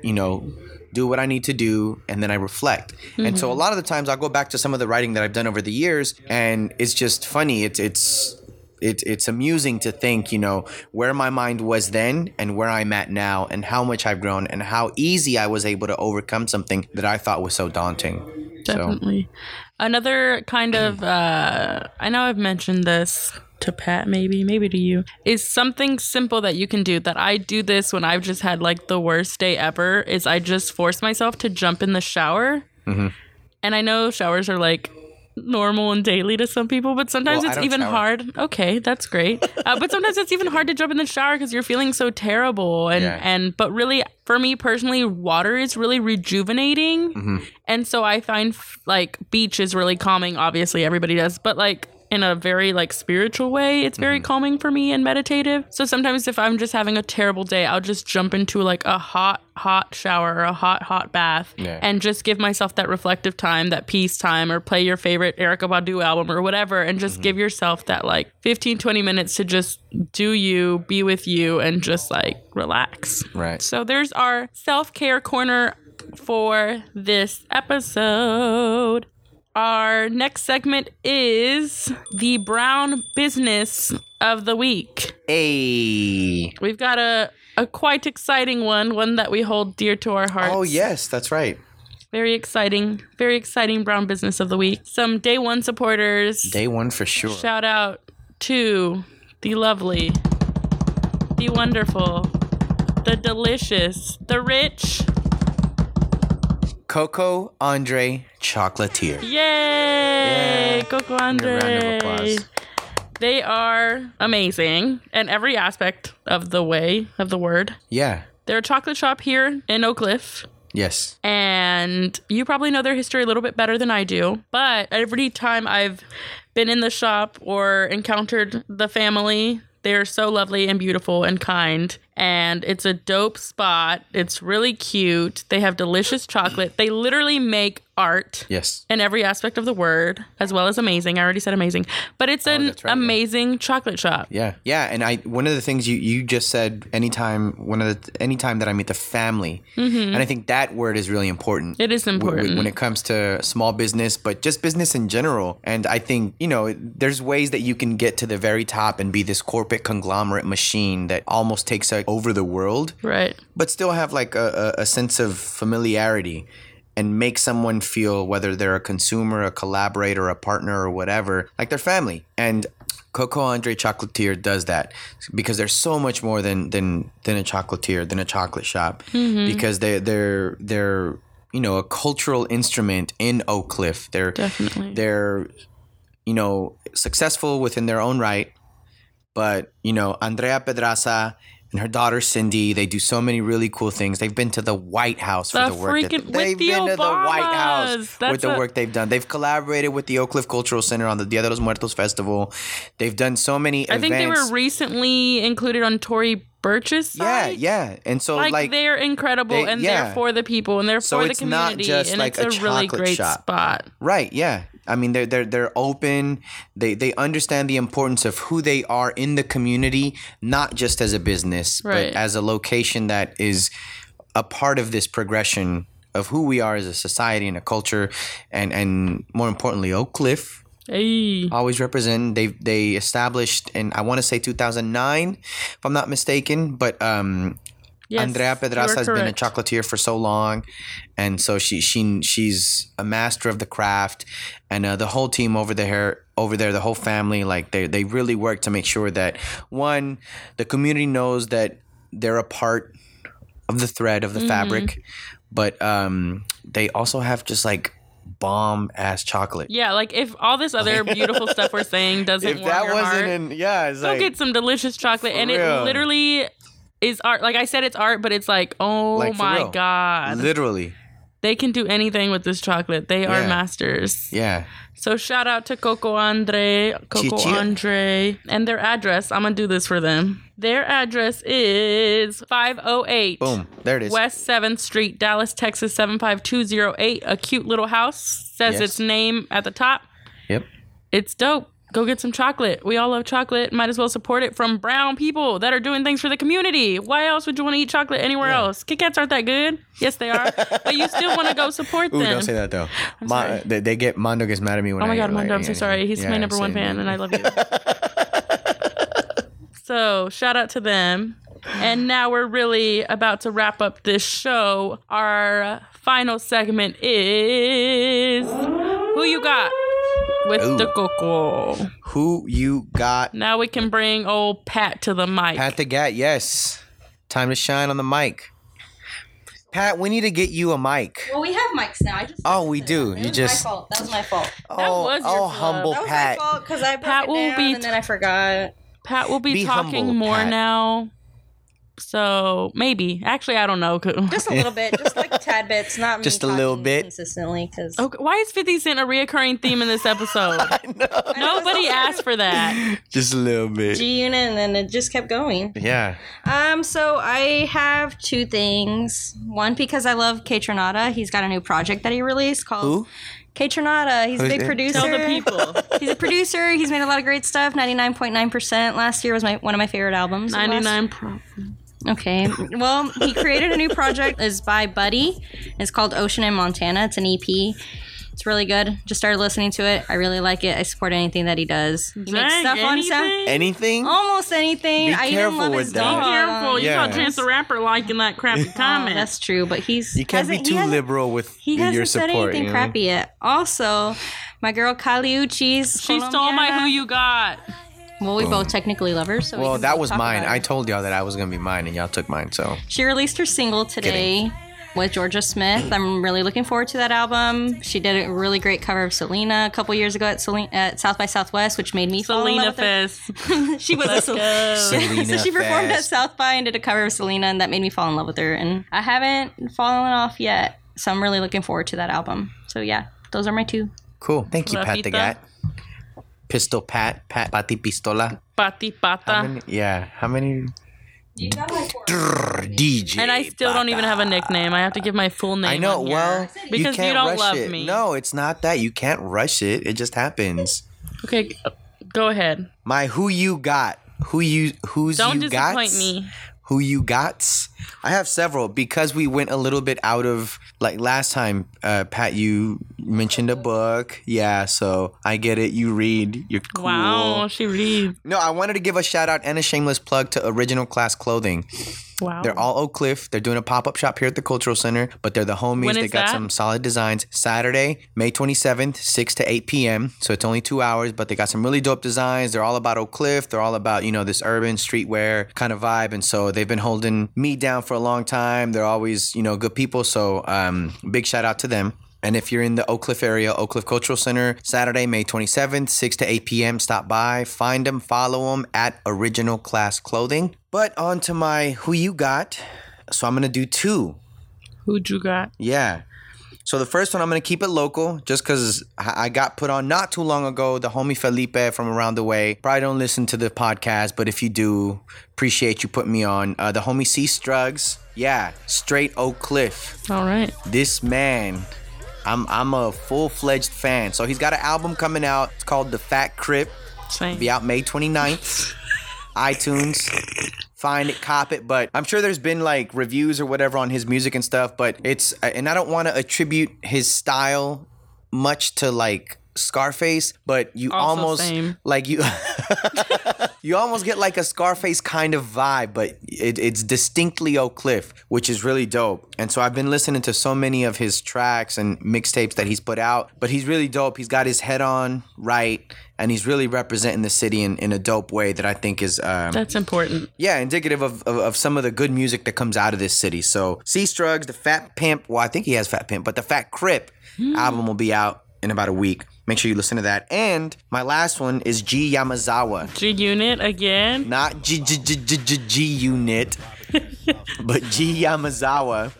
C: you know, do what I need to do and then I reflect. And so mm-hmm. a lot of the times I'll go back to some of the writing that I've done over the years and it's just funny. It's it's it, it's amusing to think, you know, where my mind was then and where I'm at now, and how much I've grown, and how easy I was able to overcome something that I thought was so daunting. So,
B: Definitely. Another kind of, uh, I know I've mentioned this to Pat, maybe, maybe to you, is something simple that you can do that I do this when I've just had like the worst day ever is I just force myself to jump in the shower.
C: Mm-hmm.
B: And I know showers are like normal and daily to some people, but sometimes
C: Well,
B: it's even
C: shower.
B: hard. Okay, that's great. Uh, but sometimes it's even hard to jump in the shower because you're feeling so terrible. And
C: Yeah.
B: and but really, for me personally, water is really rejuvenating,
C: Mm-hmm.
B: and so I find f- like beach is really calming. Obviously, everybody does, but like in a very like spiritual way. It's very mm-hmm. calming for me and meditative. So sometimes if I'm just having a terrible day, I'll just jump into like a hot, hot shower or a hot, hot bath
C: Yeah.
B: and just give myself that reflective time, that peace time, or play your favorite Erykah Badu album or whatever, and just mm-hmm. give yourself that like 15, 20 minutes to just do you, be with you, and just like relax.
C: Right.
B: So there's our self care corner for this episode. Our next segment is the Brown Business of the Week.
C: Hey.
B: We've got a, a quite exciting one, one that we hold dear to our hearts.
C: Oh yes, that's right.
B: Very exciting, very exciting Brown Business of the Week. Some day one supporters.
C: Day one for sure.
B: Shout out to the lovely, the wonderful, the delicious, the rich.
C: Coco Andre Chocolatier.
B: Yay!
C: Yeah.
B: Coco Andre.
C: round of applause.
B: They are amazing in every aspect of the way of the word.
C: Yeah.
B: They're a chocolate shop here in Oak Cliff.
C: Yes.
B: and you probably know their history a little bit better than I do. But every time I've been in the shop or encountered the family, they're so lovely and beautiful and kind. And it's a dope spot. It's really cute. They have delicious chocolate. They literally make art
C: Yes.
B: in every aspect of the word, as well as amazing. I already said amazing, but it's an
C: Oh, right, yeah.
B: amazing chocolate shop.
C: Yeah, yeah, and I one of the things you you just said anytime one of the anytime that I meet the family, and I think that word is really important.
B: Mm-hmm. It is
C: w- w-
B: important.
C: when it comes to small business, but just business in general. And I think you know there's ways that you can get to the very top and be this corporate conglomerate machine that almost takes uh, over the world,
B: Right.
C: but still have like a, a, a sense of familiarity and make someone feel whether they're a consumer, a collaborator, a partner, or whatever, like they're family. And Coco Andre Chocolatier does that because they're so much more than than than a chocolatier, than a chocolate shop, because they they're they're you know a cultural instrument in Oak Cliff. They're
B: Definitely.
C: they're you know successful within their own right but you know andrea pedraza and her daughter cindy they do so many really cool things they've been to the white house for the work that, they've
B: the
C: been to the white house
B: Obamas. That's
C: with the
B: a-
C: work they've done they've collaborated with the oak cliff cultural center on the dia de los muertos festival they've done so many
B: I
C: events
B: think they were recently included on Tory Burch's
C: yeah yeah and so
B: like,
C: like,
B: they're incredible
C: they-
B: and
C: yeah.
B: they're for the people and they're
C: So
B: for the community
C: just
B: and
C: like
B: it's a,
C: a
B: really great
C: shop.
B: spot.
C: Right, yeah. I mean they're they're they're open. They they understand the importance of who they are in the community, not just as a business,
B: Right.
C: but as a location that is a part of this progression of who we are as a society and a culture and and more importantly Oak Cliff
B: Hey.
C: always represent they they established in I want to say 2009 if I'm not mistaken, but um
B: Yes,
C: Andrea Pedraza has been a chocolatier for so long, and so she she she's a master of the craft, and uh, the whole team over there over there, the whole family, like they they really work to make sure that one, the community knows that they're a part of the thread
B: Mm-hmm.
C: of the fabric, but um, they also have just like bomb ass chocolate.
B: Yeah, like if all this other beautiful stuff we're saying doesn't
C: If
B: warm
C: that
B: your
C: wasn't
B: heart,
C: in, yeah, it's
B: go
C: like
B: get some delicious chocolate, and it literally is art. Like I said, it's art, but it's like, oh
C: Like,
B: my god,
C: literally,
B: they can do anything with this chocolate. They are
C: Yeah.
B: masters.
C: yeah.
B: So shout out to Coco Andre, Coco. Andre, and their address. I'm gonna do this for them. Their address is 508
C: Boom, there it is.
B: West 7th Street, Dallas, Texas 75208. A cute little house says
C: Yes.
B: its name at the top.
C: Yep.
B: It's dope. Go get some chocolate. We all love chocolate. Might as well support it from brown people that are doing things for the community. Why else would you want to eat chocolate anywhere else? Kit Kats aren't that good. Yes, they are. but you still want to go support
C: Ooh,
B: them.
C: don't say that though. Ma-
B: sorry.
C: they, they get Mondo gets mad at me when
B: Oh
C: I
B: my god,
C: like,
B: Mondo, I'm so sorry. He's my number one fan, and I love you. so shout out to them. And now we're really about to wrap up this show. Our final segment is who you got with
C: Ooh.
B: the coco.
C: Who you got?
B: Now we can bring old Pat to the mic.
C: Pat the Gat, yes. Time to shine on the mic. Pat, we need to get you a mic.
D: Well, we have mics now. I just.
C: Oh, we
D: It
C: do.
D: was
C: You
D: my
C: just
D: fault. That was my fault.
C: oh,
B: was your
C: oh
B: fault.
C: humble
D: That was
C: Pat.
D: my fault because I broke
B: Pat
D: it
B: will
D: down
B: be
D: and then I forgot.
B: Pat will be,
C: Be
B: talking
C: humble,
B: more
C: Pat.
B: now. So maybe. Actually, I don't know.
D: Just a little bit, just like tad bits, not me
C: Just a little bit.
D: consistently. Because
B: Okay, why is 50 Cent a reoccurring theme in this episode? Nobody asked for that.
C: Just a little bit.
D: G Unit, and then it just kept going.
C: Yeah.
D: Um, so I have two things. One because I love Kaytranada. He's got a new project that he released called
C: Who?
D: Kaytranada. He's a big
C: it?
D: producer.
B: Tell the people.
D: He's a producer. He's made a lot of great stuff. Ninety nine point nine percent last year was my one of my favorite albums. of last-
B: 99 pro.
D: Okay. Well, he created a new project. It's by Buddy. It's called Ocean in Montana. It's an EP. It's really good. Just started listening to it. I really like it. I support anything that he does. He makes
B: Dang,
D: stuff on sound.
B: anything?
C: Anything?
D: Almost anything.
C: Be
D: I
C: careful
D: even love
C: with
D: his
C: that.
D: dog.
B: Be careful. You
C: Yeah.
B: got Chance the Rapper liking that crappy
D: Oh, that's true, but he's
C: You can't be too
D: hasn't-
C: liberal with
D: He hasn't
C: your
D: said
C: support.
D: anything
C: you know?
D: crappy yet. Also, my girl Kali Uchis.
B: she stole my Who You Got.
D: Well, we both technically love her, so
C: Well,
D: can
C: that was mine. I told y'all that I was gonna be mine, and y'all took mine. So
D: She released her single today with Jorja Smith. I'm really looking forward to that album. She did a really great cover of Selena a couple years ago at, Selena, at South by Southwest, which made me fall in
B: Selena
D: love with her.
B: Fest.
D: She was a Sel-
C: Selena
D: so she performed at South by and did a cover of Selena, and that made me fall in love with her. And I haven't fallen off yet, so I'm really looking forward to that album. So yeah, those are my two.
C: cool. Thank you, Pat the
B: Rafita?
C: Gat. Pistol Pat, Pat Pati Pistola.
B: Pati
C: How
B: Pata.
C: many, yeah, how many? DJ.
B: And I still don't even have a nickname. I have to give my full name.
C: I know.
B: on.
C: Well,
B: Because you
C: can't
B: don't love
C: it.
B: me.
C: No, it's not that. You can't rush it. It just happens.
B: Okay, go ahead.
C: My who you got? Who you? Who's
B: Don't
C: you
B: disappoint
C: gots?
B: me.
C: Who you got? I have several because we went a little bit out of like last time. Uh, Pat, you mentioned a book. Yeah, so I get it. You read. You're cool.
B: Wow, she reads.
C: No, I wanted to give a shout out and a shameless plug to Original Class Clothing.
B: Wow.
C: They're all Oak Cliff. They're doing a pop up shop here at the Cultural Center, but they're the homies.
B: When
C: they got
B: that?
C: some solid designs. Saturday, May 27th, 6 to 8 p.m. So it's only two hours, but they got some really dope designs. They're all about Oak Cliff. They're all about, you know, this urban streetwear kind of vibe. And so they've been holding me down for a long time. They're always, you know, good people. So um, big shout out to them. And if you're in the Oak Cliff area, Oak Cliff Cultural Center, Saturday, May 27th, 6 to 8 p.m., stop by, find them, follow them at Original Class Clothing. But on to my Who You Got. So I'm going to do two.
B: Who'd you got?
C: Yeah. So the first one, I'm going to keep it local just because I got put on not too long ago. The homie Felipe from around the way. Probably don't listen to the podcast, but if you do, appreciate you putting me on. Uh, the homie C Strugs. Yeah, straight Oak Cliff
B: All right.
C: this man i'm i'm a full-fledged fan. So he's got an album coming out. It's called the fat crip.
B: Same.
C: be out may 29th itunes. Find it cop it. But i'm sure there's been like reviews or whatever on his music and stuff but it's and i don't want to attribute his style much to like Scarface, but you
B: Also
C: almost
B: same.
C: like you you almost get like a Scarface kind of vibe, but it, it's distinctly Oak Cliff, which is really dope. And so I've been listening to so many of his tracks and mixtapes that he's put out, but he's really dope. He's got his head on right, and he's really representing the city in, in a dope way that I think is um,
B: That's important.
C: yeah, indicative of, of, of some of the good music that comes out of this city. So, C Strugs, the Fat Pimp, well, I think he has Fat Pimp, but the Fat Crip album will be out in about a week. Make sure you listen to that. And my last one is G Yamazawa.
B: G Unit again.
C: Not G G G G G G Unit, but G Yamazawa,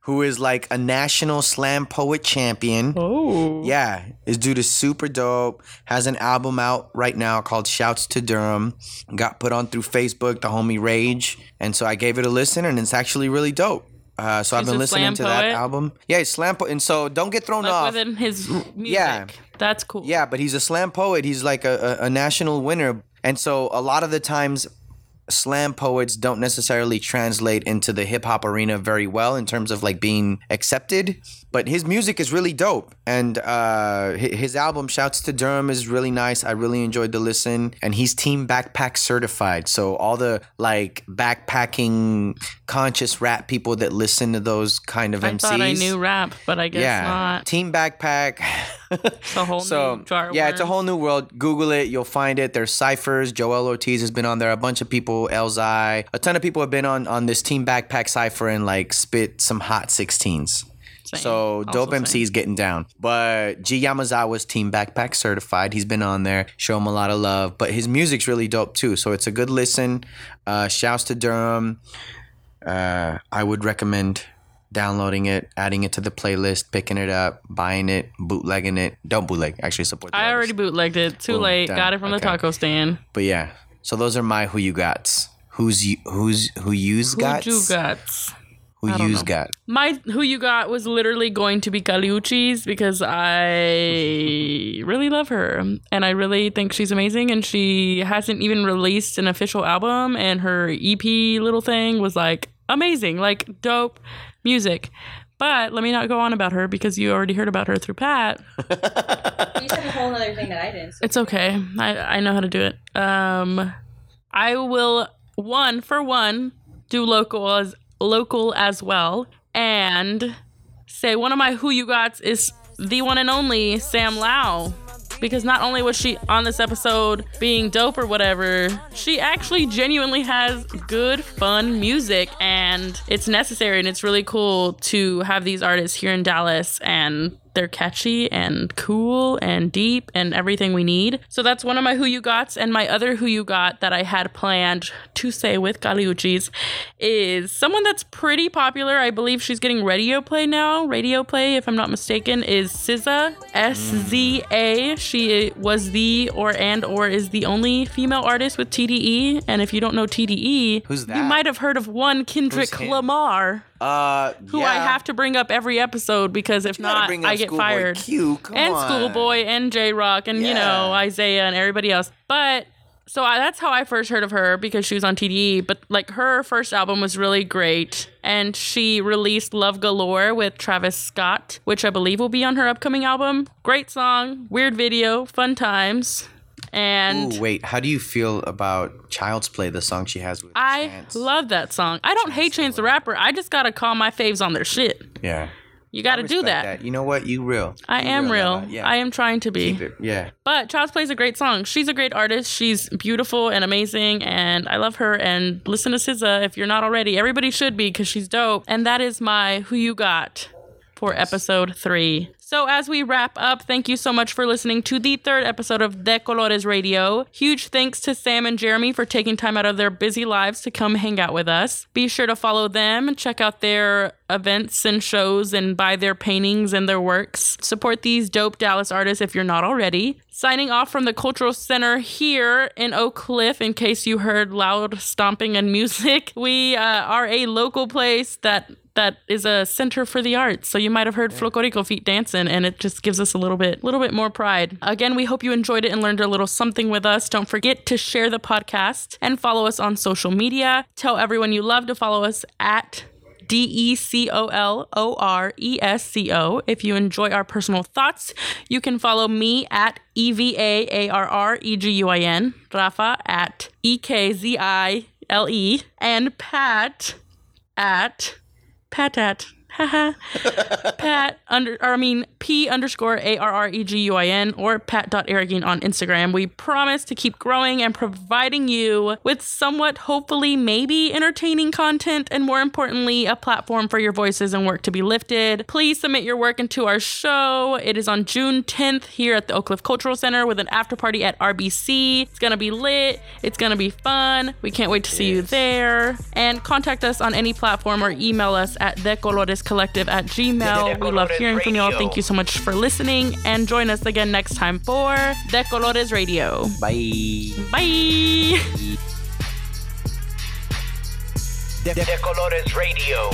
C: who is like a national slam poet champion.
B: Oh.
C: Yeah, is dude is super dope. Has an album out right now called Shouts to Durham. Got put on through Facebook, the homie Rage, and so I gave it a listen, and it's actually really dope. Uh, so I've been listening to that
B: poet?
C: album. Yeah, he's slam poet, and so don't get thrown
B: Like
C: off.
B: within his music.
C: Yeah.
B: That's cool.
C: Yeah, but he's a slam poet. He's like a, a, a national winner. And so a lot of the times, slam poets don't necessarily translate into the hip hop arena very well in terms of like being accepted. But his music is really dope. And uh, his album, Shouts to Durham, is really nice. I really enjoyed the listen. And he's Team Backpack certified. So all the like backpacking conscious rap people that listen to those kind of
B: I
C: MCs.
B: thought I knew rap, but I guess
C: yeah.
B: not.
C: Team Backpack.
B: It's a whole
C: So
B: new jar.
C: yeah, it's a whole new world. Google it, you'll find it. There's ciphers. Joel Ortiz has been on there. A bunch of people, Elzhi, a ton of people have been on on this Team Backpack cipher and like spit some hot 16s.
B: Same.
C: So
B: Also
C: dope
B: same.
C: MC's getting down. But G Yamazawa's Team Backpack certified. He's been on there. Show him a lot of love. But his music's really dope too. So it's a good listen. Uh, shouts to Durham. uh, I would recommend downloading it, adding it to the playlist, picking it up, buying it, bootlegging it. Don't bootleg, actually support. The
B: I already bootlegged it. Too
C: Boom,
B: late.
C: done.
B: Got it from the taco stand.
C: But yeah, so those are my who you gots. Who's you? Who's who you's
B: Who
C: gots?
B: you got?
C: Who
B: I don't
C: you's
B: know.
C: got?
B: My who you got was literally going to be Kali Uchis because I really love her and I really think she's amazing and she hasn't even released an official album and her EP little thing was like amazing, like dope music. But let me not go on about her because you already heard about her through Pat.
D: You said a whole other thing that I didn't.
B: It's okay. I, I know how to do it. Um, I will one for one do local as local as well, and say one of my who you gots is the one and only Sam Lao. Because not only was she on this episode being dope or whatever, she actually genuinely has good, fun music, and it's necessary and it's really cool to have these artists here in Dallas and they're catchy and cool and deep and everything we need. So that's one of my who you gots. And my other who you got that I had planned to say with Kali Uchis is someone that's pretty popular. I believe she's getting radio play now. Radio play, if I'm not mistaken, is SZA. S Z A. She was the or and or is the only female artist with TDE. And if you don't know TDE,
C: Who's that?
B: You might have heard of one Kendrick? Lamar
C: Uh,
B: who I have to bring up every episode because if not, I get fired.
C: Q, come
B: and
C: on.
B: Schoolboy and Jay Rock and you know Isaiah and everybody else. But so I, that's how I first heard of her because she was on TDE. But like her first album was really great, and she released Love Galore with Travis Scott, which I believe will be on her upcoming album. Great song, weird video, fun times, and.
C: Ooh, wait, how do you feel about Child's Play, the song she has with
B: I
C: Chance?
B: love that song. I don't hate Chance the Rapper. I just gotta call my faves on their shit.
C: Yeah.
B: You gotta do
C: Respect
B: that.
C: You know what? You real.
B: I
C: You
B: am real.
C: Lala. Yeah.
B: I am trying to be.
C: Keep it. Yeah.
B: But Child's Play is a great song. She's a great artist. She's beautiful and amazing, and I love her. And listen to SZA if you're not already. Everybody should be because she's dope. And that is my Who You Got for episode three. So as we wrap up, thank you so much for listening to the third episode of De Colores Radio. Huge thanks to Sam and Jeremy for taking time out of their busy lives to come hang out with us. Be sure to follow them check out their events and shows and buy their paintings and their works. Support these dope Dallas artists if you're not already. Signing off from the Cultural Center here in Oak Cliff, in case you heard loud stomping and music. We uh, are a local place that that is a center for the arts. So you might have heard Folklorico feet dancing, and it just gives us a little bit, little bit more pride. Again, we hope you enjoyed it and learned a little something with us. Don't forget to share the podcast and follow us on social media. Tell everyone you love to follow us at D E C O L O R E S C O. If you enjoy our personal thoughts, you can follow me at E V A A R R E G U I N, Rafa at E K Z I L E, and Pat at Patat. Pat under, or I mean P underscore A R R E G U I N or Pat.Arrogant on Instagram. We promise to keep growing and providing you with somewhat, hopefully, maybe entertaining content, and more importantly, a platform for your voices and work to be lifted. Please submit your work into our show. It is on June 10th here at the Oak Cliff Cultural Center with an after party at RBC. It's gonna be lit. It's gonna be fun. We can't wait to see you there. And contact us on any platform or email us at decolorescollective at gmail. We love hearing from y'all. Thank you so much for listening and join us again next time for De Colores Radio.
C: Bye.
B: Bye.
A: De, De Colores Radio.